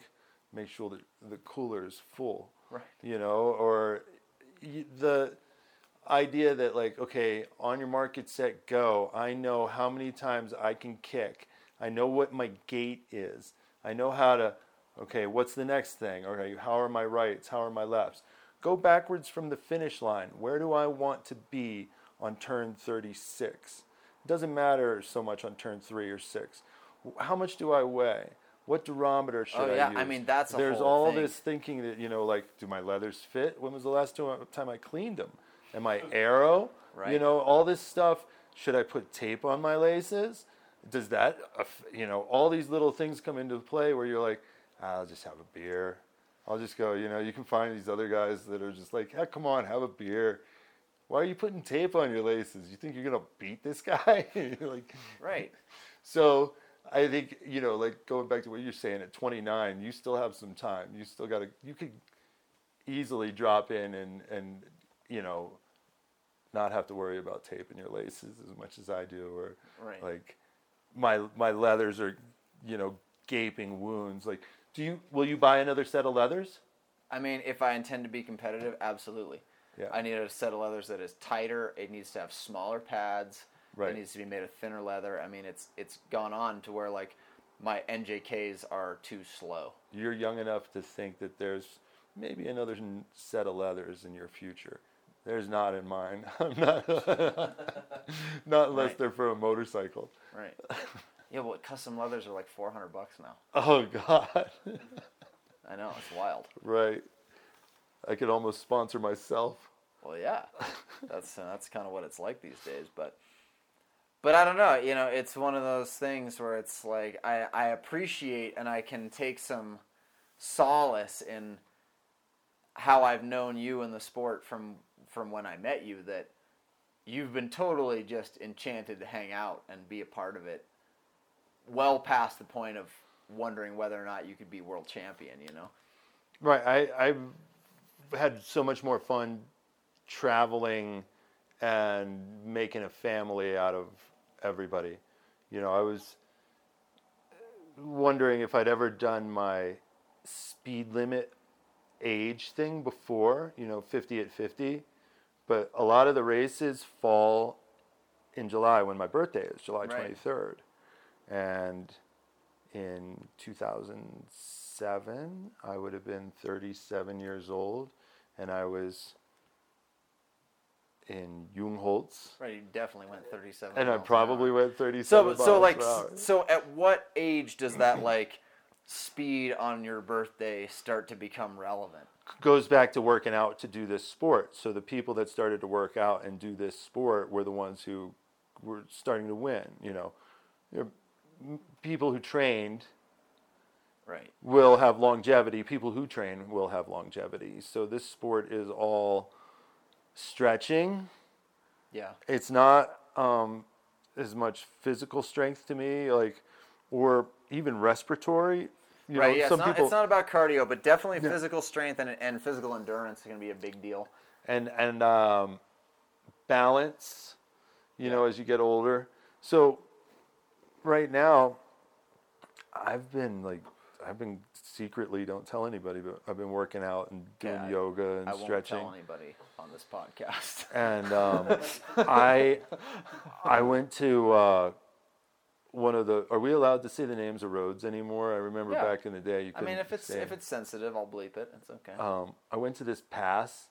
make sure that the cooler is full. Right. You know, or the idea that like okay, on your market set, go. I know how many times I can kick. I know what my gait is. I know how to. Okay, what's the next thing? Okay, how are my rights? How are my lefts? Go backwards from the finish line. Where do I want to be on turn 36? It doesn't matter so much on turn three or six. How much do I weigh? What durometer should Oh, I yeah, use? I mean, that's a There's all thing. this thinking that you know, like, do my leathers fit? When was the last time time I cleaned them? Am I arrow? Right. You know, all this stuff. Should I put tape on my laces? Does that, you know, all these little things come into play where you're like, I'll just have a beer. I'll just go. You know, you can find these other guys that are just like, heck, come on, have a beer. Why are you putting tape on your laces? You think you're gonna beat this guy? Like, Right. so I think you know, like going back to what you're saying, at 29, you still have some time. You still got to. You could easily drop in and and you know, not have to worry about taping your laces as much as I do, or Right. like my my leathers are, you know, gaping wounds. Like, do you will you buy another set of leathers? I mean, if I intend to be competitive, absolutely. Yeah. I need a set of leathers that is tighter. It needs to have smaller pads. Right. It needs to be made of thinner leather. I mean, it's it's gone on to where like my NJKs are too slow. You're young enough to think that there's maybe another set of leathers in your future. There's not in mine. I'm not, not unless Right. they're for a motorcycle. Right. yeah, but custom leathers are like four hundred bucks now. Oh God, I know it's wild. right? I could almost sponsor myself. Well, yeah, that's uh, that's kind of what it's like these days. But but I don't know. You know, it's one of those things where it's like I I appreciate and I can take some solace in how I've known you in the sport from from when I met you that you've been totally just enchanted to hang out and be a part of it well past the point of wondering whether or not you could be world champion you know Right. I I've had so much more fun traveling and making a family out of everybody. You know, I was wondering if I'd ever done my speed limit age thing before, you know, 50 at 50, but a lot of the races fall in July when my birthday is, July Right. 23rd. And in 2007, I would have been 37 years old, and I was in Jungholz, right you definitely went 37 and I probably went 37 So so like so at what age does that like speed on your birthday start to become relevant? Goes back to working out to do this sport. So the people that started to work out and do this sport were the ones who were starting to win. You know, people who trained Right. will have longevity. People who train will have longevity. So this sport is all stretching. Yeah. It's not um, as much physical strength to me, like, or even respiratory. You right. know, yeah. some It's not, people it's not about cardio, but definitely physical strength and, and physical endurance is going to be a big deal. and and um, balance, you know, as you get older. So right now, I've been like, I've been secretly don't tell anybody, but I've been working out and doing Yeah, yoga and I won't stretching. tell anybody on this podcast. and um, I I went to uh, one of the. Are we allowed to say the names of roads anymore? I remember Yeah. back in the day you I mean, if it's if it's sensitive, I'll bleep it. It's okay. um, I went to this pass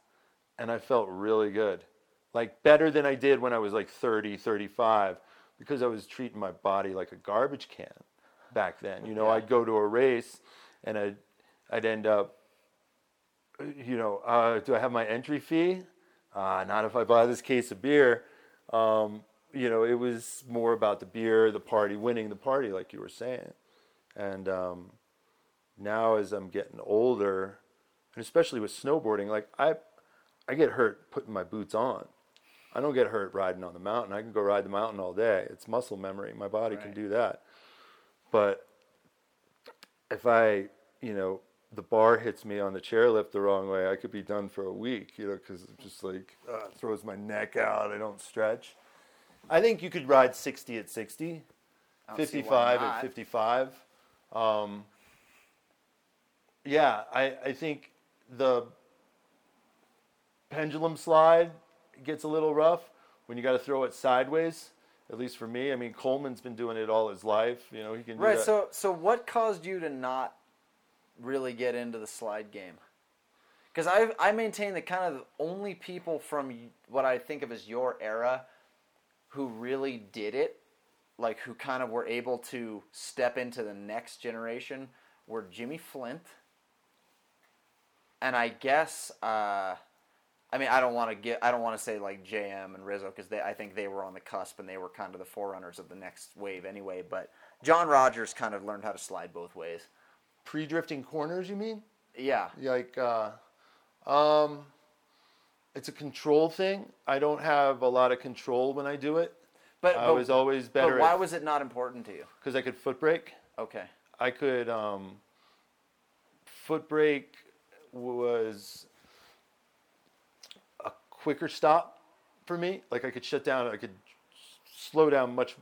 and I felt really good. Like better than I did when I was like 30, 35 because I was treating my body like a garbage can back then. You know, Yeah. I'd go to a race and I'd, I'd end up, you know, uh, do I have my entry fee? Uh, not if I buy this case of beer. Um, you know, it was more about the beer, the party, winning the party, like you were saying. And um, now as I'm getting older, and especially with snowboarding, like I, I get hurt putting my boots on. I don't get hurt riding on the mountain. I can go ride the mountain all day. It's muscle memory. My body can do that. But if I, you know, the bar hits me on the chairlift the wrong way, I could be done for a week, you know, because it just like uh, throws my neck out. I don't stretch. I think you could ride 60 at 60, I don't see why 55 at 55. Um, yeah, I, I think the pendulum slide gets a little rough when you got to throw it sideways. At least for me, I mean Coleman's been doing it all his life. You know he can do Right. that. So so what caused you to not really get into the slide game? Because I I maintain that kind of the only people from what I think of as your era who really did it, like who kind of were able to step into the next generation, were Jimmy Flint, and I guess. Uh, I mean, I don't want to get, I don't want to say like JM and Rizzo because I think they were on the cusp and they were kind of the forerunners of the next wave anyway. But John Rogers kind of learned how to slide both ways. pre-drifting corners, you mean? Yeah, Like, uh, um, it's a control thing. I don't have a lot of control when I do it. But, I but- was always But better why was it not important to you? because I could foot brake. Okay. I could um, foot brake was a quicker stop for me. Like I could shut down, I could slow down much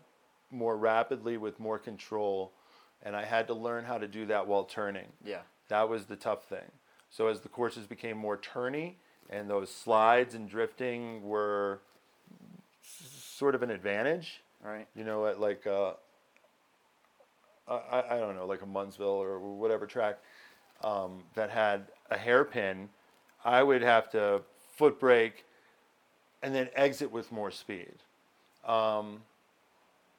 more rapidly with more control, and I had to learn how to do that while turning. Yeah. That was the tough thing. So as the courses became more turny and those slides and drifting were sort of an advantage, Right. you know, at like uh, I, I don't know, like a Munnsville or whatever track um, that had a hairpin, I would have to foot brake and then exit with more speed. Um,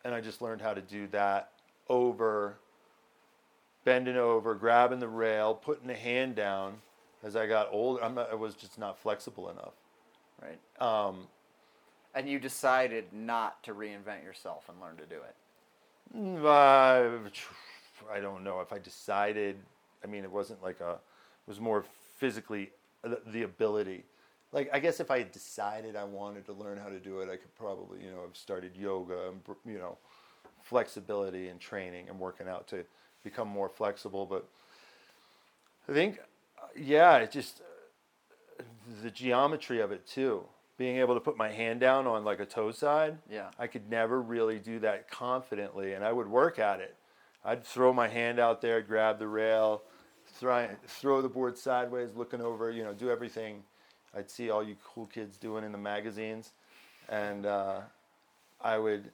and I just learned how to do that over bending over, grabbing the rail, putting the hand down. As I got older, I'm not, I was just not flexible enough. Right. Um, And you decided not to reinvent yourself and learn to do it. Uh, I don't know if I decided. I mean, it wasn't like a. It was more physically the, the ability. Like I guess if I had decided I wanted to learn how to do it, I could probably you know have started yoga and you know flexibility and training and working out to become more flexible. But I think, yeah, it just the geometry of it too. Being able to put my hand down on like a toe side, Yeah. I could never really do that confidently, and I would work at it. I'd throw my hand out there, grab the rail, throw, throw the board sideways, looking over, you know, do everything I'd see all you cool kids doing in the magazines, and uh, I would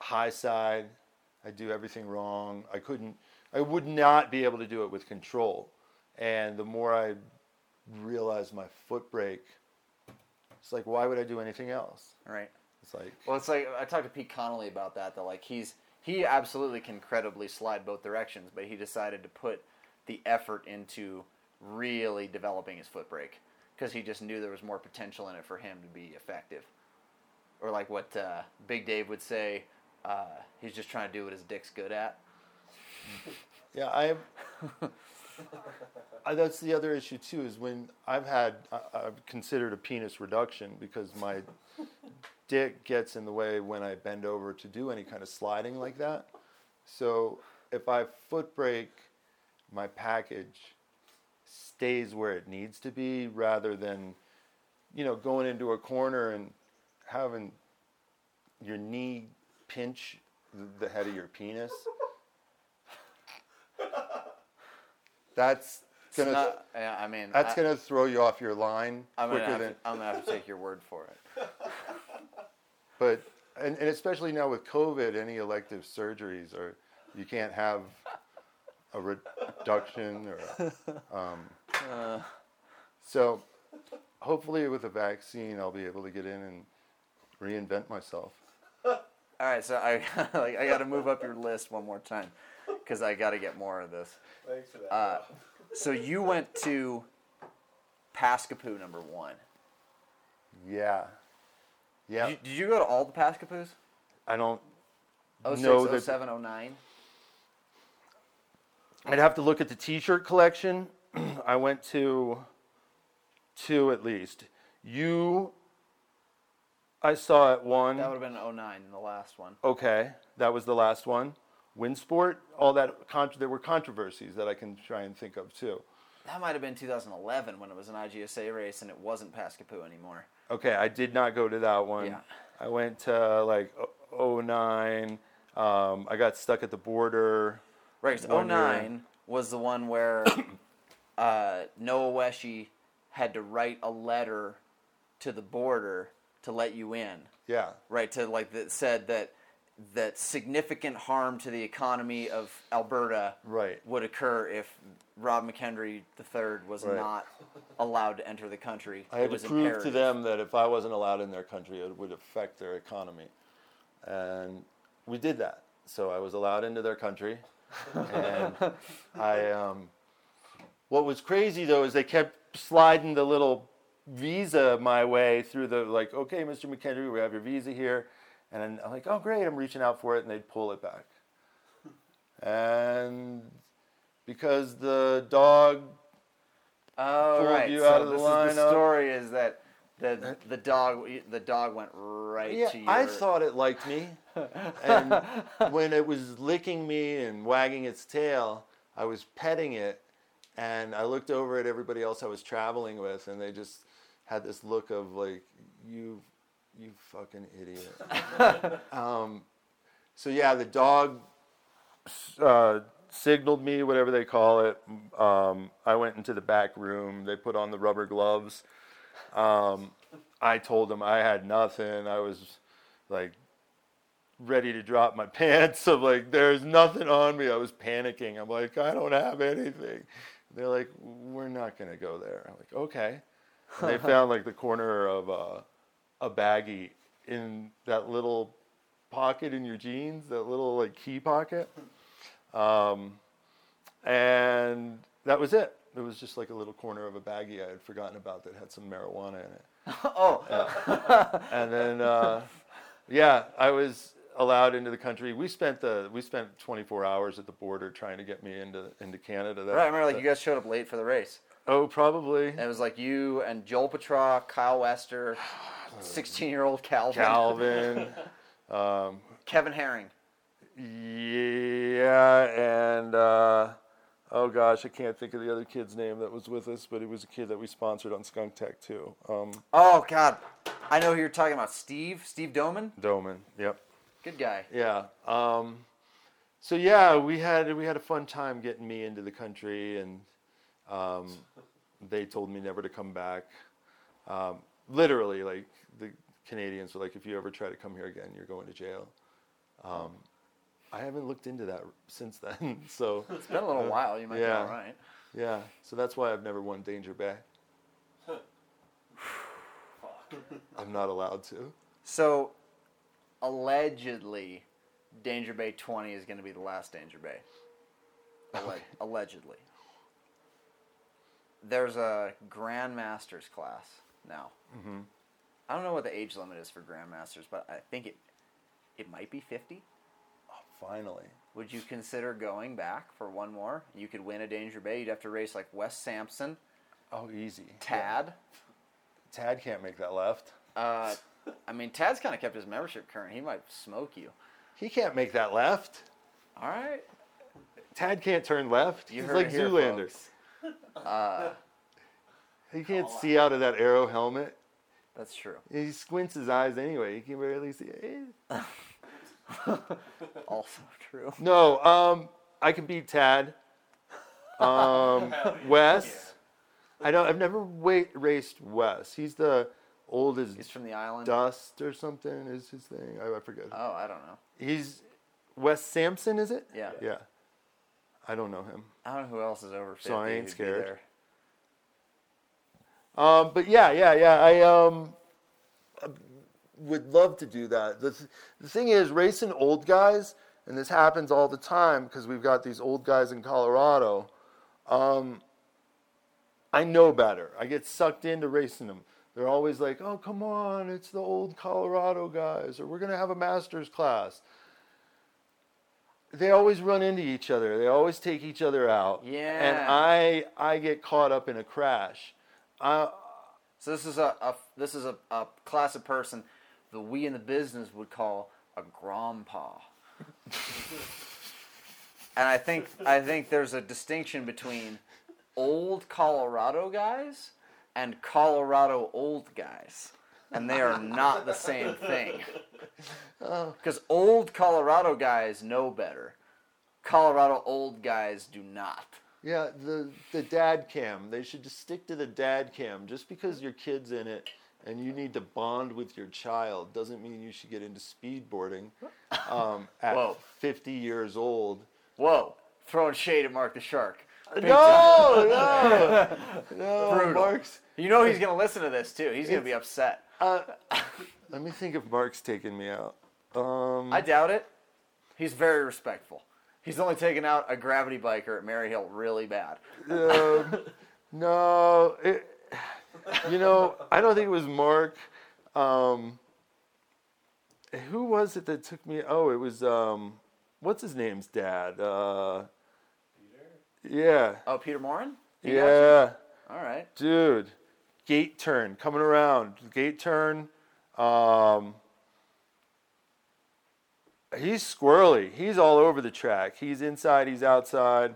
high side. I'd do everything wrong. I couldn't. I would not be able to do it with control, and the more I realized my foot brake, it's like, why would I do anything else? Right. It's like, Well, it's like I talked to Pete Connolly about that. That like he's he absolutely can credibly slide both directions, but he decided to put the effort into really developing his foot brake because he just knew there was more potential in it for him to be effective. Or like what uh, Big Dave would say, uh, he's just trying to do what his dick's good at. Yeah, I. I that's the other issue too. Is when I've had I, I've considered a penis reduction because my dick gets in the way when I bend over to do any kind of sliding like that. So if I foot brake, my package stays where it needs to be rather than, you know, going into a corner and having your knee pinch the- the head of your penis. That's gonna not- yeah, I mean, that's I, gonna throw you off your line I'm gonna, quicker than. to, I'm gonna have to take your word for it. But and, and especially now with COVID, any elective surgeries or you can't have a reduction or um, Uh, so. Hopefully, with a vaccine, I'll be able to get in and reinvent myself. All right, so I like I got to move up your list one more time because I got to get more of this. Thanks for that. Uh, so you went to Paskapoo number one. Yeah, yeah. Did, you, did you go to all the Paskapoos? I don't 06, know 07, 09? I'd have to look at the T-shirt collection. I went to two at least. You, I saw at one. That would have been 09, the last one. Okay, that was the last one. Winsport, all that. There were controversies that I can try and think of too. That might have been 2011 when it was an IGSA race and it wasn't Paskapoo anymore. Okay, I did not go to that one. Yeah. I went to like o- 09. Um, I got stuck at the border. Right, 'cause One year. 09 was the one where uh, Noah Weshy had to write a letter to the border to let you in. Yeah, right to like that said that that significant harm to the economy of Alberta right. would occur if Rob McHenry III was Right. not allowed to enter the country. I It had to prove to them that if I wasn't allowed in their country, it would affect their economy. And we did that. So I was allowed into their country. and I, um, what was crazy though is they kept sliding the little visa my way through the, like, okay, Mr. McHenry, we have your visa here. And I'm like, oh, great, I'm reaching out for it. And they'd pull it back. And because the dog Oh pulled right, you so out of the this is the story is that The uh, the dog the dog went right Yeah, to your. I thought it liked me, and when it was licking me and wagging its tail, I was petting it, and I looked over at everybody else I was traveling with, and they just had this look of like, "You, you fucking idiot." um, so yeah, the dog uh, signaled me, whatever they call it. Um, I went into the back room. They put on the rubber gloves. Um, I told them I had nothing. I was like ready to drop my pants. Of like, there's nothing on me. I was panicking. I'm like, I don't have anything. They're like, we're not gonna go there. I'm like, okay. And they found like the corner of uh, a baggie in that little pocket in your jeans, that little like key pocket. Um, and that was it. It was just like a little corner of a baggie I had forgotten about that had some marijuana in it. oh, And then, uh, yeah, I was allowed into the country. We spent the we spent 24 hours at the border trying to get me into into Canada. That, right. I remember like that- you guys showed up late for the race. oh, probably And it was like you and Joel Petra, Kyle Wester, 16 year old Calvin, Calvin. um, Kevin Herring. Yeah, and uh, oh gosh, I can't think of the other kid's name that was with us, but he was a kid that we sponsored on Skunk Tech too. Um, Oh God, I know who you're talking about. Steve, Steve Doman, Doman. Yep. good guy. Yeah. Um, so yeah, we had we had a fun time getting me into the country, and um, they told me never to come back. Um, literally, like the Canadians were like, if you ever try to come here again, you're going to jail. Um, I haven't looked into that since then. so It's been a little while. You might yeah. be all right. yeah, so that's why I've never won Danger Bay. I'm not allowed to. So, allegedly, Danger Bay 20 is going to be the last Danger Bay. Alle- allegedly. There's a Grandmasters class now. Mm-hmm. I don't know what the age limit is for Grandmasters, but I think it it might be 50. Finally. Would you consider going back for one more? You could win a Danger Bay. You'd have to race like Wes Sampson, Oh, easy. Tad. Tad can't make that left. Uh, I mean, Tad's kind of kept his membership current. He might smoke you. He can't make that left. All right. Tad can't turn left. You He's heard like it here, Zoolander. Uh, He can't see out of that arrow helmet. That's true. He squints his eyes anyway. He can barely see. Also true. No, um, I can beat Tad. Um, Wes. I don't. I've never wait, raced Wes. He's the oldest He's from the island. dust or something is his thing. I, I forget. Oh, I don't know. He's Wes Sampson, is it? Yeah. Yeah. I don't know him. I don't know who else is over 50. So I ain't who'd scared. There. Um, but yeah, yeah, yeah. I um would love to do that. The, th- the thing is, racing old guys, and this happens all the time because we've got these old guys in Colorado. Um, I know better. I get sucked into racing them. They're always like, "Oh, come on, it's the old Colorado guys," or "We're gonna have a masters class." They always run into each other. They always take each other out. And I I get caught up in a crash. Uh, So this is a, a this is a, a class of person that we in the business would call a grandpa. and I think I think there's a distinction between old Colorado guys and Colorado old guys. And they are not the same thing. Because old Colorado guys know better. Colorado old guys do not. Yeah, the the dad cam. They should just stick to the dad cam. Just because your kid's in it and you need to bond with your child doesn't mean you should get into speedboarding um, at Whoa. 50 years old. Whoa, throwing shade at Mark the Shark. Big No, no, no, Brutal. Mark's. You know he's gonna listen to this too. He's gonna be upset. Uh, let me think if Mark's taking me out. Um, I doubt it. He's very respectful. He's only taken out a gravity biker at Maryhill really bad. um, no, it, you know, I don't think it was Mark. Um, who was it that took me? Oh, it was um, what's his name's dad? Uh, Peter. yeah, Oh, Peter Morin? He yeah, All right. dude. gate turn coming around, gate turn. Um, he's squirrely. He's all over the track. He's inside. He's outside.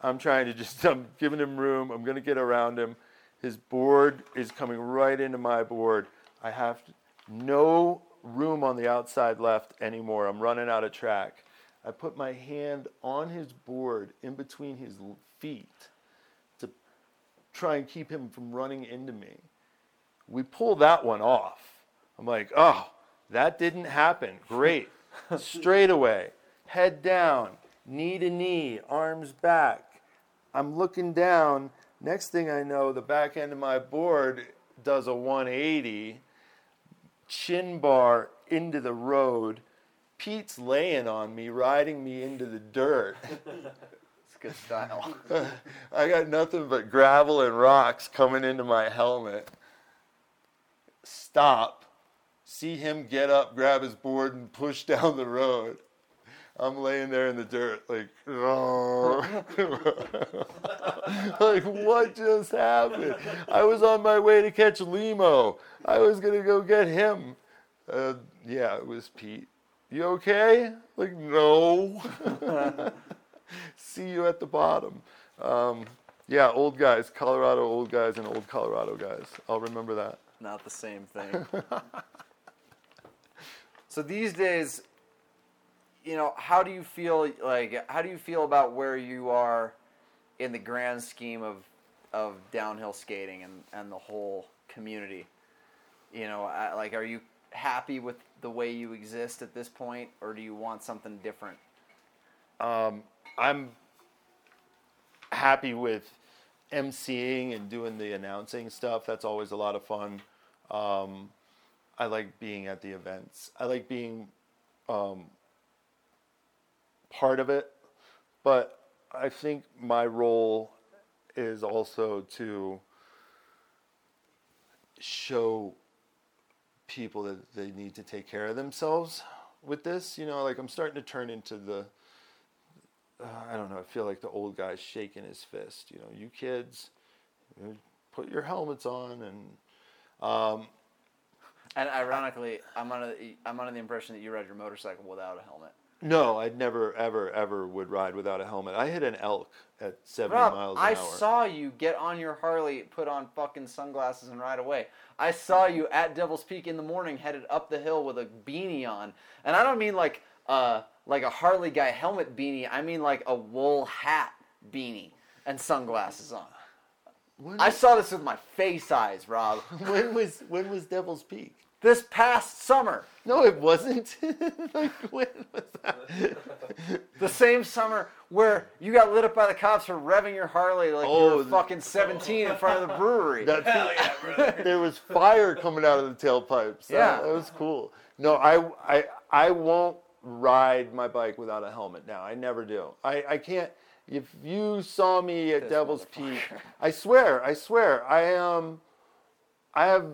I'm trying to just. I'm giving him room. I'm gonna get around him. His board is coming right into my board. I have no room on the outside left anymore. I'm running out of track. I put my hand on his board in between his feet to try and keep him from running into me. We pull that one off. I'm like, oh, that didn't happen. Great. Straight away, head down, knee to knee, arms back. I'm looking down. Next thing I know, the back end of my board does a 180, chin bar into the road. Pete's laying on me, riding me into the dirt. It's good style. I got nothing but gravel and rocks coming into my helmet. Stop. See him get up, grab his board, and push down the road. I'm laying there in the dirt, like, like, what just happened? I was on my way to catch Limo. I was going to go get him. Uh, yeah, it was Pete. You okay? Like, no. See you at the bottom. Um, yeah, old guys, Colorado old guys, and old Colorado guys. I'll remember that. Not the same thing. So these days, you know, how do you feel like how do you feel about where you are in the grand scheme of of downhill skating and and the whole community? You know, I- like are you happy with the way you exist at this point or do you want something different? Um, I'm happy with emceeing and doing the announcing stuff. That's always a lot of fun. Um, I like being at the events. I like being um, part of it, but I think my role is also to show people that they need to take care of themselves with this. You know, like I'm starting to turn into the uh, I don't know. I feel like the old guy shaking his fist. You know, you kids, put your helmets on, and um, And ironically, I'm under the, I'm under the impression that you ride your motorcycle without a helmet. no, I'd never, ever, ever would ride without a helmet. I hit an elk at 70 Rob, miles an I hour. saw you get on your Harley, put on fucking sunglasses, and ride away. I saw you at Devil's Peak in the morning, headed up the hill with a beanie on, and I don't mean like uh like a Harley guy helmet beanie. I mean like a wool hat beanie and sunglasses on. When, I saw this with my face eyes, Rob. when was when was Devil's Peak? This past summer, No, it wasn't. like when was that? the same summer where you got lit up by the cops for revving your Harley like you Oh, were the- fucking 17 in front of the brewery. That- Hell yeah, brother. there was fire coming out of the tailpipes. That- Yeah. that was cool. No, I, I, I won't ride my bike without a helmet now. I never do. I, I can't. If you saw me at This Devil's. Peak, I swear, I swear, I um, I have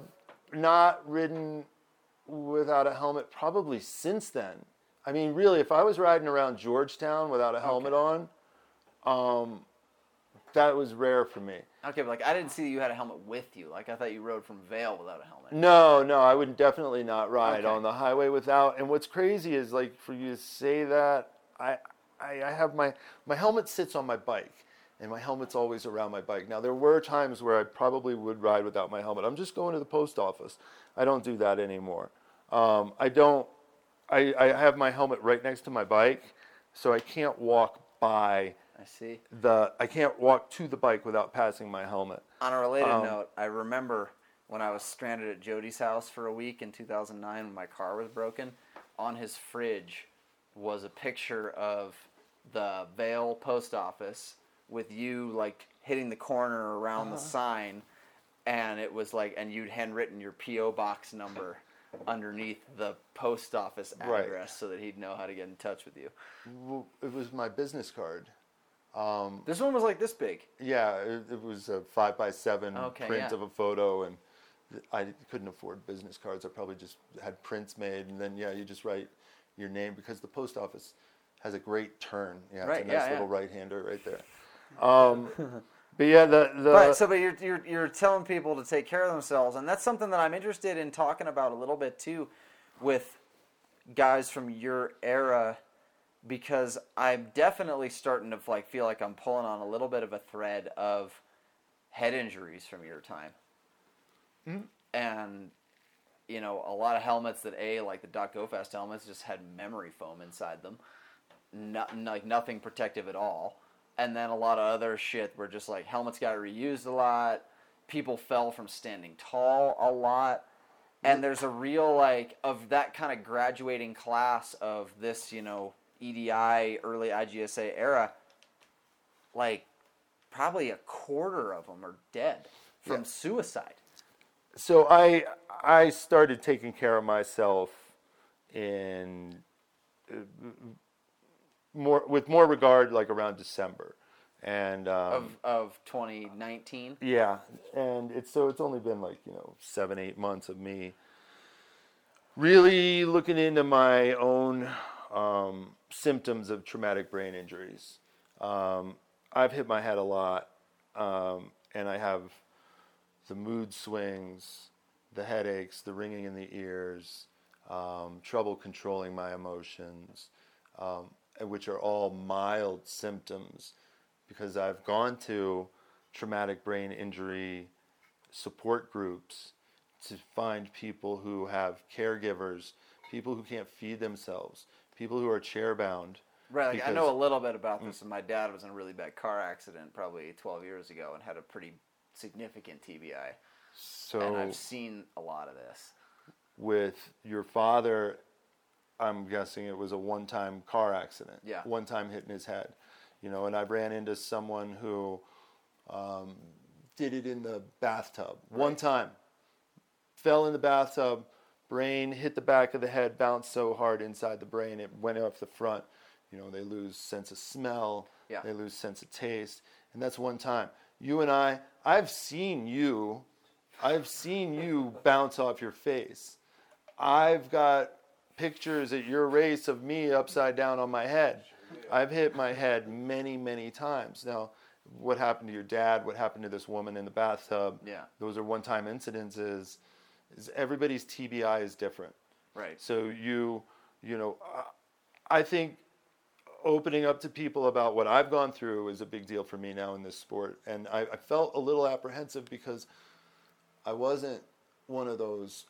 not ridden without a helmet probably since then. I mean, really, if I was riding around Georgetown without a helmet on, um, that was rare for me. Okay, but like I didn't see that you had a helmet with you. Like I thought you rode from Vail without a helmet. No, no, I would definitely not ride Okay. on the highway without. And what's crazy is like for you to say that, I, I, I have my my helmet sits on my bike, and my helmet's always around my bike. Now there were times where I probably would ride without my helmet. I'm just going to the post office. I don't do that anymore. Um, I don't. I, I have my helmet right next to my bike, so I can't walk by I see. the. I can't walk to the bike without passing my helmet. On a related Um, note, I remember when I was stranded at Jody's house for a week in 2009 when my car was broken. On his fridge was a picture of the Vail post office with you like hitting the corner around Uh-huh. the sign, and it was like, and you'd handwritten your PO box number underneath the post office Right. address so that he'd know how to get in touch with you. Well, It was my business card. Um, This one was like this big. Yeah, it, it was a five by seven Okay, print yeah. of a photo, and I couldn't afford business cards. I probably just had prints made, and then yeah, you just write your name because the post office has a great turn. Yeah, Right, it's a yeah, nice yeah. little right hander right there. Um, But yeah, the the But so, but you're, you're you're telling people to take care of themselves, and that's something that I'm interested in talking about a little bit too, with guys from your era, because I'm definitely starting to like feel like I'm pulling on a little bit of a thread of head injuries from your time, and you know a lot of helmets that a like the Dot Go Fast helmets just had memory foam inside them, not like nothing protective at all. And then a lot of other shit where just like helmets got reused a lot. People fell from standing tall a lot. And there's a real like of that kind of graduating class of this you know edi early igsa era like probably a quarter of them are dead from Yeah. suicide so I I started taking care of myself in uh, more with more regard like around December, and um, of of 2019 yeah, and it's so it's only been like you know seven eight months of me really looking into my own um, symptoms of traumatic brain injuries. Um, I've hit my head a lot, um, and I have the mood swings, the headaches, the ringing in the ears, um, trouble controlling my emotions, um, which are all mild symptoms because I've gone to traumatic brain injury support groups to find people who have caregivers, people who can't feed themselves, people who are chairbound. Right, like, I know a little bit about this, and my dad was in a really bad car accident probably 12 years ago and had a pretty significant TBI. So and I've seen a lot of this. with your father, I'm guessing it was a one-time car accident. Yeah. One time hitting his head, you know. And I've ran into someone who um, did it in the bathtub one time. Fell in the bathtub, brain hit the back of the head, bounced so hard inside the brain it went off the front. You know, they lose sense of smell. Yeah. They lose sense of taste, and that's one time. You and I, I've seen you, I've seen you bounce off your face. I've got pictures at your race of me upside down on my head. I've hit my head many, many times. Now, what happened to your dad? What happened to this woman in the bathtub? Yeah. Those are one-time incidences. Is everybody's TBI is different. Right. So you, you know, I think opening up to people about what I've gone through is a big deal for me now in this sport, and I, I felt a little apprehensive because I wasn't one of those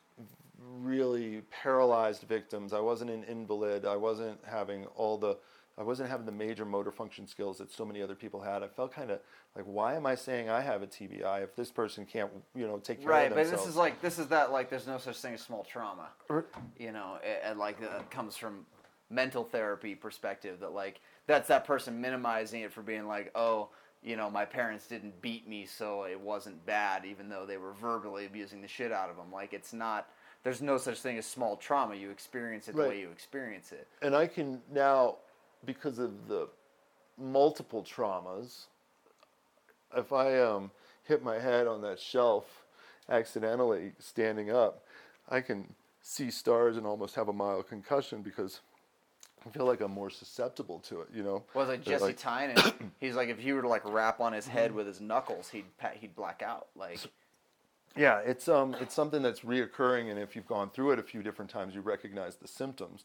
really paralyzed victims. I wasn't an invalid. I wasn't having all the I wasn't having the major motor function skills that so many other people had. I felt kind of like, why am I saying I have a TBI if this person can't, you know, take care Right, of but this is like this is that like there's no such thing as small trauma. You know, it, and like that comes from mental therapy perspective that like that's that person minimizing it for being like, oh, you know, my parents didn't beat me, so it wasn't bad, even though they were verbally abusing the shit out of them. Like it's not. There's no such thing as small trauma. You experience it the Right. way you experience it. and I can now, because of the multiple traumas, if I um, hit my head on that shelf accidentally standing up, I can see stars and almost have a mild concussion because I feel like I'm more susceptible to it. You know, Well, like Jesse like- Tynan, he's like if he were to like rap on his head with his knuckles, he'd he'd black out. Like Yeah, it's um it's something that's reoccurring, and if you've gone through it a few different times, you recognize the symptoms.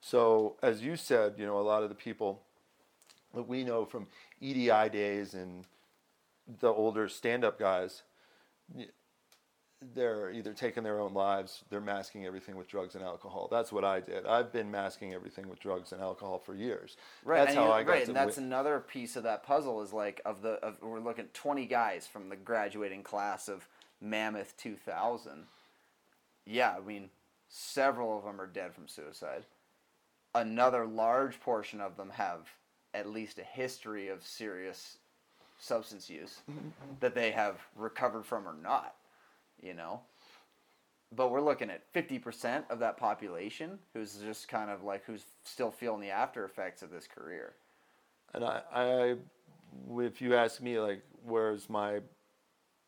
So as you said, you know, a lot of the people that we know from EDI days and the older stand-up guys, they're either taking their own lives, they're masking everything with drugs and alcohol. That's what I did. I've been masking everything with drugs and alcohol for years. Right, That's and how I got right, and that's win- another piece of that puzzle is like of the of we're looking at twenty guys from the graduating class of Mammoth two thousand. Yeah, I mean, several of them are dead from suicide. Another large portion of them have at least a history of serious substance use that they have recovered from or not. You know, but we're looking at 50% of that population who's just kind of like who's still feeling the after effects of this career. And I, I, if you ask me, like, where's my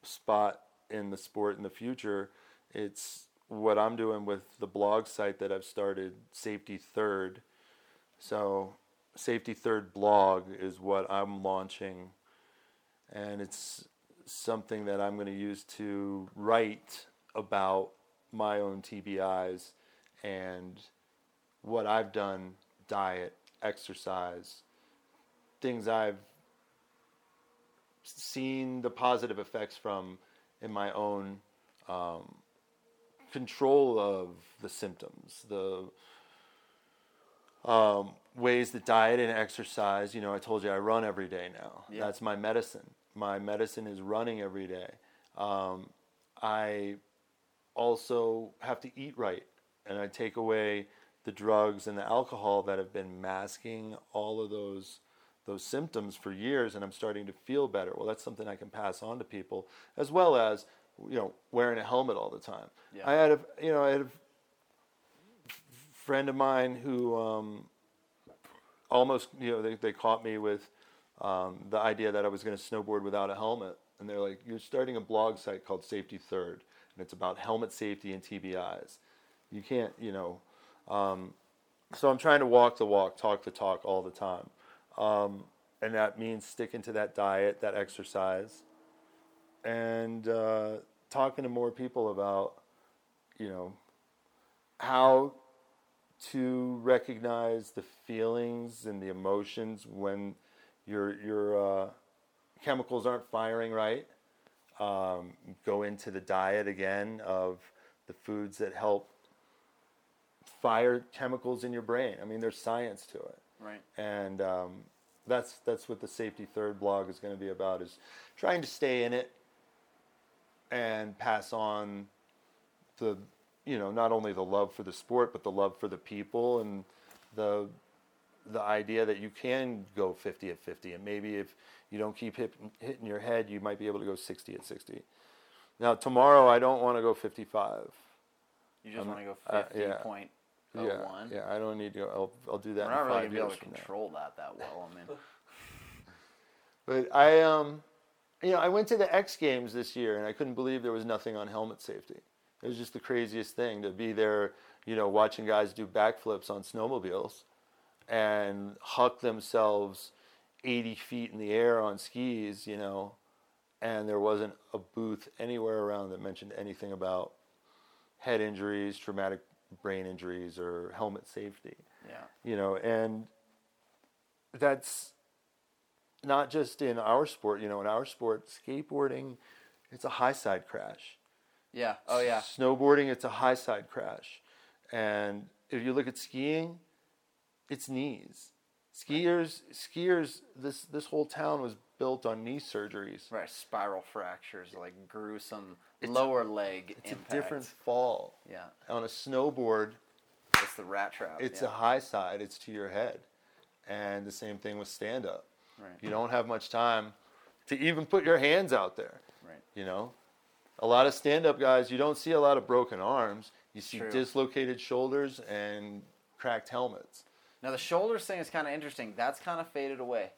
spot in the sport in the future, it's what I'm doing with the blog site that I've started, Safety Third. So, Safety Third blog is what I'm launching and it's something that I'm going to use to write about my own TBIs and what I've done, diet, exercise, things I've seen the positive effects from in my own um, control of the symptoms, the um, ways that diet and exercise. You know, I told you I run every day now. Yeah. That's my medicine. My medicine is running every day. Um, I also have to eat right, and I take away the drugs and the alcohol that have been masking all of those those symptoms for years, and I'm starting to feel better. Well, that's something I can pass on to people, as well as you know wearing a helmet all the time. Yeah. I had a you know I had a friend of mine who um, almost you know they, they caught me with um, the idea that I was going to snowboard without a helmet, and they're like, "You're starting a blog site called Safety Third, and it's about helmet safety and TBIs. You can't, you know." Um, so I'm trying to walk the walk, talk the talk all the time, um, and that means sticking to that diet, that exercise, and uh, talking to more people about, you know, how to recognize the feelings and the emotions when your your uh, chemicals aren't firing right. Um, go into the diet again of the foods that help fire chemicals in your brain. I mean, there's science to it, Right. and um, that's that's what the Safety Third blog is going to be about: is trying to stay in it and pass on the you know not only the love for the sport but the love for the people and the the idea that you can go 50 at 50 and maybe if you don't keep hit, hitting your head you might be able to go 60 at 60 now tomorrow i don't want to go 55 You just Um, want to go uh, fifty yeah. point yeah oh one. yeah i don't need to go i'll, I'll do that We're not really gonna be able to now. control that that well. I mean, But I, um, you know, I went to the X Games this year, and I couldn't believe there was nothing on helmet safety. It was just the craziest thing to be there, you know, watching guys do backflips on snowmobiles and huck themselves 80 feet in the air on skis, you know, and there wasn't a booth anywhere around that mentioned anything about head injuries, traumatic brain injuries, or helmet safety yeah, you know, and that's not just in our sport. You know, in our sport, skateboarding, it's a high side crash. yeah. Oh yeah. Snowboarding, it's a high side crash, and if you look at skiing, it's knees. Skiers, skiers. This this whole town was built on knee surgeries. Right. Spiral fractures, like gruesome It's- lower leg It's impact. a different fall. Yeah. On a snowboard, It's the rat trap. it's yeah. a high side. It's to your head, and the same thing with stand up. Right. You don't have much time to even put your hands out there. Right. You know, a lot of stand-up guys, you don't see a lot of broken arms. You see True. dislocated shoulders and cracked helmets. Now the shoulders thing is kind of interesting. That's kind of faded away.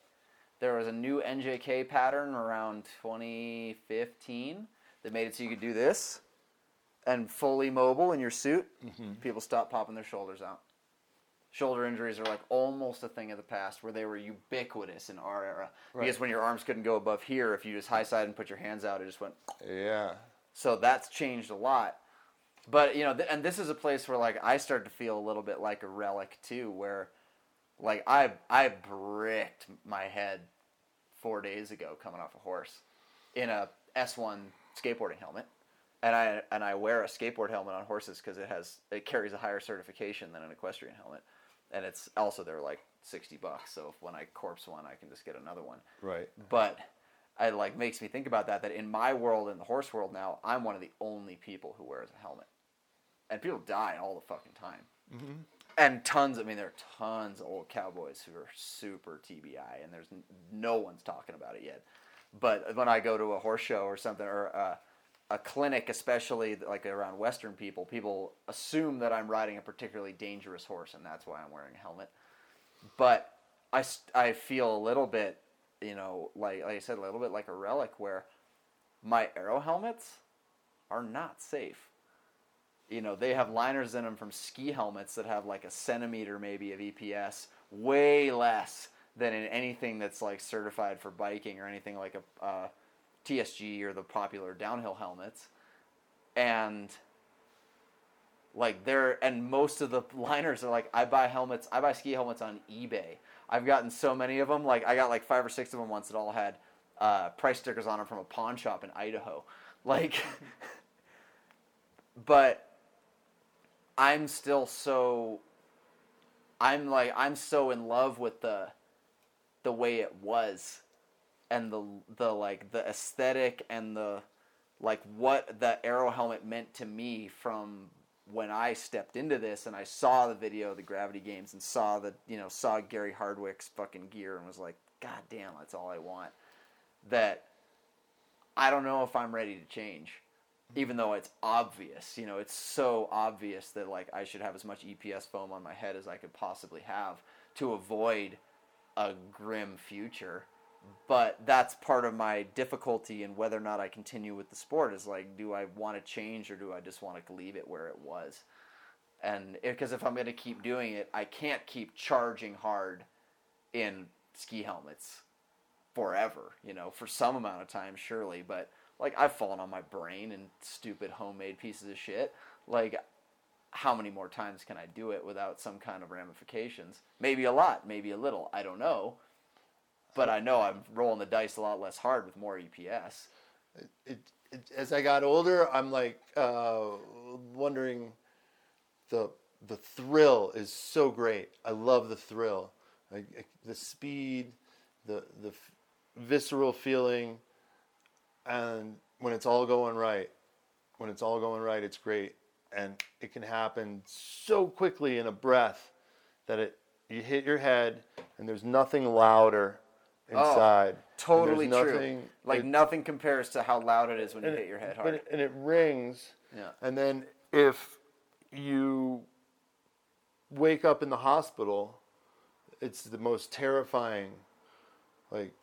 There was a new NJK pattern around 2015 that made it so you could do this and fully mobile in your suit. Mm-hmm. People stopped popping their shoulders out. Shoulder injuries are like almost a thing of the past where they were ubiquitous in our era. Because when your arms couldn't go above here, if you just high side and put your hands out, it just went Yeah. so that's changed a lot. But you know, th- and this is a place where like I start to feel a little bit like a relic too, where like I I bricked my head four days ago coming off a horse in a S1 skateboarding helmet, and I and I wear a skateboard helmet on horses because it has it carries a higher certification than an equestrian helmet, and it's also they're like sixty bucks. So if when I corpse one, I can just get another one. Right. but it like makes me think about that that in my world in the horse world now i'm one of the only people who wears a helmet. And people die all the fucking time mm-hmm. And tons i mean there are tons of old cowboys who are super tbi and there's no one's talking about it yet but when i go to a horse show or something or a, a clinic especially like around western people people assume that i'm riding a particularly dangerous horse and that's why i'm wearing a helmet but I, I feel a little bit, you know, like like I said, a little bit like a relic where my aero helmets are not safe. You know, they have liners in them from ski helmets that have like a centimeter maybe of EPS, way less than in anything that's like certified for biking or anything like a uh, TSG or the popular downhill helmets, and like they're and most of the liners are like I buy helmets, I buy ski helmets on eBay. I've gotten so many of them. Like I got like five or six of them once that all had uh, price stickers on them from a pawn shop in Idaho. Like, but I'm still so. I'm like I'm so in love with the, the way it was, and the the like the aesthetic and the, like what the aero helmet meant to me from when I stepped into this and I saw the video of the Gravity Games and saw the you know saw Gary Hardwick's fucking gear and was like, God damn, that's all I want. That I don't know if I'm ready to change, even though it's obvious. You know, it's so obvious that like I should have as much EPS foam on my head as I could possibly have to avoid a grim future. But that's part of my difficulty in whether or not I continue with the sport. Is like, do I want to change or do I just want to leave it where it was? And because if I'm going to keep doing it, I can't keep charging hard in ski helmets forever, you know, for some amount of time, surely. But like, I've fallen on my brain and stupid homemade pieces of shit. Like, how many more times can I do it without some kind of ramifications? Maybe a lot, maybe a little. I don't know. But I know I'm rolling the dice a lot less hard with more EPS. it, it, as I got older, I'm like uh, wondering the the thrill is so great. I love the thrill, like like, the speed, the the visceral feeling, and when it's all going right, when it's all going right, it's great, and it can happen so quickly in a breath that it you hit your head, and there's nothing louder oh, inside. And there's Totally true. nothing- Like, it- nothing compares to how loud it is when you hit your head hard. it- and it rings. Yeah. And then if you wake up in the hospital, it's the most terrifying. Like,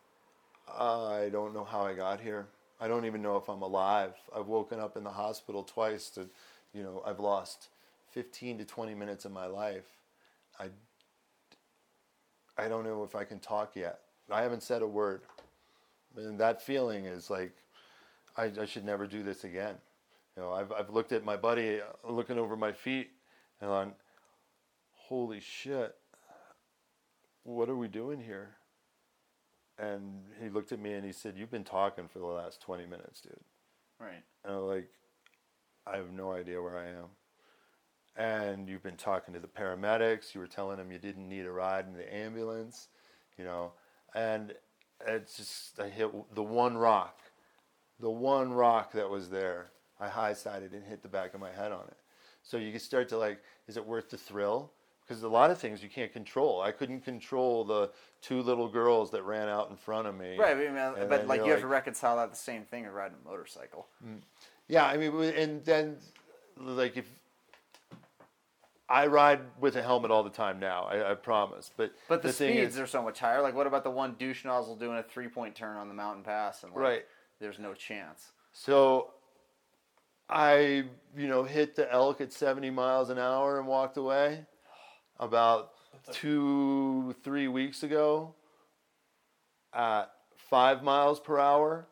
ah, I don't know how I got here. I don't even know if I'm alive. I've woken up in the hospital twice to, you know, I've lost 15 to 20 minutes of my life. I, I don't know if I can talk yet. I haven't said a word. And that feeling is like, I, I should never do this again. You know, I've, I've looked at my buddy looking over my feet and on, holy shit, what are we doing here? And he looked at me and he said, You've been talking for the last 20 minutes, dude. Right. And I'm like, I have no idea where I am. And you've been talking to the paramedics. You were telling them you didn't need a ride in the ambulance, you know. And it's just, I hit the one rock, the one rock that was there. I high sided and hit the back of my head on it. So you can start to like, is it worth the thrill? Because a lot of things you can't control. I couldn't control the two little girls that ran out in front of me. Right, I mean, but like you have to reconcile that the same thing as riding a motorcycle. Mm. Yeah, I mean, and then like if I ride with a helmet all the time now, I, I promise. But But the, thing speeds is- are so much higher. Like, what about the one douche nozzle doing a three point turn on the mountain pass? And like, Right. there's no chance. So I, you know, hit the elk at 70 miles an hour and walked away. About two, three weeks ago, at five miles per hour,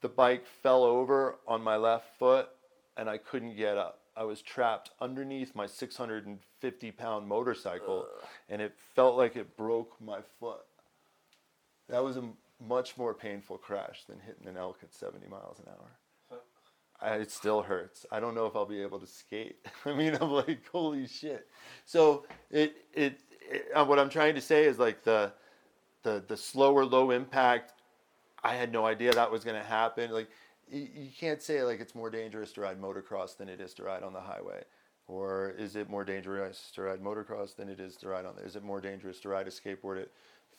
the bike fell over on my left foot and I couldn't get up. I was trapped underneath my 650 pound motorcycle and it felt like it broke my foot. That was a much more painful crash than hitting an elk at 70 miles an hour. I, it still hurts. I don't know if I'll be able to skate. I mean, I'm like, holy shit. So it, it, it uh, what I'm trying to say is like the, the, the slower, low impact. I had no idea that was going to happen. Like, you, you can't say like it's more dangerous to ride motocross than it is to ride on the highway, or is it more dangerous to ride motocross than it is to ride on? Is it more dangerous to ride a skateboard at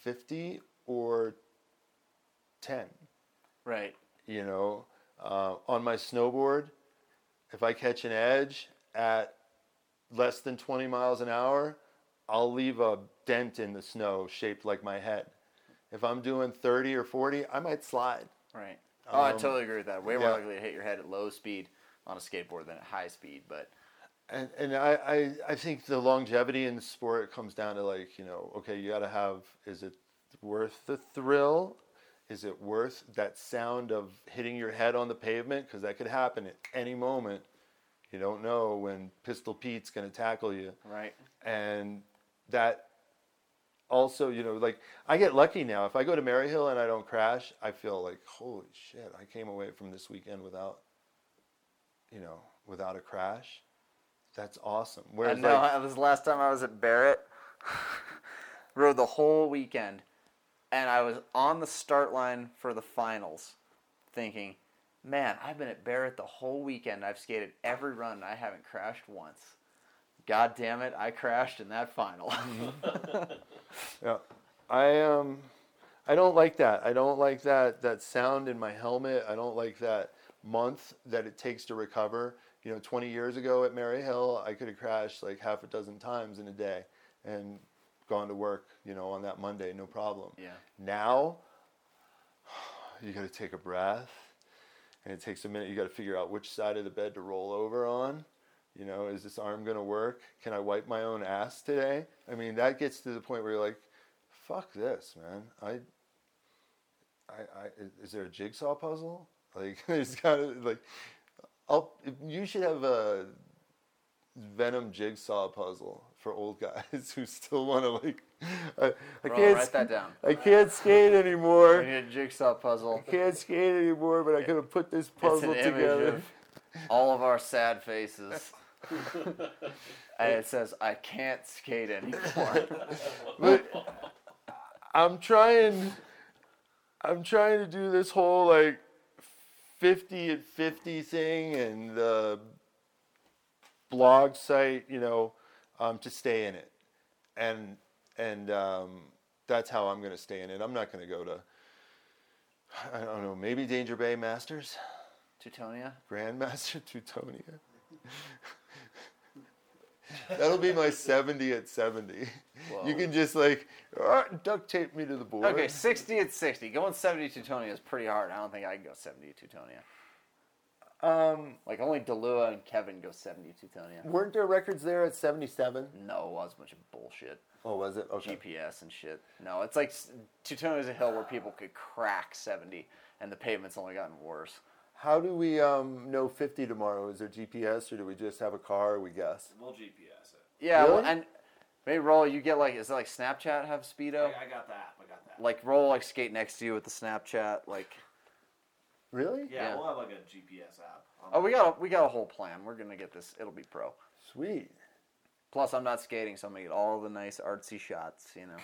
50 or 10? Right. you know uh, on my snowboard if i catch an edge at less than 20 miles an hour i'll leave a dent in the snow shaped like my head if i'm doing 30 or 40 i might slide Right. Oh, I Um, totally agree with that. Way more yeah. likely to hit your head at low speed on a skateboard than at high speed. But and and I, I I think the longevity in the sport comes down to like you know okay you got to have is it worth the thrill is it worth that sound of hitting your head on the pavement because that could happen at any moment you don't know when pistol pete's going to tackle you Right. and that also you know like i get lucky now if i go to maryhill and i don't crash i feel like holy shit i came away from this weekend without you know without a crash that's awesome I whereas know. like it was the last time I was at Barrett. Rode the whole weekend, and I was on the start line for the finals, thinking, "Man, I've been at Barrett the whole weekend. I've skated every run. and I haven't crashed once. God damn it, I crashed in that final." yeah i um i don't like that i don't like that that sound in my helmet i don't like that month that it takes to recover you know 20 years ago at Maryhill, i could have crashed like half a dozen times in a day and gone to work you know on that monday no problem yeah. Now, you got to take a breath, and it takes a minute. You got to figure out which side of the bed to roll over on. You know, is this arm going to work? Can I wipe my own ass today? I mean, that gets to the point where you're like, "Fuck this, man." I, I, I is there a jigsaw puzzle? Like, there's got to like, I'll. You should have a Venom jigsaw puzzle for old guys who still want to like. I, I can't. write that down. I can't skate We anymore. need a jigsaw puzzle. I can't skate anymore, but I could have put this puzzle it's an together. image of all of our sad faces. and it says, I can't skate anymore. But I'm trying. I'm trying to do this whole like 50 at 50 thing and the blog site, you know, um, to stay in it, and and um, that's how I'm going to stay in it. I'm not going to go to. I don't know, maybe Danger Bay Masters, Teutonia? Grandmaster Teutonia. That'll be my 70 at 70. You can just like "Ah, duct tape me to the board. Okay, 60 at 60. Going 70 Teutonia is pretty hard. I don't think I can go 70 Teutonia. Um, Like, only Delua and Kevin go 70 Teutonia. weren't there records there at 77? No, it was a bunch of bullshit. Oh, was it? Okay. GPS and shit. No, it's like s- Teutonia is a hill where people could crack 70, and the pavement's only gotten worse. How do we um, know 50 tomorrow? Is there GPS or do we just have a car? We guess. We'll GPS it. Yeah, Really? well, and maybe roll. You get like, is it like Snapchat have speedo? I, I got that. I got that. Like roll like skate next to you with the Snapchat. Like, Really? yeah, yeah. we'll have like a GPS app. on oh, we got a, we got a whole plan. We're gonna get this. It'll be pro. Sweet. Plus, I'm not skating, so I'm gonna get all the nice artsy shots. You know.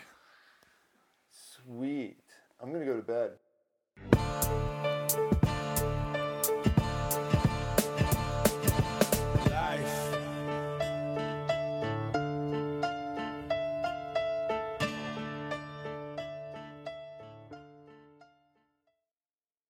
Sweet. I'm going to go to bed.